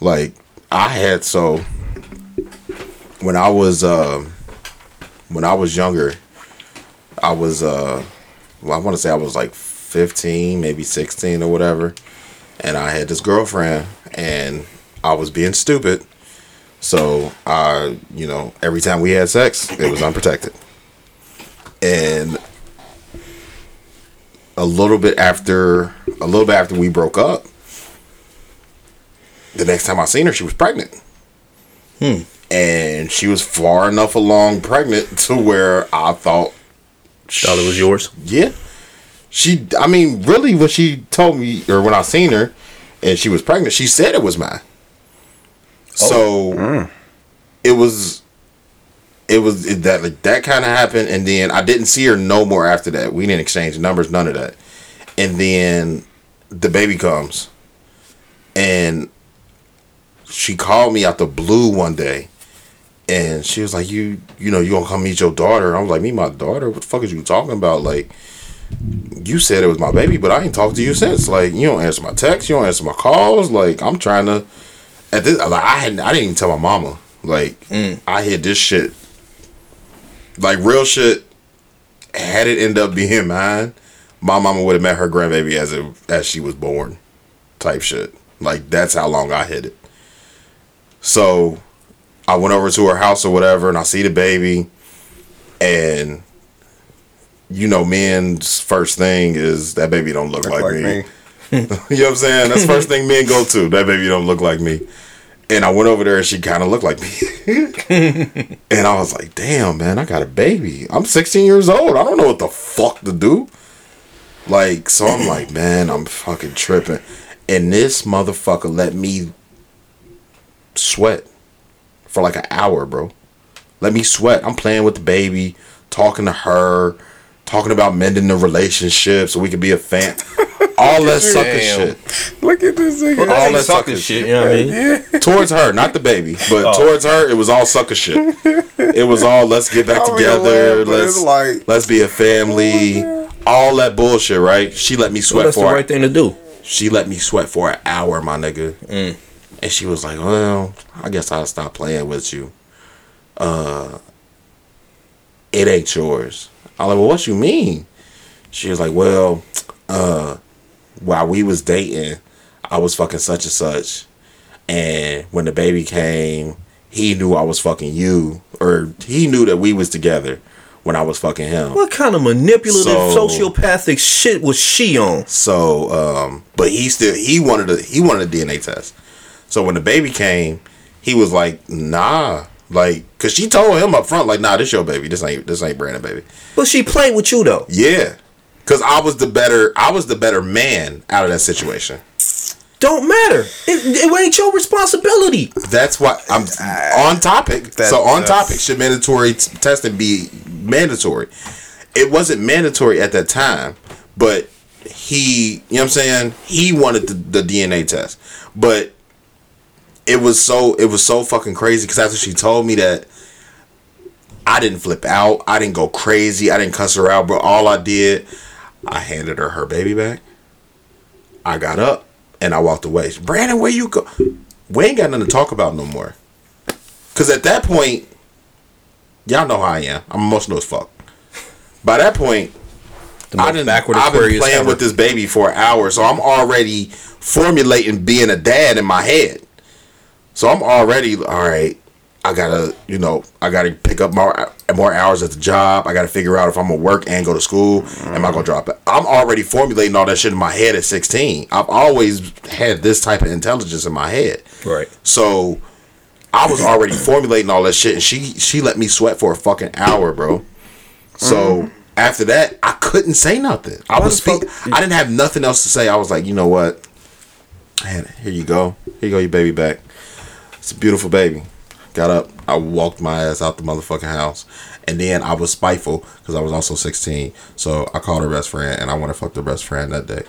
Like I had so when I was uh, when I was younger, I was uh, I want to say I was like 15, maybe 16 or whatever, and I had this girlfriend, and I was being stupid. So I, you know, every time we had sex, it was unprotected, and a little bit after a little bit after we broke up, the next time I seen her, she was pregnant. Hmm. And she was far enough along pregnant to where I thought Thought it was yours. yeah. She I mean, really when she told me or when I seen her and she was pregnant, she said it was mine. Oh. So mm. it was it was it, that like that kind of happened and then I didn't see her no more after that. We didn't exchange numbers, none of that. And then the baby comes and she called me out the blue one day and she was like you you know you gonna come meet your daughter? I was like meet my daughter? What the fuck is you talking about? Like you said it was my baby but i ain't talked to you since. Like you don't answer my texts you don't answer my calls. Like i'm trying to at this like i hadn't i didn't even tell my mama. Like mm. i hid this shit like real shit had it end up being mine my mama would have met her grandbaby as it as she was born type shit. Like that's how long i hid it. So I went over to her house or whatever, and I see the baby, and you know, men's first thing is that baby don't look, like, like me. me. you know what I'm saying? That's the first thing men go to. That baby don't look like me. And I went over there, and she kind of looked like me. and I was like, "Damn, man, I got a baby. I'm 16 years old. I don't know what the fuck to do." Like, so I'm like, man, I'm fucking tripping. And this motherfucker let me sweat for like an hour, bro. Let me sweat. I'm playing with the baby, talking to her, talking about mending the relationship so we could be a fan. All that sucker Damn. shit. Look at this nigga. All that sucker sucker shit, shit. you know what I mean? Towards her, not the baby, but Oh. towards her, it was all sucker shit. It was all let's get back together, laugh, let's like- let's be a family, all that bullshit, right? She let me Well, sweat that's the for right thing to do. she let me sweat for an hour, my nigga. Mm. And she was like, "Well, I guess I'll stop playing with you. Uh, it ain't yours." I'm like, "Well, what you mean?" She was like, "Well, uh, while we was dating, I was fucking such and such, and when the baby came, he knew I was fucking you, or he knew that we was together when I was fucking him." What kind of manipulative So- sociopathic shit was she on? So, um, but he still he wanted a he wanted a DNA test. So when the baby came, he was like, "Nah," like, cause she told him up front, like, "Nah, this your baby. This ain't this ain't Brandon, baby." But she played with you though. Yeah, cause I was the better I was the better man out of that situation. Don't matter. It, it ain't your responsibility. That's why I'm on topic. That- so on topic, should mandatory t- testing be mandatory? It wasn't mandatory at that time, but he, you know what I'm saying? He wanted the, the DNA test, but it was so it was so fucking crazy because after she told me that. I didn't flip out. I didn't go crazy. I didn't cuss her out, but all I did, I handed her her baby back. I got up and I walked away. Brandon, where you go? We ain't got nothing to talk about no more. Cause at that point, y'all know how I am. I'm emotional as fuck. By that point, The most I didn't, backward I've been playing ever. with this baby for an hour, so I'm already formulating being a dad in my head. So I'm already all right. I gotta, you know, I gotta pick up more more hours at the job. I gotta figure out if I'm gonna work and go to school. Am I gonna drop it? I'm already formulating all that shit in my head at 16. I've always had this type of intelligence in my head. Right. So I was already formulating all that shit, and she she let me sweat for a fucking hour, bro. So after that, I couldn't say nothing. I was speak. I didn't have nothing else to say. I was like, you know what? Man, here you go. Here you go, your baby back. It's a beautiful baby. Got up. I walked my ass out the motherfucking house, and then I was spiteful because I was also 16. So I called her best friend, and I want to fuck the best friend that day.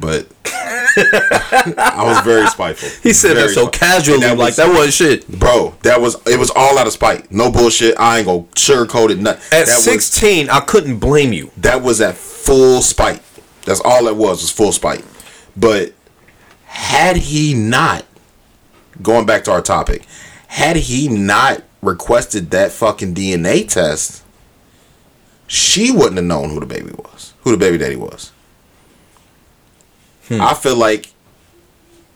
But I was very spiteful. He said that so spiteful. casually, that like was- that wasn't shit. Bro, that was it was all out of spite. No bullshit. I ain't gonna sugarcoat it. Nothing. At that was 16, I couldn't blame you. that was at full spite. That's all it was was full spite. But had he not going back to our topic, had he not requested that fucking DNA test, she wouldn't have known who the baby was, who the baby daddy was. Hmm. I feel like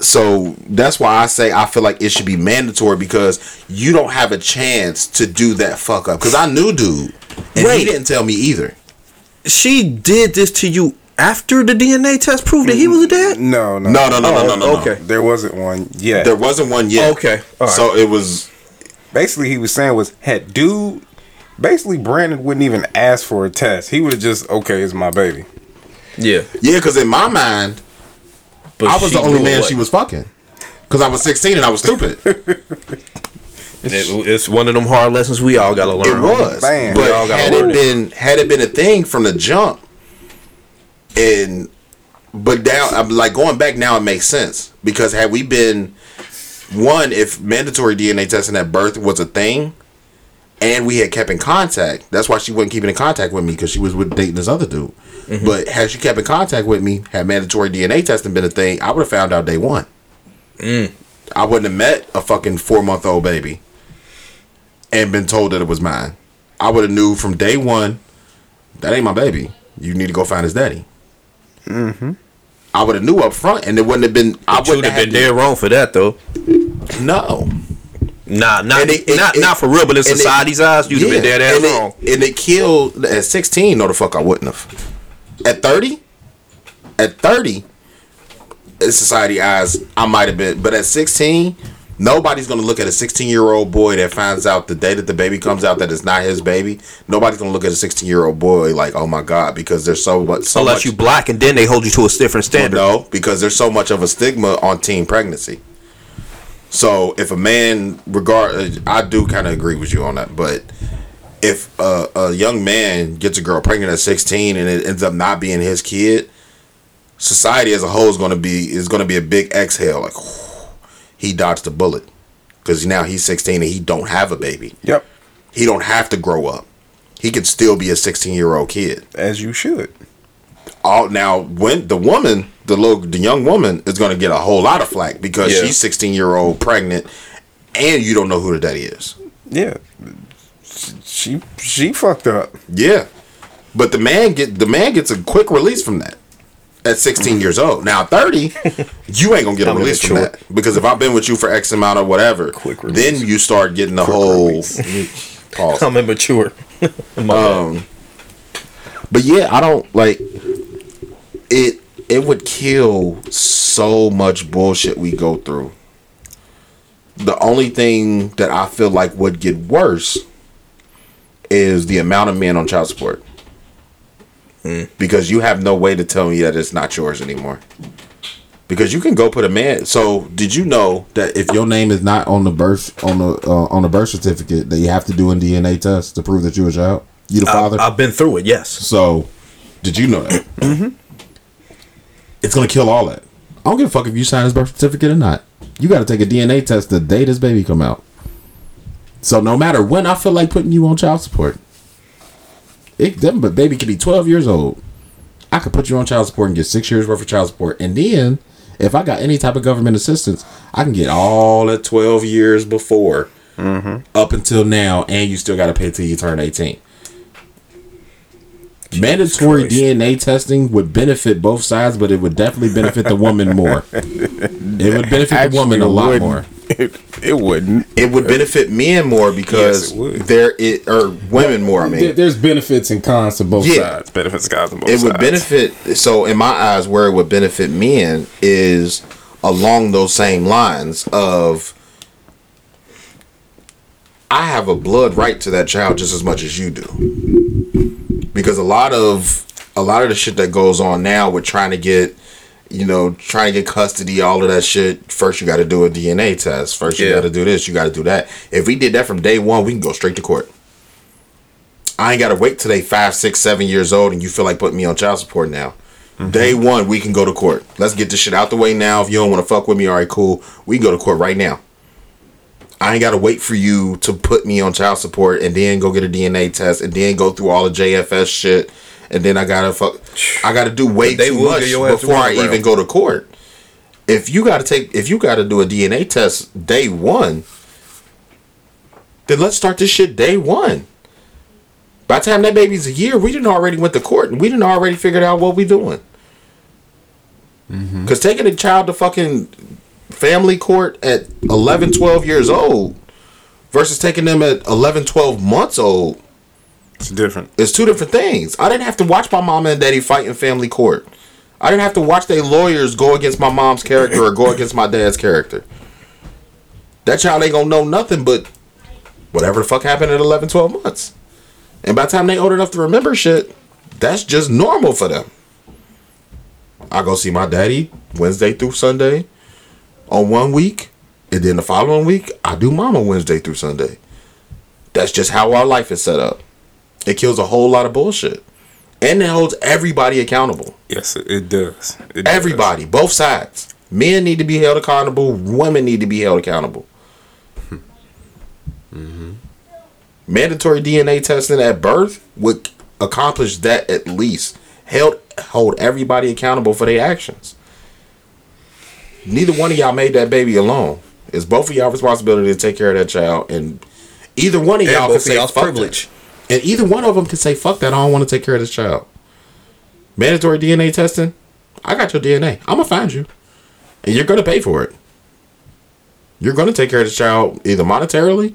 so that's why I say I feel like it should be mandatory because you don't have a chance to do that fuck up. Because I knew dude, and he didn't tell me either. She did this to you after the DNA test proved that he was a dad? No, no, No, no, no, no, no, no, no. okay. There wasn't one yet. There wasn't one yet. Okay, all right. So it was basically, he was saying was, "Had dude." Basically, Brandon wouldn't even ask for a test. He would just, okay, it's my baby. Yeah. yeah, because in my mind, But I was the only man away. she was fucking. Because I was 16 and I was stupid. It- it's one of them hard lessons we all gotta learn. It was, Man, but we all had learn it it. been had it been a thing from the jump, and but now I'm like going back now it makes sense because had we been one if mandatory DNA testing at birth was a thing, and we had kept in contact, that's why she wasn't keeping in contact with me because she was with dating this other dude. Mm-hmm. But had she kept in contact with me, had mandatory DNA testing been a thing, I would have found out day one. Mm. I wouldn't have met a fucking four month old baby and been told that it was mine. I would have knew from day one that ain't my baby. You need to go find his daddy. Mm-hmm. I would have knew up front, and it wouldn't have been. I But you wouldn't have have been had dead wrong for that though. No, Nah, not it- it- not it- not for real, but in and it- society's eyes, you'd have been dead ass and it- wrong. and it killed at sixteen. No, the fuck I wouldn't have. At thirty, at thirty, in society eyes, I might have been. But at sixteen, nobody's gonna look at a sixteen-year-old boy that finds out the day that the baby comes out that it's not his baby. Nobody's gonna look at a sixteen-year-old boy like, oh my god, because there's so much. So Unless much, you black and then they hold you to a different standard. no, because there's so much of a stigma on teen pregnancy. So if a man regard, I do kind of agree with you on that. But if a, a young man gets a girl pregnant at 16 and it ends up not being his kid, society as a whole is going to be is going to be a big exhale. Like he dodged a bullet because now he's 16 and he don't have a baby. Yep, He don't have to grow up. He could still be a 16 year old kid as you should. all now when the woman the little the young woman is going to get a whole lot of flack because Yeah. she's 16 year old pregnant and you don't know who the daddy is Yeah, she she fucked up. yeah but the man get the man gets a quick release from that at 16 years old now 30 you ain't gonna get a release from that because if i've been with you for x amount of whatever Quick then you start getting the whole pause. I'm immature. Um, but yeah, I don't like it. It would kill so much bullshit we go through. The only thing that I feel like would get worse is the amount of men on child support. Because you have no way to tell me that it's not yours anymore. Because you can go put a man. So did you know that if your name is not on the birth on the uh, on the birth certificate, that you have to do a DNA test to prove that you're a child. You the father. I've been through it. Yes. so, did you know that? mm-hmm. It's gonna kill all that. I don't give a fuck if you sign his birth certificate or not. You got to take a DNA test the day this baby come out. So no matter when I feel like putting you on child support, it them but baby could be twelve years old. I could put you on child support and get six years worth of child support, and then if I got any type of government assistance, I can get all that twelve years before mm-hmm. up until now, and you still got to pay till you turn eighteen. Mandatory Christ. DNA testing would benefit both sides, but it would definitely benefit the woman more. It would benefit the woman a lot more. It, it wouldn't. It would benefit men more because Yes, it there it or women more. I mean, There's benefits and cons to both Yeah. sides. Benefits guys on both it would benefit. So in my eyes, where it would benefit men is along those same lines of. I have a blood right to that child just as much as you do. Because a lot of a lot of the shit that goes on now with trying to get you know, trying to get custody, all of that shit. First, you got to do a DNA test. First, you Yeah. got to do this. You got to do that. If we did that from day one, we can go straight to court. I ain't got to wait till they five, six, seven years old, and you feel like putting me on child support now. Mm-hmm. Day one, we can go to court. Let's get this shit out the way now. If you don't want to fuck with me, all right, cool. We can go to court right now. I ain't got to wait for you to put me on child support and then go get a DNA test and then go through all the JFS shit and then I gotta fuck. I gotta do way too much get your ass before I around. even go to court. If you gotta take, if you gotta do a DNA test day one, then let's start this shit day one. By the time that baby's a year, we didn't already went to court and we didn't already figured out what we doing. Mm-hmm. Because taking a child to fucking family court at 11, 12 years old versus taking them at 11, 12 months old It's different. it's two different things. I didn't have to watch my mom and daddy fight in family court. I didn't have to watch their lawyers go against my mom's character or go against my dad's character. That child ain't gonna know nothing but whatever the fuck happened at 11, 12 months. And by the time they old enough to remember shit, that's just normal for them. I go see my daddy Wednesday through Sunday on one week, and then the following week I do mama Wednesday through Sunday. That's just how our life is set up. It kills a whole lot of bullshit. And it holds everybody accountable. Yes, it, does. It does. Everybody, both sides. Men need to be held accountable. Women need to be held accountable. Mm-hmm. Mandatory DNA testing at birth would accomplish that at least. Held hold everybody accountable for their actions. Neither one of y'all made that baby alone. It's both of y'all responsibility to take care of that child, and either one of y'all can say y'all's fuck that. privilege. And either one of them can say, fuck that, I don't want to take care of this child. Mandatory DNA testing, I got your DNA. I'm to find you. And you're to pay for it. You're to take care of this child either monetarily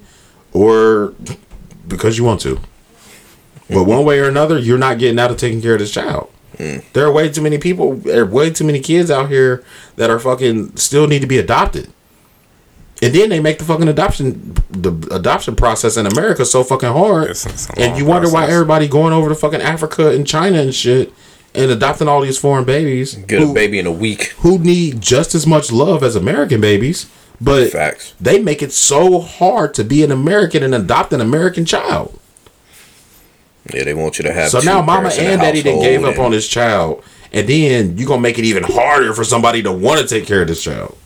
or because you want to. But one way or another, you're not getting out of taking care of this child. There are way too many people, there are way too many kids out here that are fucking still need to be adopted. And then they make the fucking adoption the adoption process in America so fucking hard. It's- it's and you wonder why everybody going over to fucking Africa and China and shit and adopting all these foreign babies. Get who, a baby in a week. who need just as much love as American babies, but Facts. they make it so hard to be an American and adopt an American child. Yeah, they want you to have. So now mama parents in the and daddy then gave up on this child, and then you gonna make it even harder for somebody to want to take care of this child.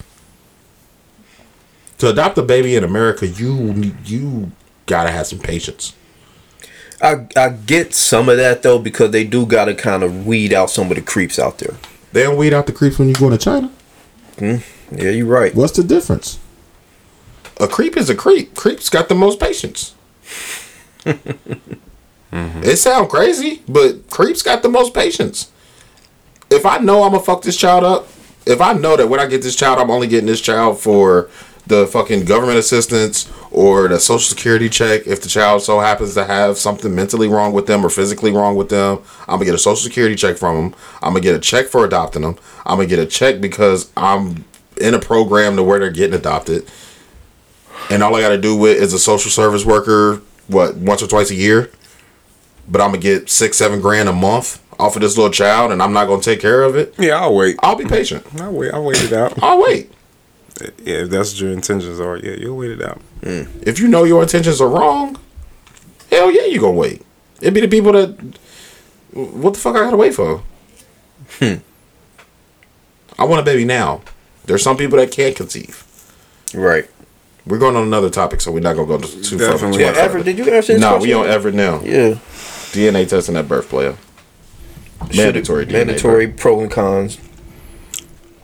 To adopt a baby in America, you you gotta have some patience. I I get some of that though because they do got to kind of weed out some of the creeps out there. They don't weed out the creeps when you go to China. Hmm, yeah, you're right. What's the difference? A creep is a creep. Creeps got the most patience. It sounds crazy, but creeps got the most patience. If I know I'm gonna fuck this child up, if I know that when I get this child, I'm only getting this child for the fucking government assistance or the social security check. If the child so happens to have something mentally wrong with them or physically wrong with them, I'm gonna get a social security check from them. I'm gonna get a check for adopting them. I'm gonna get a check because I'm in a program to where they're getting adopted and all I got to do with is a social service worker, what once or twice a year. But I'm gonna get six, seven grand a month off of this little child, and I'm not gonna take care of it. Yeah, I'll wait. I'll be patient. I'll wait. I'll wait it out. I'll wait. Yeah, if that's what your intentions are, yeah, you'll wait it out. If you know your intentions are wrong, hell yeah, you gonna wait. It'd be the people that. What the fuck I gotta wait for? Hmm. I want a baby now. There's some people that can't conceive. Right. We're going on another topic, so we're not gonna go too far. Definitely. too Yeah, much Everett, further. did you answer this No, question? we on Everett now. Yeah. DNA testing at birth, player. Mandatory DNA, mandatory pro and cons.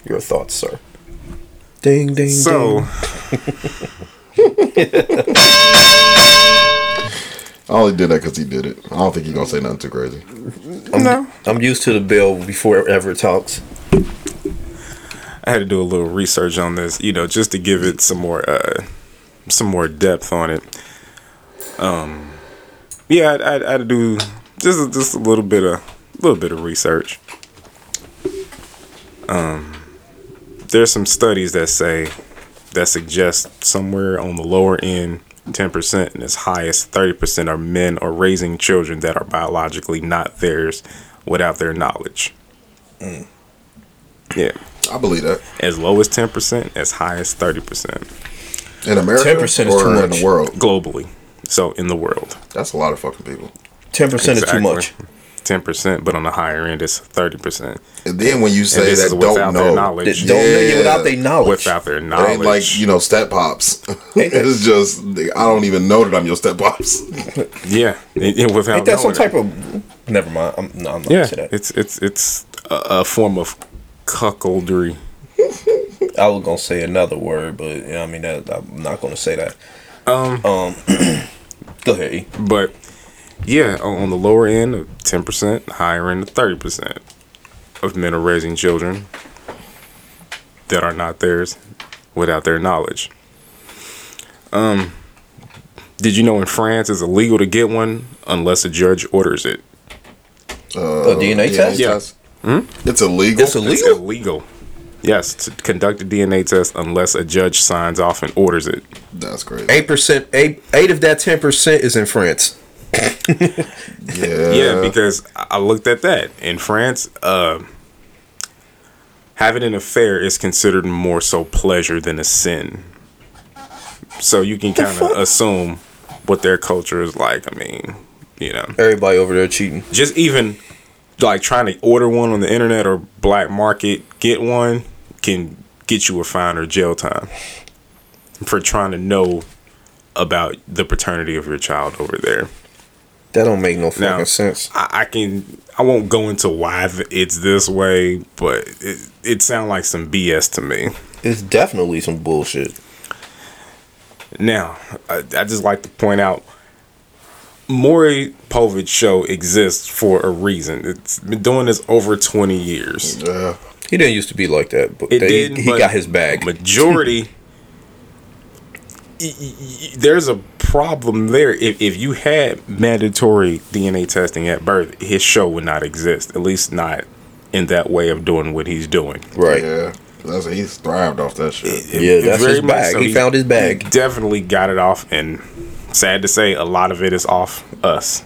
Your thoughts, sir? Ding ding So, ding. I only did that because he did it. I don't think he's gonna say nothing too crazy. no. I'm used to the bill before it ever talks. I had to do a little research on this, you know, just to give it some more uh some more depth on it. Um yeah, I, I, I had to do just just a little bit of a little bit of research. Um there's some studies that say that suggest somewhere on the lower end 10% and as high as 30% are men or raising children that are biologically not theirs without their knowledge. Yeah I believe that. as low as 10%, as high as 30% In America 10% is or too in the world, globally. So in the world, that's a lot of fucking people. Ten percent is too much. 10%, but on the higher end, it's 30%. And then when you say that don't their know, knowledge. That don't know you without their knowledge. Without their it knowledge. ain't like you know step pops. it's just I don't even know that I'm your step pops. yeah, it, it- without Ain't that some type of? Never mind. I'm, no, I'm not. Yeah, gonna say that. it's it's it's a, a form of cuckoldry. I was gonna say another word, but you know, I mean, that, I'm not gonna say that. Um, Um, go ahead. E. but yeah, on on the lower end of 10%, higher end of 30% of men are raising children that are not theirs without their knowledge. Um, did you know in France it's illegal to get one unless a judge orders it? Uh, A DNA test? Yeah. test? It's illegal. It's illegal? It's illegal. Yes, to conduct a DNA test unless a judge signs off and orders it. That's crazy. Eight percent. Eight. Eight of that ten percent is in France. Yeah. Yeah, because I I looked at that in France. Uh, having an affair is considered more so pleasure than a sin. So you can kind of assume what their culture is like. I mean, you know, Everybody over there cheating. just even like trying to order one on the internet or black market, get one can get you a fine or jail time for trying to know about the paternity of your child over there. That don't make no fucking Now, sense. I, I can I won't go into why it's this way, but it it sounds like some BS to me. It's definitely some bullshit. Now, I, I just like to point out, Maury Povich show exists for a reason. It's been doing this over twenty years. Yeah. He didn't used to be like that, but It they- did. he but got his bag. Majority. y- y- y- There's a problem there. If, if you had mandatory DNA testing at birth, his show would not exist. At least not in that way of doing what he's doing. right. Yeah. That's he's thrived off that shit. Yeah, that's Very his much bag. He found his bag. he definitely got it off, and sad to say, a lot of it is off us.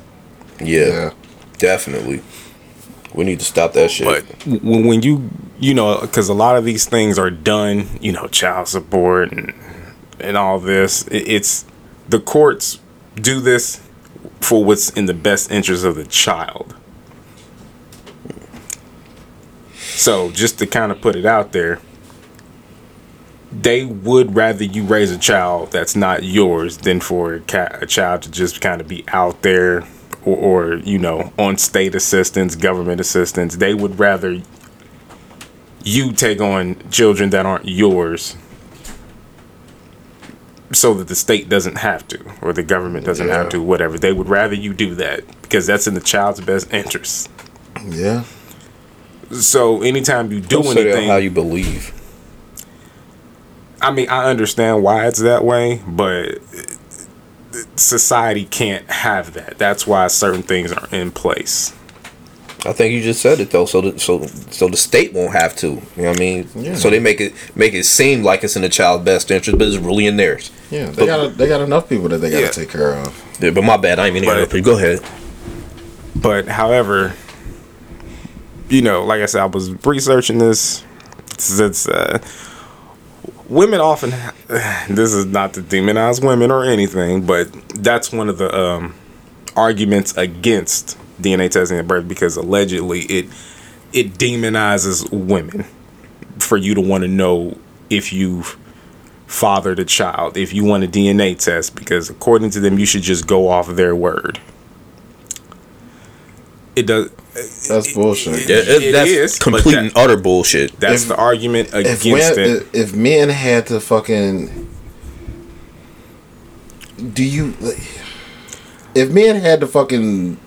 Yeah, Yeah. definitely. We need to stop that shit. But when, when you, you know, because a lot of these things are done, you know, child support and and all this, it, it's the courts do this for what's in the best interest of the child. So just to kind of put it out there, they would rather you raise a child that's not yours than for a, a child to just kind of be out there or, or you know on state assistance government assistance they would rather you take on children that aren't yours so that the state doesn't have to or the government doesn't Yeah. have to whatever they would rather you do that because that's in the child's best interest Yeah. so anytime you do Don't anything how you believe. I mean, I understand why it's that way, but society can't have that. That's why certain things are in place. I think you just said it though, so the, so so the state won't have to. You know what I mean? Yeah. So they make it make it seem like it's in the child's best interest, but it's really in theirs. Yeah. They got they got enough people that they got to Yeah. take care of. Yeah, but my bad, I ain't mean to But- interrupt you. Go ahead. But however, you know, like I said, I was researching this. Since uh, women often, this is not to demonize women or anything, but that's one of the um, arguments against DNA testing at birth because allegedly it it demonizes women for you to want to know if you've fathered a child, if you want a DNA test, because according to them, you should just go off their word. It does That's bullshit. Yeah, it- It that's is, complete that- and utter bullshit. That's If- the argument if, against men, it. if men had to fucking do you if men had to fucking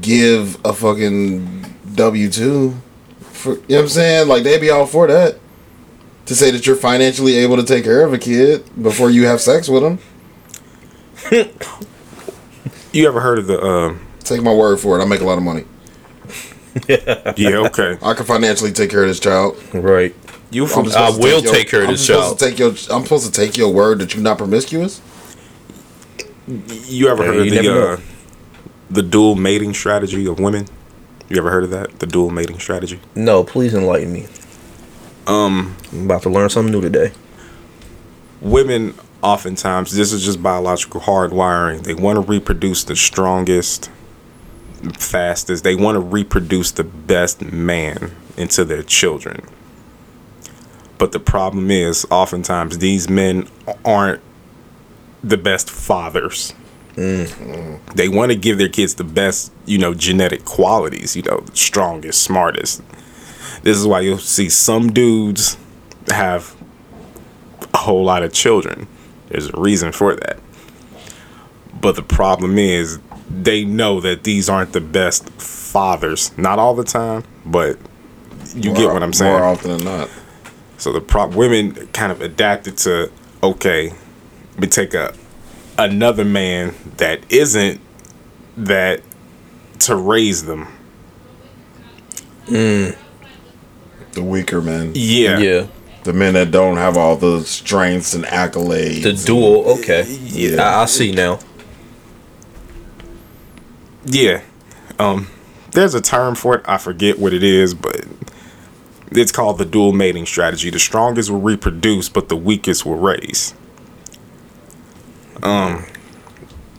give a fucking W two for you know what I'm saying like they'd be all for that to say that you're financially able to take care of a kid before you have sex with them You ever heard of the? Um, take my word for it I make a lot of money yeah, okay. I can financially take care of this child Right. You I'm from? I supposed to will your- take care of I'm this supposed child. to take your I'm supposed to take your word that you're not promiscuous You ever Yeah, heard you of the uh, the dual mating strategy of women? You ever heard of that? The dual mating strategy. No, please enlighten me. Um, I'm about to learn something new today. Women oftentimes this is just biological hardwiring. They want to reproduce the strongest, fastest. They want to reproduce the best man into their children. But the problem is, oftentimes these men aren't the best fathers. Mm-hmm. They want to give their kids the best, you know, genetic qualities, you know, strongest, smartest. This is why you'll see some dudes have a whole lot of children. There's a reason for that. But the problem is they know that these aren't the best fathers. Not all the time, but you get what I'm saying. more often than not So the prop women kind of adapted to okay, we take a another man that isn't that to raise them. Mm. the weaker men Yeah. Yeah. the men that don't have all the strengths and accolades. The dual. Okay. Yeah. I, I see now. Yeah. Um there's a term for it. I forget what it is, but it's called the dual mating strategy. The strongest will reproduce, but the weakest will raise.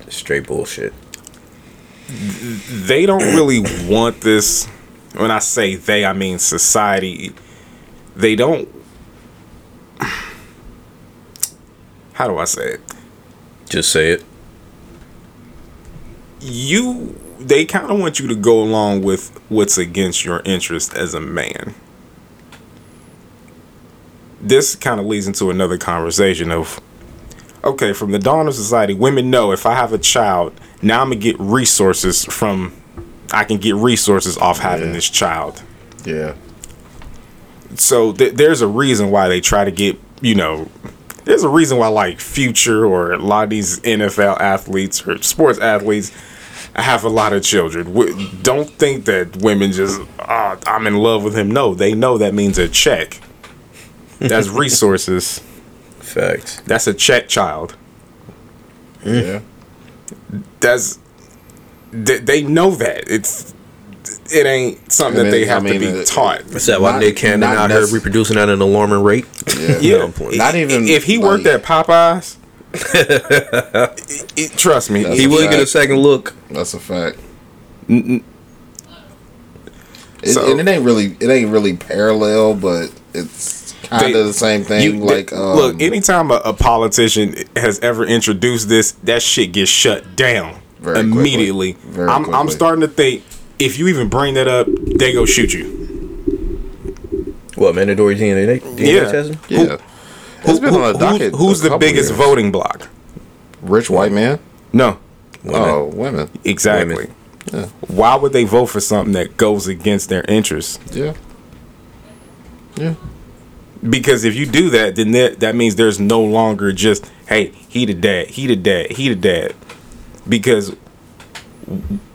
Straight bullshit. they don't really want this. When I say they, I mean society. They don't. How do I say it? Just say it. You. They kind of want you to go along with what's against your interest as a man. This kind of leads into another conversation of okay, from the dawn of society, women know if I have a child, now I'm gonna get resources from I can get resources off having Yeah. this child. Yeah. So th- there's a reason why they try to get, you know, there's a reason why like Future or a lot of these NFL athletes or sports athletes have a lot of children. W- Don't think that women just, oh, I'm in love with him. No, they know that means a check. That's resources. Facts. That's a check child. Yeah. That's they, they know that it's it ain't something I that they have I mean, to be it- taught. Is that why Not- Nick Cannon out here reproducing at an alarming rate? Yeah. Yeah, I'm. Not even if he worked like- at Popeyes, it- it- trust me, That's He he a would would. get a second look. That's a fact. It, So- and it ain't really it ain't really parallel, but it's kind of the same thing. You, like um, look, anytime a, a politician has ever introduced this, that shit gets shut down Very quickly. immediately. Very I'm, I'm starting to think if you even bring that up, they go shoot you. What mandatory DNA, DNA Yeah. testing? yeah, it's been on the Who- docket. who's a the biggest years. voting block? Rich white man. No, Oh, women. exactly. Women. Yeah. Why would they vote for something that goes against their interests? Yeah. Yeah. Because if you do that, then that, that means there's no longer just, hey, he the dad, he the dad, he the dad. Because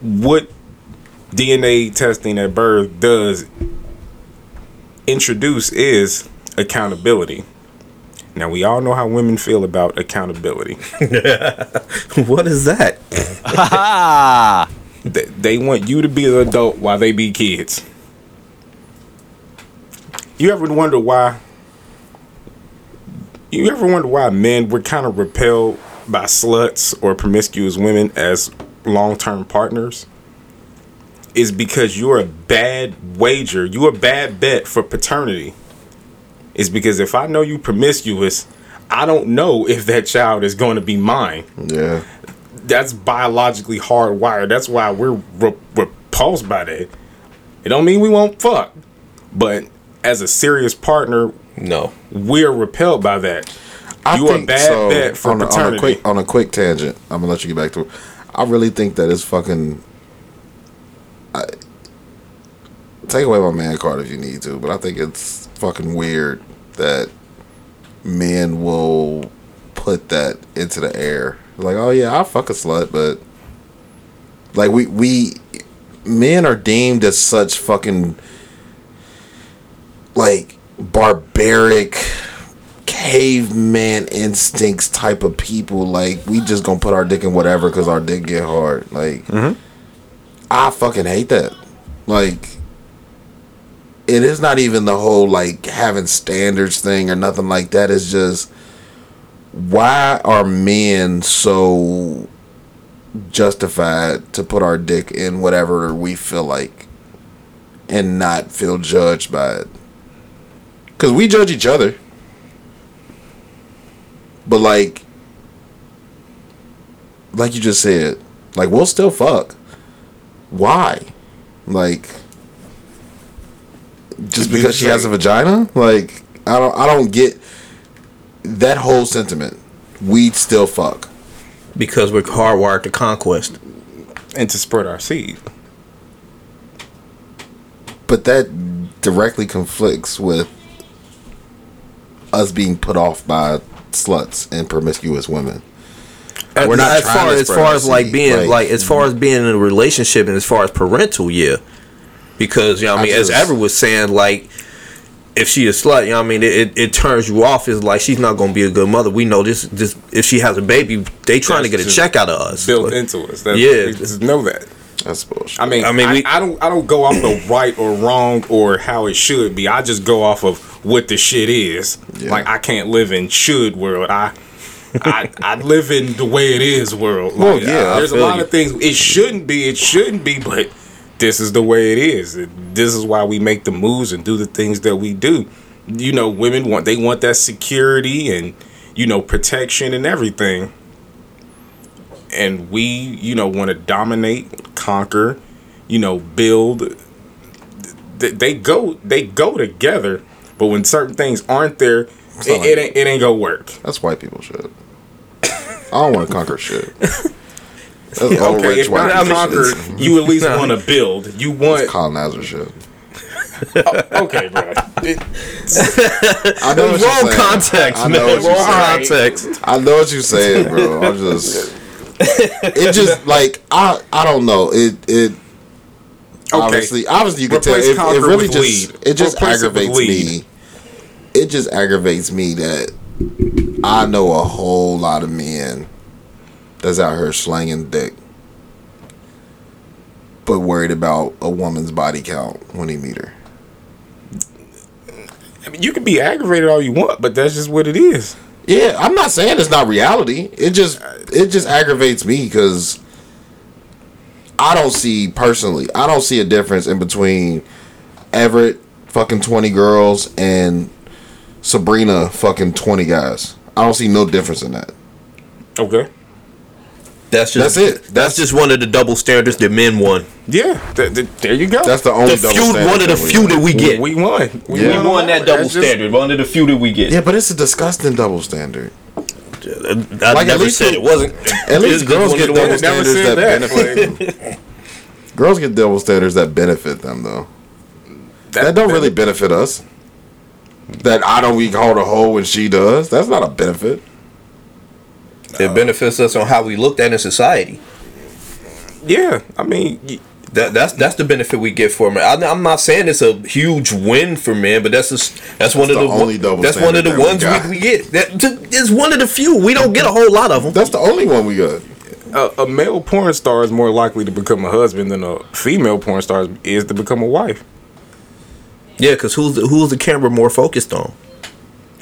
what DNA testing at birth does introduce is accountability. Now we all know how women feel about accountability. what is that? they, they want you to be an adult while they be kids. You ever wonder why? You ever wonder why men were kind of repelled by sluts or promiscuous women as long term partners? Is because you're a bad wager. You're a bad bet for paternity. Is because if I know you promiscuous, I don't know if that child is going to be mine Yeah. that's biologically hardwired. That's why we're re- repulsed by that. It don't mean we won't fuck, but as a serious partner, no, we're repelled by that. I you a think bad so, bet for on a, on a paternity. quick on a quick tangent. I'm gonna let you get back to it. I really think that it's fucking. I, take away my man card if you need to, but I think it's fucking weird that men will put that into the air. Like, oh yeah, I'll fuck a slut, but like we we men are deemed as such fucking like barbaric caveman instincts type of people. Like we just gonna put our dick in whatever because our dick get hard. Like mm-hmm. i fucking hate that. Like it is not even the whole like having standards thing or nothing like that. It's just why are men so justified to put our dick in whatever we feel like and not feel judged by it? Because we judge each other. But like like you just said like we'll still fuck. Why? Like just because she has a vagina? Like i don't i don't get that whole sentiment. We'd still fuck. Because we're hardwired to conquest. And to spread our seed. but that directly conflicts with us being put off by sluts and promiscuous women. We're not as far as far as like being like- like, as far as being in a relationship and as far as parental, yeah. Because you know what I I mean, just- as Ever was saying, like if she is slut, you know what I mean, it, it, it turns you off. Is like she's not gonna be a good mother. We know this. This if she has a baby, they trying to get a check out of us. built Like, into us. That's, Yeah. we just know that. that's bullshit I mean, I I mean, mean, we- I, don't, I don't go off the right or wrong or how it should be. I just go off of what the shit is. Yeah. Like I can't live in should world. I, I, I live in the way it is world. Well, yeah, I there's a lot you. of things it shouldn't be. It shouldn't be, but this is the way it is. This is why we make the moves and do the things that we do. You know, women want they want that security and you know protection and everything and we you know want to dominate conquer you know build they go they go together but when certain things aren't there it, not it, ain't, it ain't gonna work That's white people shit. I don't want to conquer shit. That's old okay rich if white not people conquer you at least want to build you want colonizer shit. Oh, okay bro It- I know what you're wrong saying. context, I know man. what you're Wrong saying. context. I know what you're saying, bro. I'm just. It just like I I don't know it it. Obviously, obviously you can tell it, it really just lead. it just Replace aggravates lead. me. It just aggravates me that I know a whole lot of men that's out here slanging dick, but worried about a woman's body count when he meet her. I mean, you can be aggravated all you want but that's just what it is Yeah, I'm not saying it's not reality. It just it just aggravates me because I don't see personally. I don't see a difference in between Everett fucking twenty girls and Sabrina fucking twenty guys. I don't see no difference in that. okay That's just That's it. That's, That's- just one of the double standards that men won. yeah th- th- there you go That's the only The double few, one of the few that we get. we won we Yeah. we won that That's double just- standard. One of the few that we get. Yeah, but it's a disgusting double standard. I Like, at never said it- it wasn't. At least girls get double standards that, that. benefit. girls get double standards that benefit them though. That- That don't that- really benefit us. That I don't eat hold a hole when she does. That's not a benefit. It benefits us on how we looked at in society. yeah i mean y- That, that's that's the benefit we get from it. I, I'm not saying it's a huge win for men, but that's just that's one of the the, only double that's one of the standard we ones we, we, get. That is one of the few. We don't get a whole lot of them. That's the only one we got. a, a male porn star is more likely to become a husband than a female porn star is to become a wife. Yeah, because who's the, who's the camera more focused on?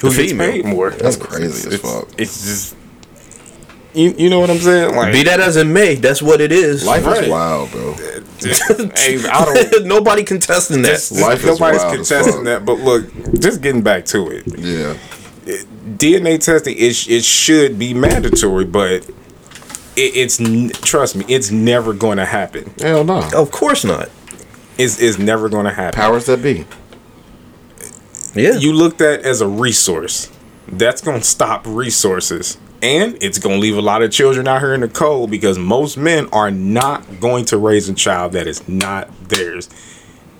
Who's The gets female. paid more? That's crazy as fuck. It's just you, you know what I'm saying? Like Be that as it may, that's what it is. Life Right. is wild, bro. hey, I don't. Nobody contesting that. Just, Life is nobody's wild as contesting that, but look, just getting back to it. Yeah. DNA testing it, it should be mandatory, but it, it's trust me, it's never going to happen. Hell no. Of course not. It's, it's never going to happen. Powers that be. Yeah. You looked at as a resource. That's going to stop resources. And it's going to leave a lot of children out here in the cold because most men are not going to raise a child that is not theirs.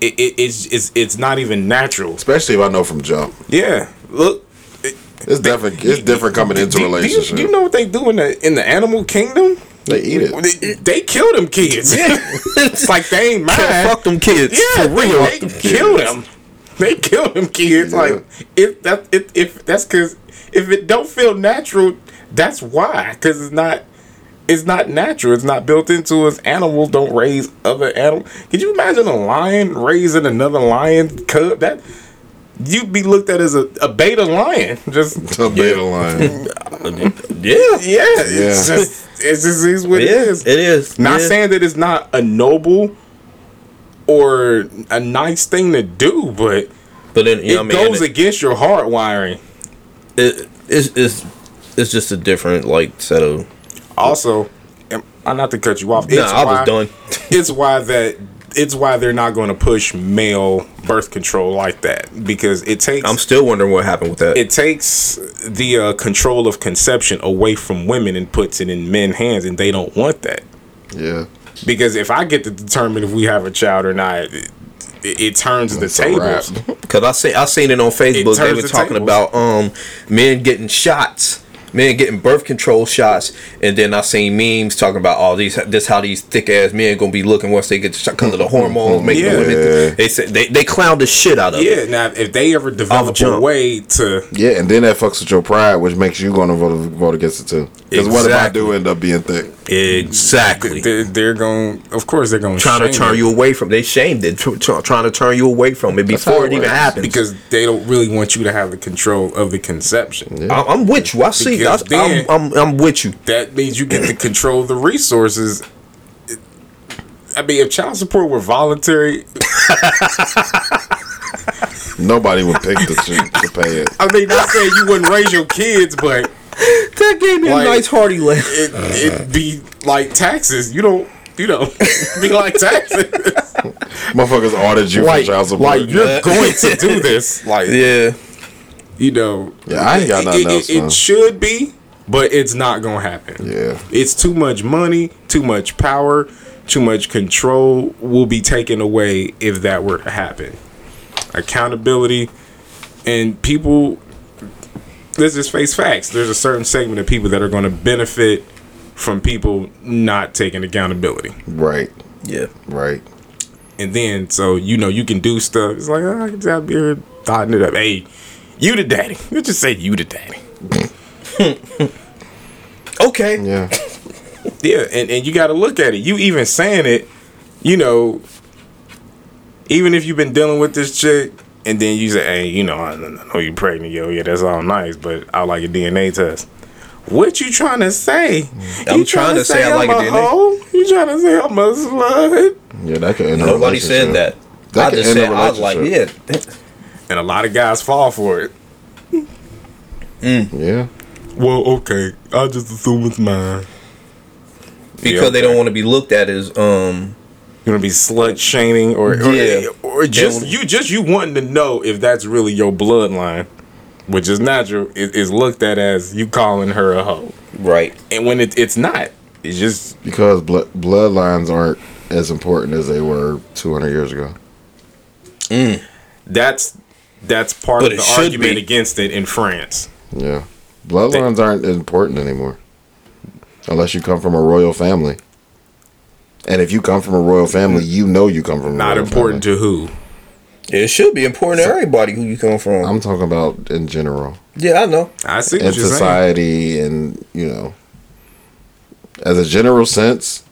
It, it, it's, it's, it's not even natural. Especially if I know from jump. Yeah. Look, It's different. It's different coming into do, a do you, relationship. do you know what they do in the in the animal kingdom? They eat it. They, they kill them kids. it's like they ain't mine. Fuck them kids. Yeah, for real. They, they kill them. They kill them kids. Yeah. Like if that if, if that's because if it don't feel natural, that's why. Because it's not. It's not natural. It's not built into us. Animals don't raise other animals. Could you imagine a lion raising another lion cub? That you'd be looked at as a, a beta lion. Just A beta lion. Yeah. yeah, it's Yeah. just it's just is what It it is. is. It is. Not Yeah. saying that it's not a noble or a nice thing to do, but But then you know it what I mean. goes And against your heart wiring. it, it's, it's it's just a different like set of. Also, am- I'm not to cut you off. Nah, I was why- done. it's why that it's why they're not going to push male birth control like that because it takes I'm still wondering what happened with that. it takes the uh, control of conception away from women and puts it in men's hands, and they don't want that. Yeah. Because if I get to determine if we have a child or not, it, it turns That's the tables. Cause I see I seen it on Facebook. They were the talking tables. about um men getting shots, men getting birth control shots, and then I seen memes talking about all these. This how these thick ass men gonna be looking once they get the shot because of the mm-hmm. hormones. Making Yeah. the women, they said they they clowned the shit out of it. Yeah, now if they ever develop a jump. way to Yeah, and then that fucks with your pride, which makes you going to vote vote against it too. Because what if I do end up being thick? Exactly. they're, they're going of course they're going trying to turn you away from. They shamed it. Tr- tr- trying to turn you away from it before it it even happens. because they don't really want you to have the control of the conception. I- I'm with you. I see. I, Because then- I'm, I'm I'm with you. That means you get to control the resources. I mean, if child support were voluntary, Nobody would pick the shit to pay it. I mean, not saying you wouldn't raise your kids, but That gave me Like- a nice hearty laugh. it, it'd be like taxes. You don't, you know, be like taxes. Motherfuckers ordered you like, for child support. like you're going to do this. Like, Yeah. You know, Yeah, I ain't got it- nothing it, else, It, man. should be, but it's not gonna happen. Yeah. it's too much money, too much power, too much control will be taken away if that were to happen. Accountability and people. Let's just face facts. There's a certain segment of people that are going to benefit from people not taking accountability. Right, Yeah. right. And then, so you know, you can do stuff. It's like, oh, I can just be here thotting it up. Hey, you the daddy. Let's just say you the daddy. Okay. Yeah. Yeah, and, and you got to look at it. You even saying it, you know, even if you've been dealing with this chick, and then you say, hey, you know, I, I know you're pregnant, yo, yeah, that's all nice, but I like a DNA test. What you trying to say? I'm You trying to say I like a I'm DNA. hoe? You trying to say I'm a slut? Yeah, that could end a Nobody said that. That I just said I was like, yeah. Relationship. And a lot of guys fall for it. Yeah. Well, okay, I just assume it's mine. Because they don't want to be looked at as um You want to be slut shaming, or or, Yeah. or just They you just you wanting to know if that's really your bloodline, which is natural. It, is looked at as you calling her a hoe, right. and when it, it's not, it's just Because blood bloodlines aren't as important as they were 200 years ago. Mm. That's that's part But of the argument be. against it in France. Yeah. Bloodlines aren't important anymore. Unless you come from a royal family. And if you come from a royal family, you know you come from a Not royal important to who. It should be important to everybody who you come from. I'm talking about in general. yeah, I know. I see in what you're saying. society and you know as a general sense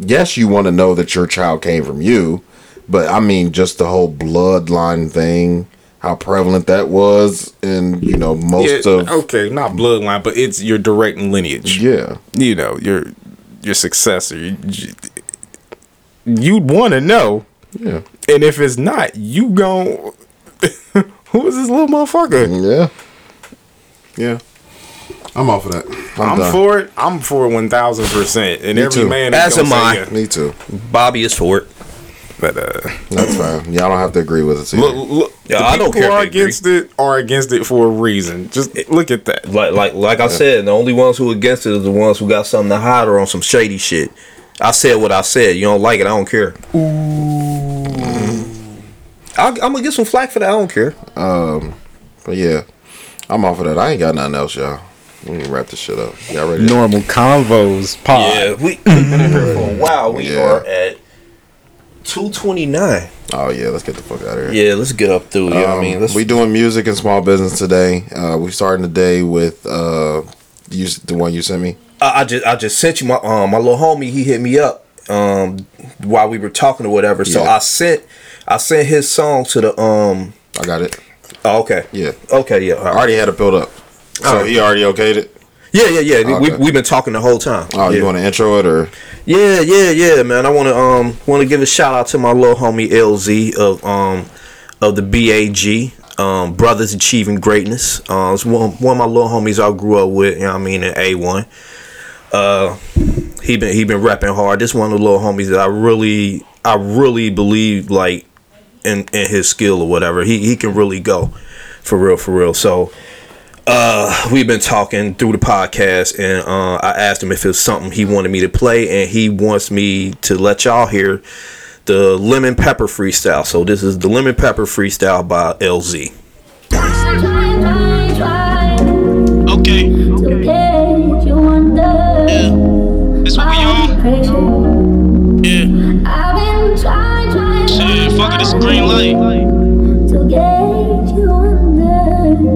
yes you want to know that your child came from you but i mean just the whole bloodline thing how prevalent that was, and you know most Yeah, of okay, not bloodline, but it's your direct lineage. yeah You know your your successor. You, you'd want to know. yeah And if it's not, you gon' Who is this little motherfucker? yeah yeah I'm off of that. I'm, I'm, for it. I'm for one thousand percent. And Me every too. man As is gonna am I. say yeah. Me too. Bobby is for it. But uh, That's fine. Y'all don't have to agree with us. either. look, look Yeah, the I don't people care who are if they agree. against it are against it for a reason. Just look at that. Like like like I said, the only ones who are against it are the ones who got something to hide or on some shady shit. I said what I said. You don't like it, I don't care. I'll, I'm gonna get some flack for that. I don't care. Um, but yeah, I'm off of that. I ain't got nothing else, y'all. We can wrap this shit up. Y'all ready? Normal convos pod. Yeah, we, we've been in here for a while. We Yeah. are at two twenty nine. Oh yeah, let's get the fuck out of here. Yeah, let's get up through. Yeah, I Um, mean, let's. we doing music and small business today. Uh, we starting the day with uh, you, the one you sent me. I, I just I just sent you my um my little homie. He hit me up um while we were talking or whatever. So Yeah. I sent I sent his song to the um. I got it. Oh, okay. Yeah, Okay. Yeah. all I already had it built up. So Alright. he already okayed it. Yeah, yeah, yeah. We Okay. we've been talking the whole time. Oh, yeah. you want to intro it or? Yeah, yeah, yeah, man. I want to um want to give a shout out to my little homie LZ of um of the BAG um Brothers Achieving Greatness. Uh, it's one one of my little homies I grew up with. You know what I mean in A one. Uh, he been he been rapping hard. This one of the little homies that I really I really believe like in in his skill or whatever. He he can really go for real for real. So uh we've been talking through the podcast and uh I asked him if it was something he wanted me to play and he wants me to let y'all hear the lemon pepper freestyle. So this is the lemon pepper freestyle by LZ. Okay. Yeah. This what we on? Yeah. Shit, fuck it, it's green light.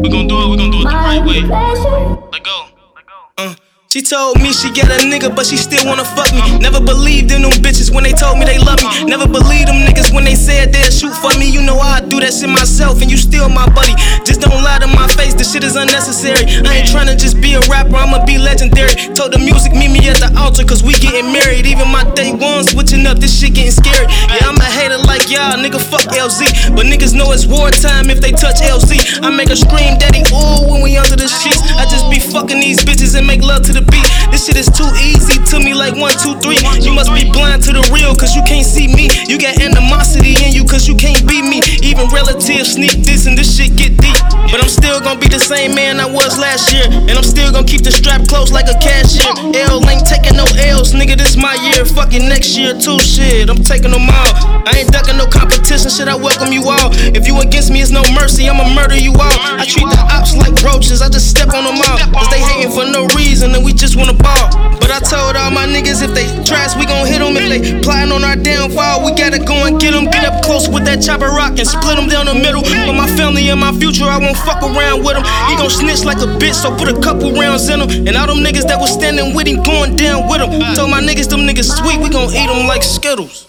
We gon' do it, we gon' do it the right way. Let go. Let go. Uh. She told me she get a nigga, but she still wanna fuck me. Never believed in them bitches when they told me they love me. Never believed them niggas when they said they'd shoot for me. You know I do that shit myself, and you still my buddy. Just don't lie to my face, the shit is unnecessary. I ain't tryna just be a rapper, I'ma be legendary. Told the music, meet me at the altar, cause we getting married. Even my day one switching up, this shit getting scary. Yeah, I'm a hater like y'all, nigga, fuck LZ. But niggas know it's wartime if they touch LZ. I make her scream, daddy, ooh, when we under the sheets. I just be fucking these bitches and make love to the beat. This shit is too easy to me, like one, two, three. You must be blind to the real, cause you can't see me. You got animosity in you, cause you can't be me. Even relatives sneak this and this shit get deep. But I'm still gonna be the same man I was last year. And I'm still gonna keep the strap close like a cashier. L ain't taking no L's, nigga, this my year. Fucking next year too, shit. I'm taking them all. I ain't ducking no competition, shit. I welcome you all. If you against me, it's no mercy. I'ma murder you all. I treat the ops like roaches. I just step on them all. Cause they hating for no reason and we just wanna ball. But I told all my niggas if they trash, we gon' hit them. If they plotting on our downfall, we gotta go and get them. Get up close with that chopper rock and split them down the middle. For my family and my future, I won't fuck around with him. He gon' snitch like a bitch, so put a couple rounds in him. And all them niggas that was standing with him, going down with him. Told my niggas, them niggas sweet, we gon' eat them like Skittles.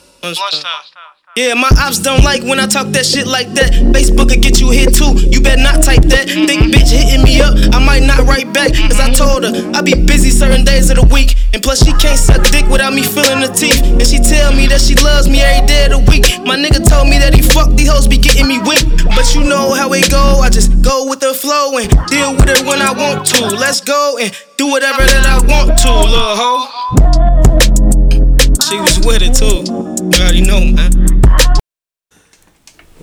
Yeah, my ops don't like when I talk that shit like that. Facebook will get you hit too. You better not type that. Thick bitch hitting me up. I might not write back. Cause I told her I be busy certain days of the week. And plus, she can't suck dick without me feeling the teeth. And she tell me that she loves me every day of the week. My nigga told me that he fuck these hoes be getting me weak. But you know how it go. I just go with the flow and deal with it when I want to. Let's go and do whatever that I want to, little hoe. She was with it too. You already know, man.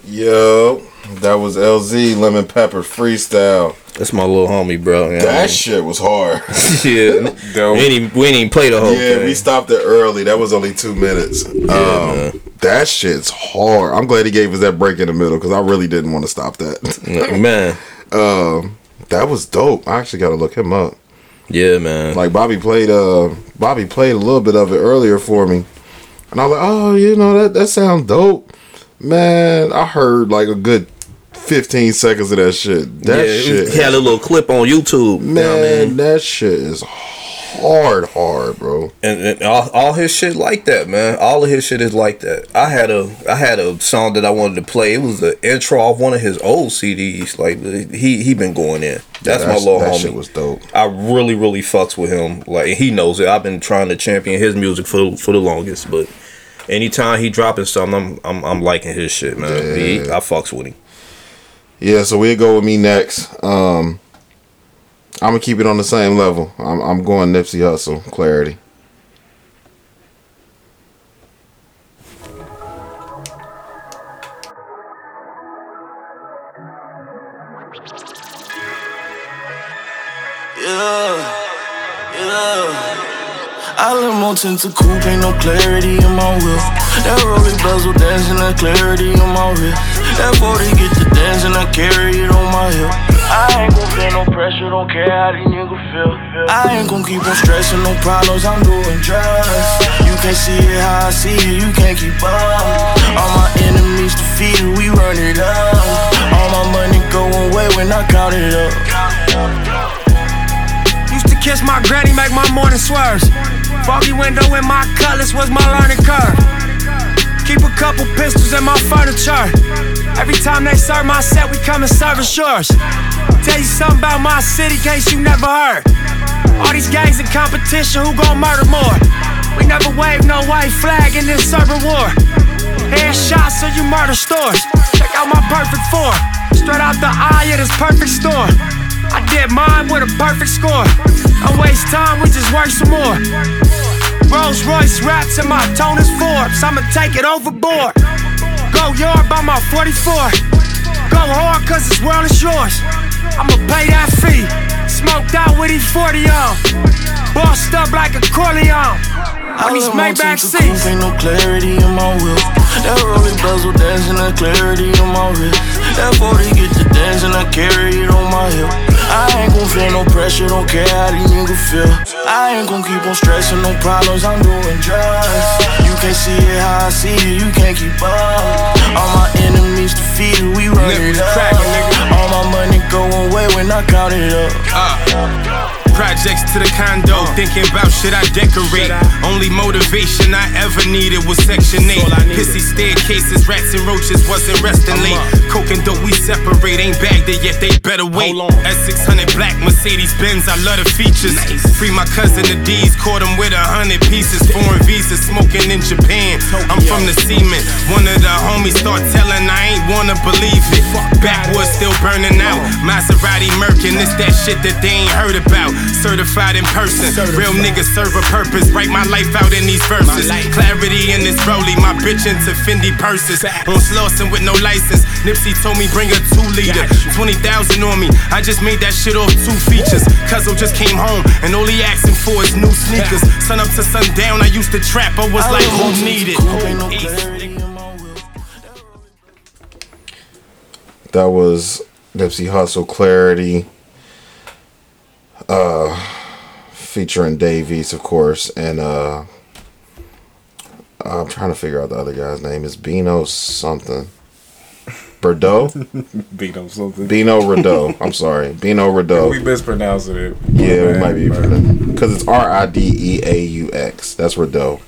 Yo, that was LZ Lemon Pepper freestyle. That's my little homie, bro. You know what I That mean? shit was hard. yeah, we ain't, even, we ain't even play the whole yeah, thing. we stopped it early. That was only two minutes. um, that shit's hard. I'm glad he gave us that break in the middle because I really didn't want to stop that. man. Um, that was dope. I actually got to look him up. Yeah, man. Like Bobby played. Uh, Bobby played a little bit of it earlier for me, and I was like, oh, you know that that sounds dope. Man, I heard like a good 15 seconds of that shit. That yeah, shit. He had a little clip on YouTube. Man, you know I mean? that shit is hard, hard, bro. and, and all, all his shit like that, man. All of his shit is like that. I had a I had a song that I wanted to play. It was the intro off one of his old CDs. Like he he been going in. That's, Yeah, my that's- little that homie. shit was dope. I really really fucks with him. Like he knows it. I've been trying to champion his music for for the longest, but. Anytime he dropping something, I'm I'm, I'm liking his shit, man. He, I fucks with him. Yeah, so we'll go with me next. Um, I'm gonna keep it on the same level. I'm, I'm going Nipsey Hussle, clarity. Yeah, yeah. I let more tint to coupe, ain't no clarity in my will. That rolling bezel dancing, that clarity in my wrist. That 40 get the dancing, I carry it on my hip. I ain't gon' feel no pressure, don't care how these niggas feel. I ain't gon' keep on stressing, no problems, I'm doing drugs. You can't see it how I see it, you can't keep up. All my enemies defeated, we run it up. All my money going away when I count it up. Kiss my granny, make my morning swerves. Foggy window in my cutlass was my learning curve. Keep a couple pistols in my furniture. Every time they serve my set, we come and service yours. Tell you something about my city, case you never heard. All these gangs in competition, who gon' murder more? We never wave no white flag in this urban war. Headshots so you murder stores. Check out my perfect form. Straight out the eye of this perfect storm. I did mine with a perfect score. Don't waste time, we just work some more. Rolls Royce raps and my tone is Forbes. I'ma take it overboard. Go yard by my 44. Go hard cause this world is yours. I'ma pay that fee. Smoked out with these 40 on. Bossed up like a Corleone. On these Maybach seats. Ain't no clarity in my wheel. That rolling bezel dancing, that clarity in my wrist. That 40 get the dancing, I carry it on my hip. I ain't gon' feel no pressure, don't care how these niggas feel. I ain't gon' keep on stressing, no problems, I'm doing drugs. You can't see it how I see it, you can't keep up. All my enemies defeated, we run it up. All my money going away when I count it up. Uh, projects to the condo, thinking about should I decorate. Only motivation I ever needed was Section 8. Pissy staircases, rats and roaches wasn't resting late. Coke and dope, we separate, ain't bagged it yet, they better wait. S600 black Mercedes Benz, I love the features. Free my cousin the D's, caught him with a hundred pieces. Foreign visas, smoking in Japan. I'm from the cement. One of the homies start telling, I ain't wanna believe it. Backwoods still burning out. Maserati Merkin, it's that shit that they ain't heard about. Certified in person. Real niggas serve a purpose. Write my life out in these verses. Clarity in this rollie. My bitch into Fendi purses. On Slauson with no license. Nipsey told me bring a two liter. 20,000 on me. I just made that shit off two features. Cuzzo just came home and all he asking for is new sneakers. Sun up to sundown. I used to trap. I was like, who need it? That was Nipsey Hussle Clarity. Uh featuring Davies, of course, and uh I'm trying to figure out the other guy's name. Is Bino something? Bordeaux? Bino something. Bino Rideaux. I'm sorry. Bino Rideaux. We mispronouncing it. Yeah, we might be bad, because it's R I D E A U X. That's Rideaux.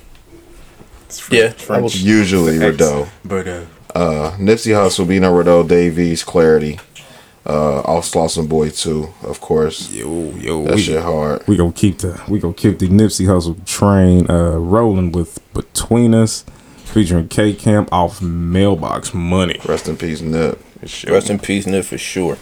Yeah, I was- Usually X. Rideaux. Bordeaux. Uh, Nipsey Hussle, Bino Rideaux, Davies, Clarity. Uh, all Slauson Boy too, of course. Yo, yo, that we- shit hard. We gonna keep the we gonna keep the Nipsey Hussle train uh rolling with between us, featuring K Camp off Mailbox Money. Rest in peace, Nip. Rest in peace, Nip, for sure.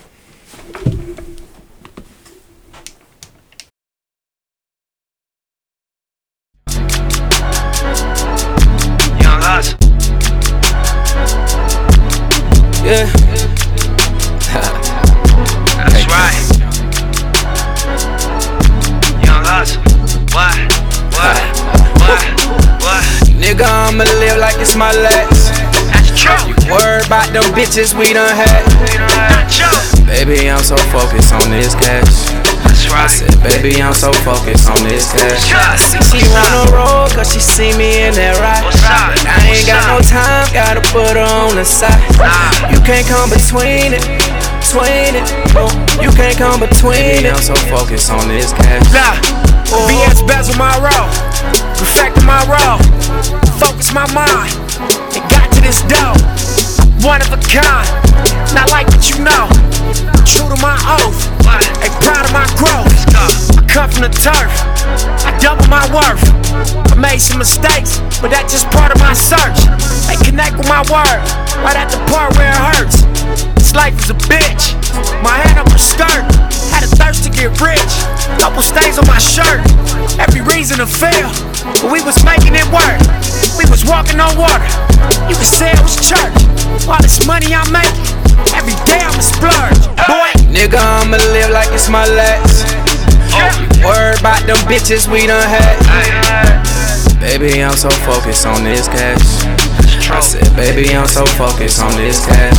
Bitches we done had. Baby, I'm so focused on this cash. I said, baby, I'm so focused on this cash. She wanna roll cause she see me in that ride. But I ain't got no time, gotta put her on the side. You can't come between it, between it. Oh, you can't come between it. Baby, I'm so focused on this cash. Nah, oh. VS bezel my role, perfected my role, focus my mind, and got to this dough. One of a kind, not like what you know. True to my oath, ain't proud of my growth. I come from the turf, I double my worth. I made some mistakes, but that's just part of my search. They connect with my word, right at the part where it hurts. This life is a bitch. My hand up her skirt. Had a thirst to get rich. Couple stains on my shirt. Every reason to fail. But we was making it work. We was walking on water. You could say it was church. All this money I'm making. Every day I'm a splurge. Boy, Nigga, I'ma live like it's my last. You worried about them bitches we done had. Baby, I'm so focused on this cash. I said, baby, I'm so focused on this cash.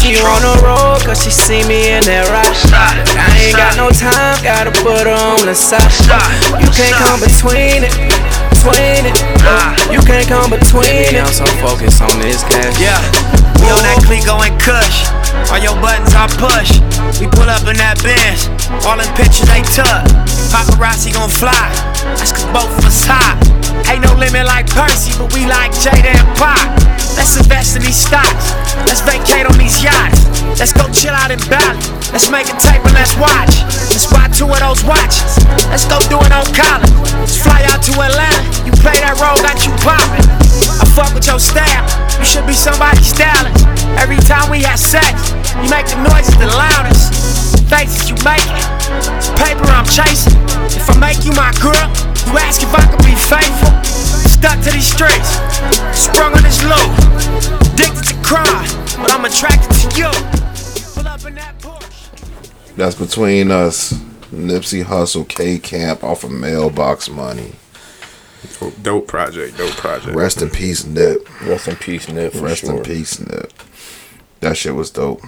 She on the road cause she see me in that. But I ain't got no time, gotta put her on the side. You can't come between it, between it. Ah. You can't come between it. I'm so focused on this cash. Yeah, we on that Clico and Kush. All your buttons I push. We pull up in that Benz. All them pictures they took. Paparazzi gon' fly. That's cause both of us hot. Ain't no limit like Percy, but we like Jada and Pop. Let's invest in these stocks. Let's vacate on these yachts. Let's go chill out in Bali. Let's make a tape and let's watch. Let's buy two of those watches. Let's go do it on college. Let's fly out to Atlanta. You play that role, got you poppin'. I fuck with your style. You should be somebody's stylist. Every time we have sex, you make the noises the loudest. Faces you making, paper I'm chasing. If I make you my girl, you ask if I could be faithful. Stuck to these streets, sprung on this loop. Addicted to crime, but I'm attracted to you. Pull up in that Porsche. That's between us. Nipsey Hussle, K Camp off of Mailbox Money. Dope project, dope project. Rest in peace, Nip. Rest in peace, Nip. for Rest in peace, Nip. That shit was dope.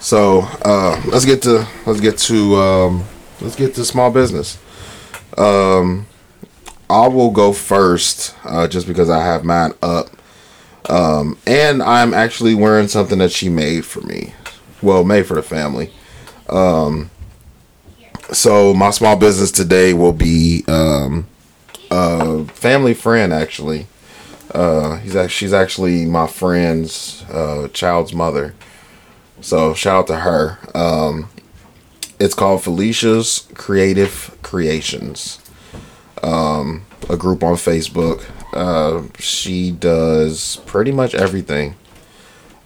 So uh, let's get to let's get to um, let's get to small business. Um, I will go first, uh, just because I have mine up, um, and I'm actually wearing something that she made for me. Well, made for the family. Um, so my small business today will be um, a family friend actually. Uh, he's actually, she's actually my friend's uh, child's mother. So shout out to her. Um, it's called Felicia's Creative Creations. Um, a group on Facebook. Uh, she does pretty much everything.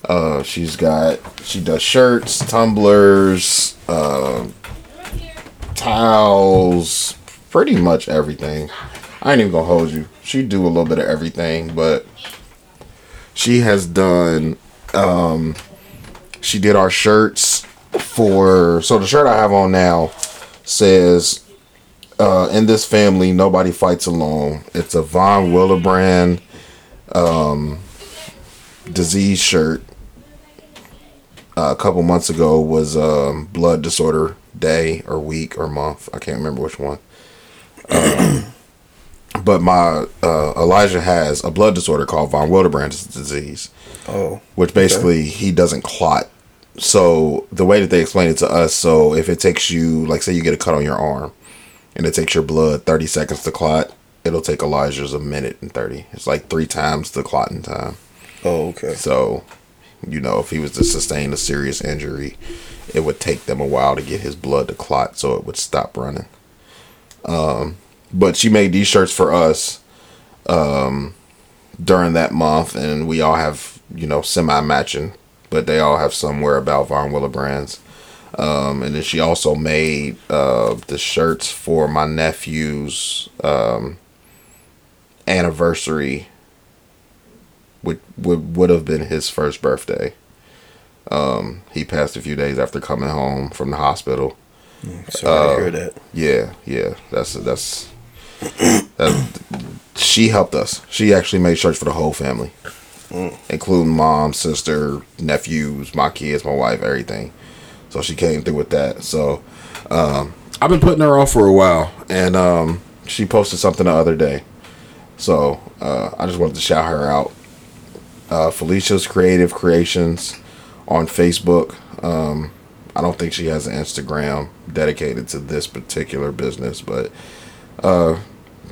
Uh, she's got she does shirts, tumblers, uh, towels, pretty much everything. I ain't even gonna hold you. She do a little bit of everything, but she has done. Um, she did our shirts for. So the shirt I have on now says, uh, "In this family, nobody fights alone." It's a Von Willebrand um, disease shirt. Uh, a couple months ago was um, blood disorder day or week or month. I can't remember which one. Um, but my uh, Elijah has a blood disorder called von Willebrand's disease. Oh, which basically he doesn't clot. So the way that they explain it to us, so if it takes you, like, say you get a cut on your arm, and it takes your blood thirty seconds to clot, it'll take Elijah's a minute and thirty. It's like three times the clotting time. Oh, okay. So, you know, if he was to sustain a serious injury, it would take them a while to get his blood to clot, so it would stop running. Um, but she made these shirts for us um, during that month, and we all have you know semi matching, but they all have somewhere about Von Willebrands. Um, and then she also made uh, the shirts for my nephew's um, anniversary, which would would have been his first birthday. Um, he passed a few days after coming home from the hospital. sorry to hear that. Yeah, yeah, that's that's that. She helped us. She actually made shirts for the whole family, including mom, sister, nephews, my kids, my wife, everything. So she came through with that. So um, I've been putting her off for a while, and um, she posted something the other day. So uh, I just wanted to shout her out. Uh, Felicia's Creative Creations on Facebook. Um, I don't think she has an Instagram dedicated to this particular business, but uh,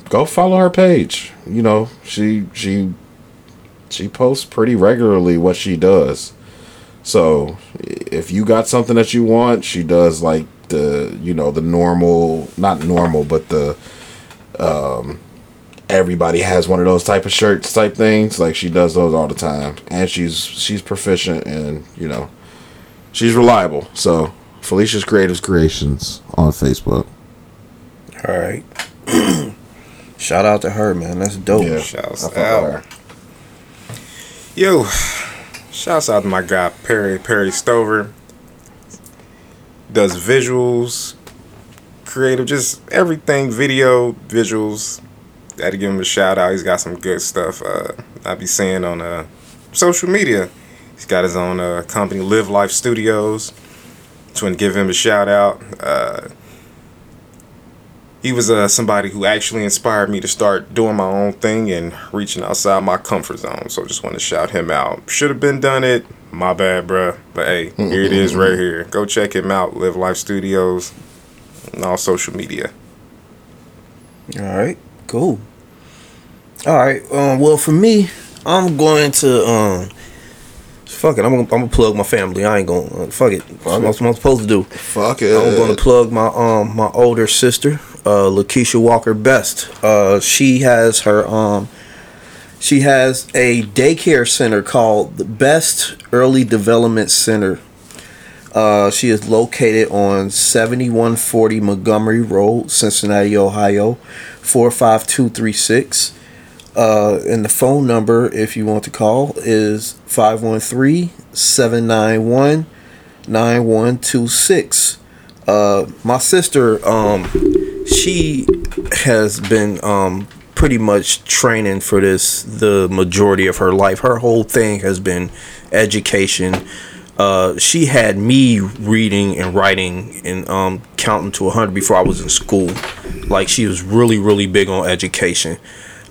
go follow her page. You know, she she she posts pretty regularly what she does. So if you got something that you want, she does like the you know the normal, not normal, but the um, everybody has one of those type of shirts type things. Like she does those all the time, and she's she's proficient and you know she's reliable. So Felicia's Creatives Creations on Facebook. All right. Shout out to her, man. That's dope. Yeah, Shouts I fuck out. Yo, shouts out to my guy Perry Perry Stover. Does visuals, creative, just everything, video, visuals. Gotta give him a shout out. He's got some good stuff. Uh, I be seeing on uh, social media. He's got his own uh, company, Live Life Studios. Just want to give him a shout out. Uh, he was uh, somebody who actually inspired me to start doing my own thing and reaching outside my comfort zone. So just want to shout him out. Should have been done it. My bad, bruh. But hey, here it is right here. Go check him out. Live Life Studios and all social media. All right, cool. All right. Um. Well, for me, I'm going to um. Fuck it. I'm gonna, I'm gonna plug my family. I ain't gonna uh, fuck it. That's what I'm supposed to do. Fuck it. I'm gonna plug my um my older sister, uh, Lakeisha Walker Best. Uh, she has her um. She has a daycare center called the Best Early Development Center. Uh, she is located on 7140 Montgomery Road, Cincinnati, Ohio, 45236. Uh, and the phone number, if you want to call, is 513 791 9126. Uh, my sister, um, she has been um, pretty much training for this the majority of her life. Her whole thing has been education. Uh, she had me reading and writing and um, counting to 100 before I was in school. Like, she was really, really big on education.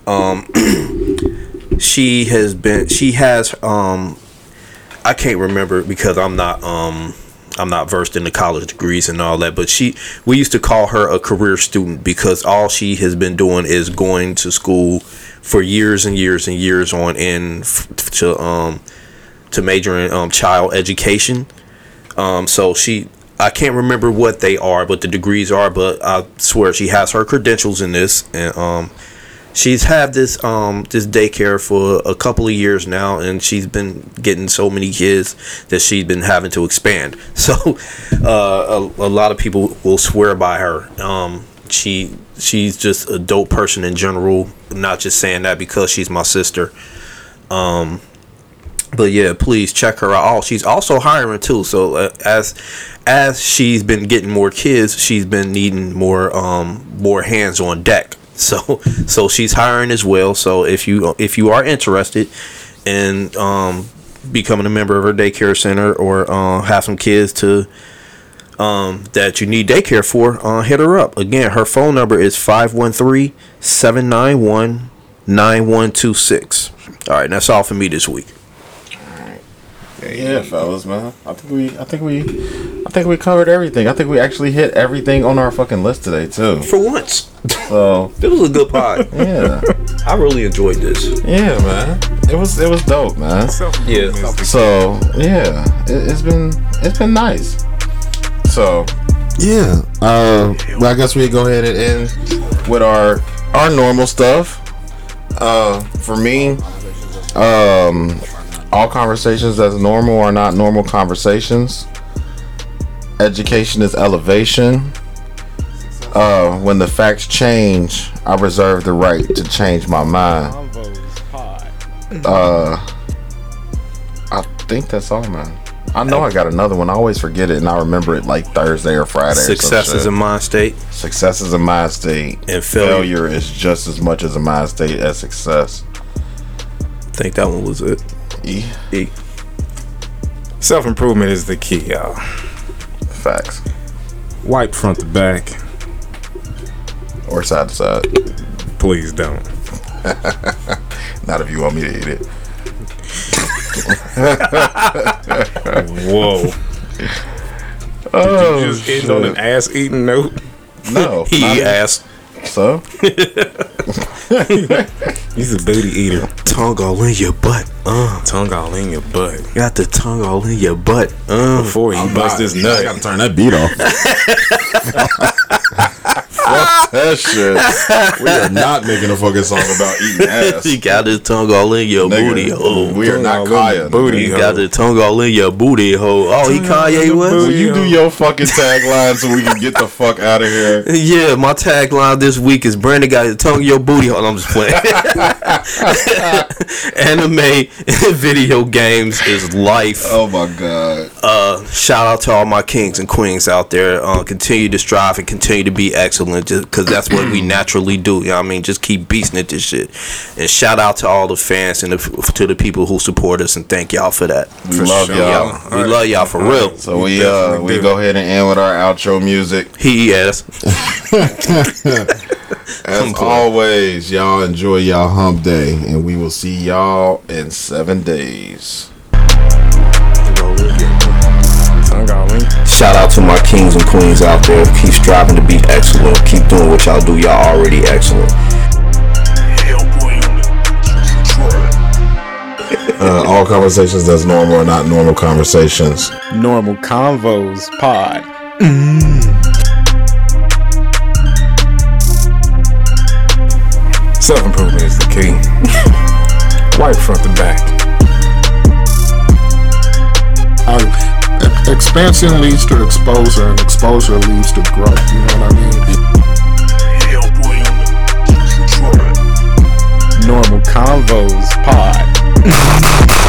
Um, she has been, she has, um, I can't remember because I'm not, um, I'm not versed in the college degrees and all that, but she, we used to call her a career student because all she has been doing is going to school for years and years and years on end to, um, to major in um, child education. Um, so she, I can't remember what they are, but the degrees are. But I swear she has her credentials in this, and um, she's had this um this daycare for a couple of years now, and she's been getting so many kids that she's been having to expand. So, uh, a, a lot of people will swear by her. Um, she she's just a dope person in general. I'm not just saying that because she's my sister. Um, but yeah, please check her out. Oh, she's also hiring too. So uh, as as she's been getting more kids, she's been needing more um more hands on deck. So so she's hiring as well. So if you if you are interested in um becoming a member of her daycare center or uh, have some kids to um that you need daycare for, uh, hit her up. Again, her phone number is 513-791-9126. All right, that's all for me this week. Yeah, fellas, man. I think we, I think we, I think we covered everything. I think we actually hit everything on our fucking list today too. For once. So it was a good pod. yeah, I really enjoyed this. Yeah, man. It was, it was dope, man. Yeah. So yeah, it, it's been, it's been nice. So yeah, uh, well, I guess we go ahead and end with our our normal stuff. Uh, for me, um, all conversations that's normal are not normal conversations. Education is elevation. Uh, when the facts change, I reserve the right to change my mind. Uh, I think that's all, man. I know I got another one. I always forget it, and I remember it like Thursday or Friday. or Success is shit. a mind state. Success is a mind state, And failure- failure is just as much as a mind state as success. I think that one was it. E. E. Self improvement is the key, y'all. Facts. Wipe front to back. Or side to side. Please don't. Not if you want me to eat it. Whoa. Oh, Did you oh, just end on an ass eating note? No. He asked. So? He's a booty eater. Tongue all in your butt. Uh. Tongue all in your butt. Got the tongue all in your butt. Uh. Before he bust his I nut. gotta turn that beat off. Fuck that shit. We are not making a fucking song about eating ass. he got his tongue all in your Nigga, booty hole. we are not Kaya. Booty He hole. got his tongue all in your booty hole. Oh, he Kanye West? Will you do your fucking tagline so we can get the fuck out of here? Yeah, my tagline this week is Brandon got his tongue in your booty hole. I'm just playing. Anime video games is life. Oh my god. Uh, shout out to all my kings and queens out there. Uh, continue to strive and continue to be excellent because that's what we naturally do. You know what I mean? Just keep beasting at this shit. And shout out to all the fans and the, to the people who support us and thank y'all for that. We love sure. y'all. We love y'all for real. So we uh we go ahead and end with our outro music. He yes. As always, y'all enjoy y'all hump day, and we will see y'all in seven days. Shout out to my kings and queens out there. Keep striving to be excellent. Keep doing what y'all do. Y'all already excellent. Uh, all conversations that's normal are not normal conversations. Normal Convos Pod. Self improvement is the key. White front to back. Uh, Expansion leads to exposure, and exposure leads to growth. You know what I mean? Normal Convos Pod.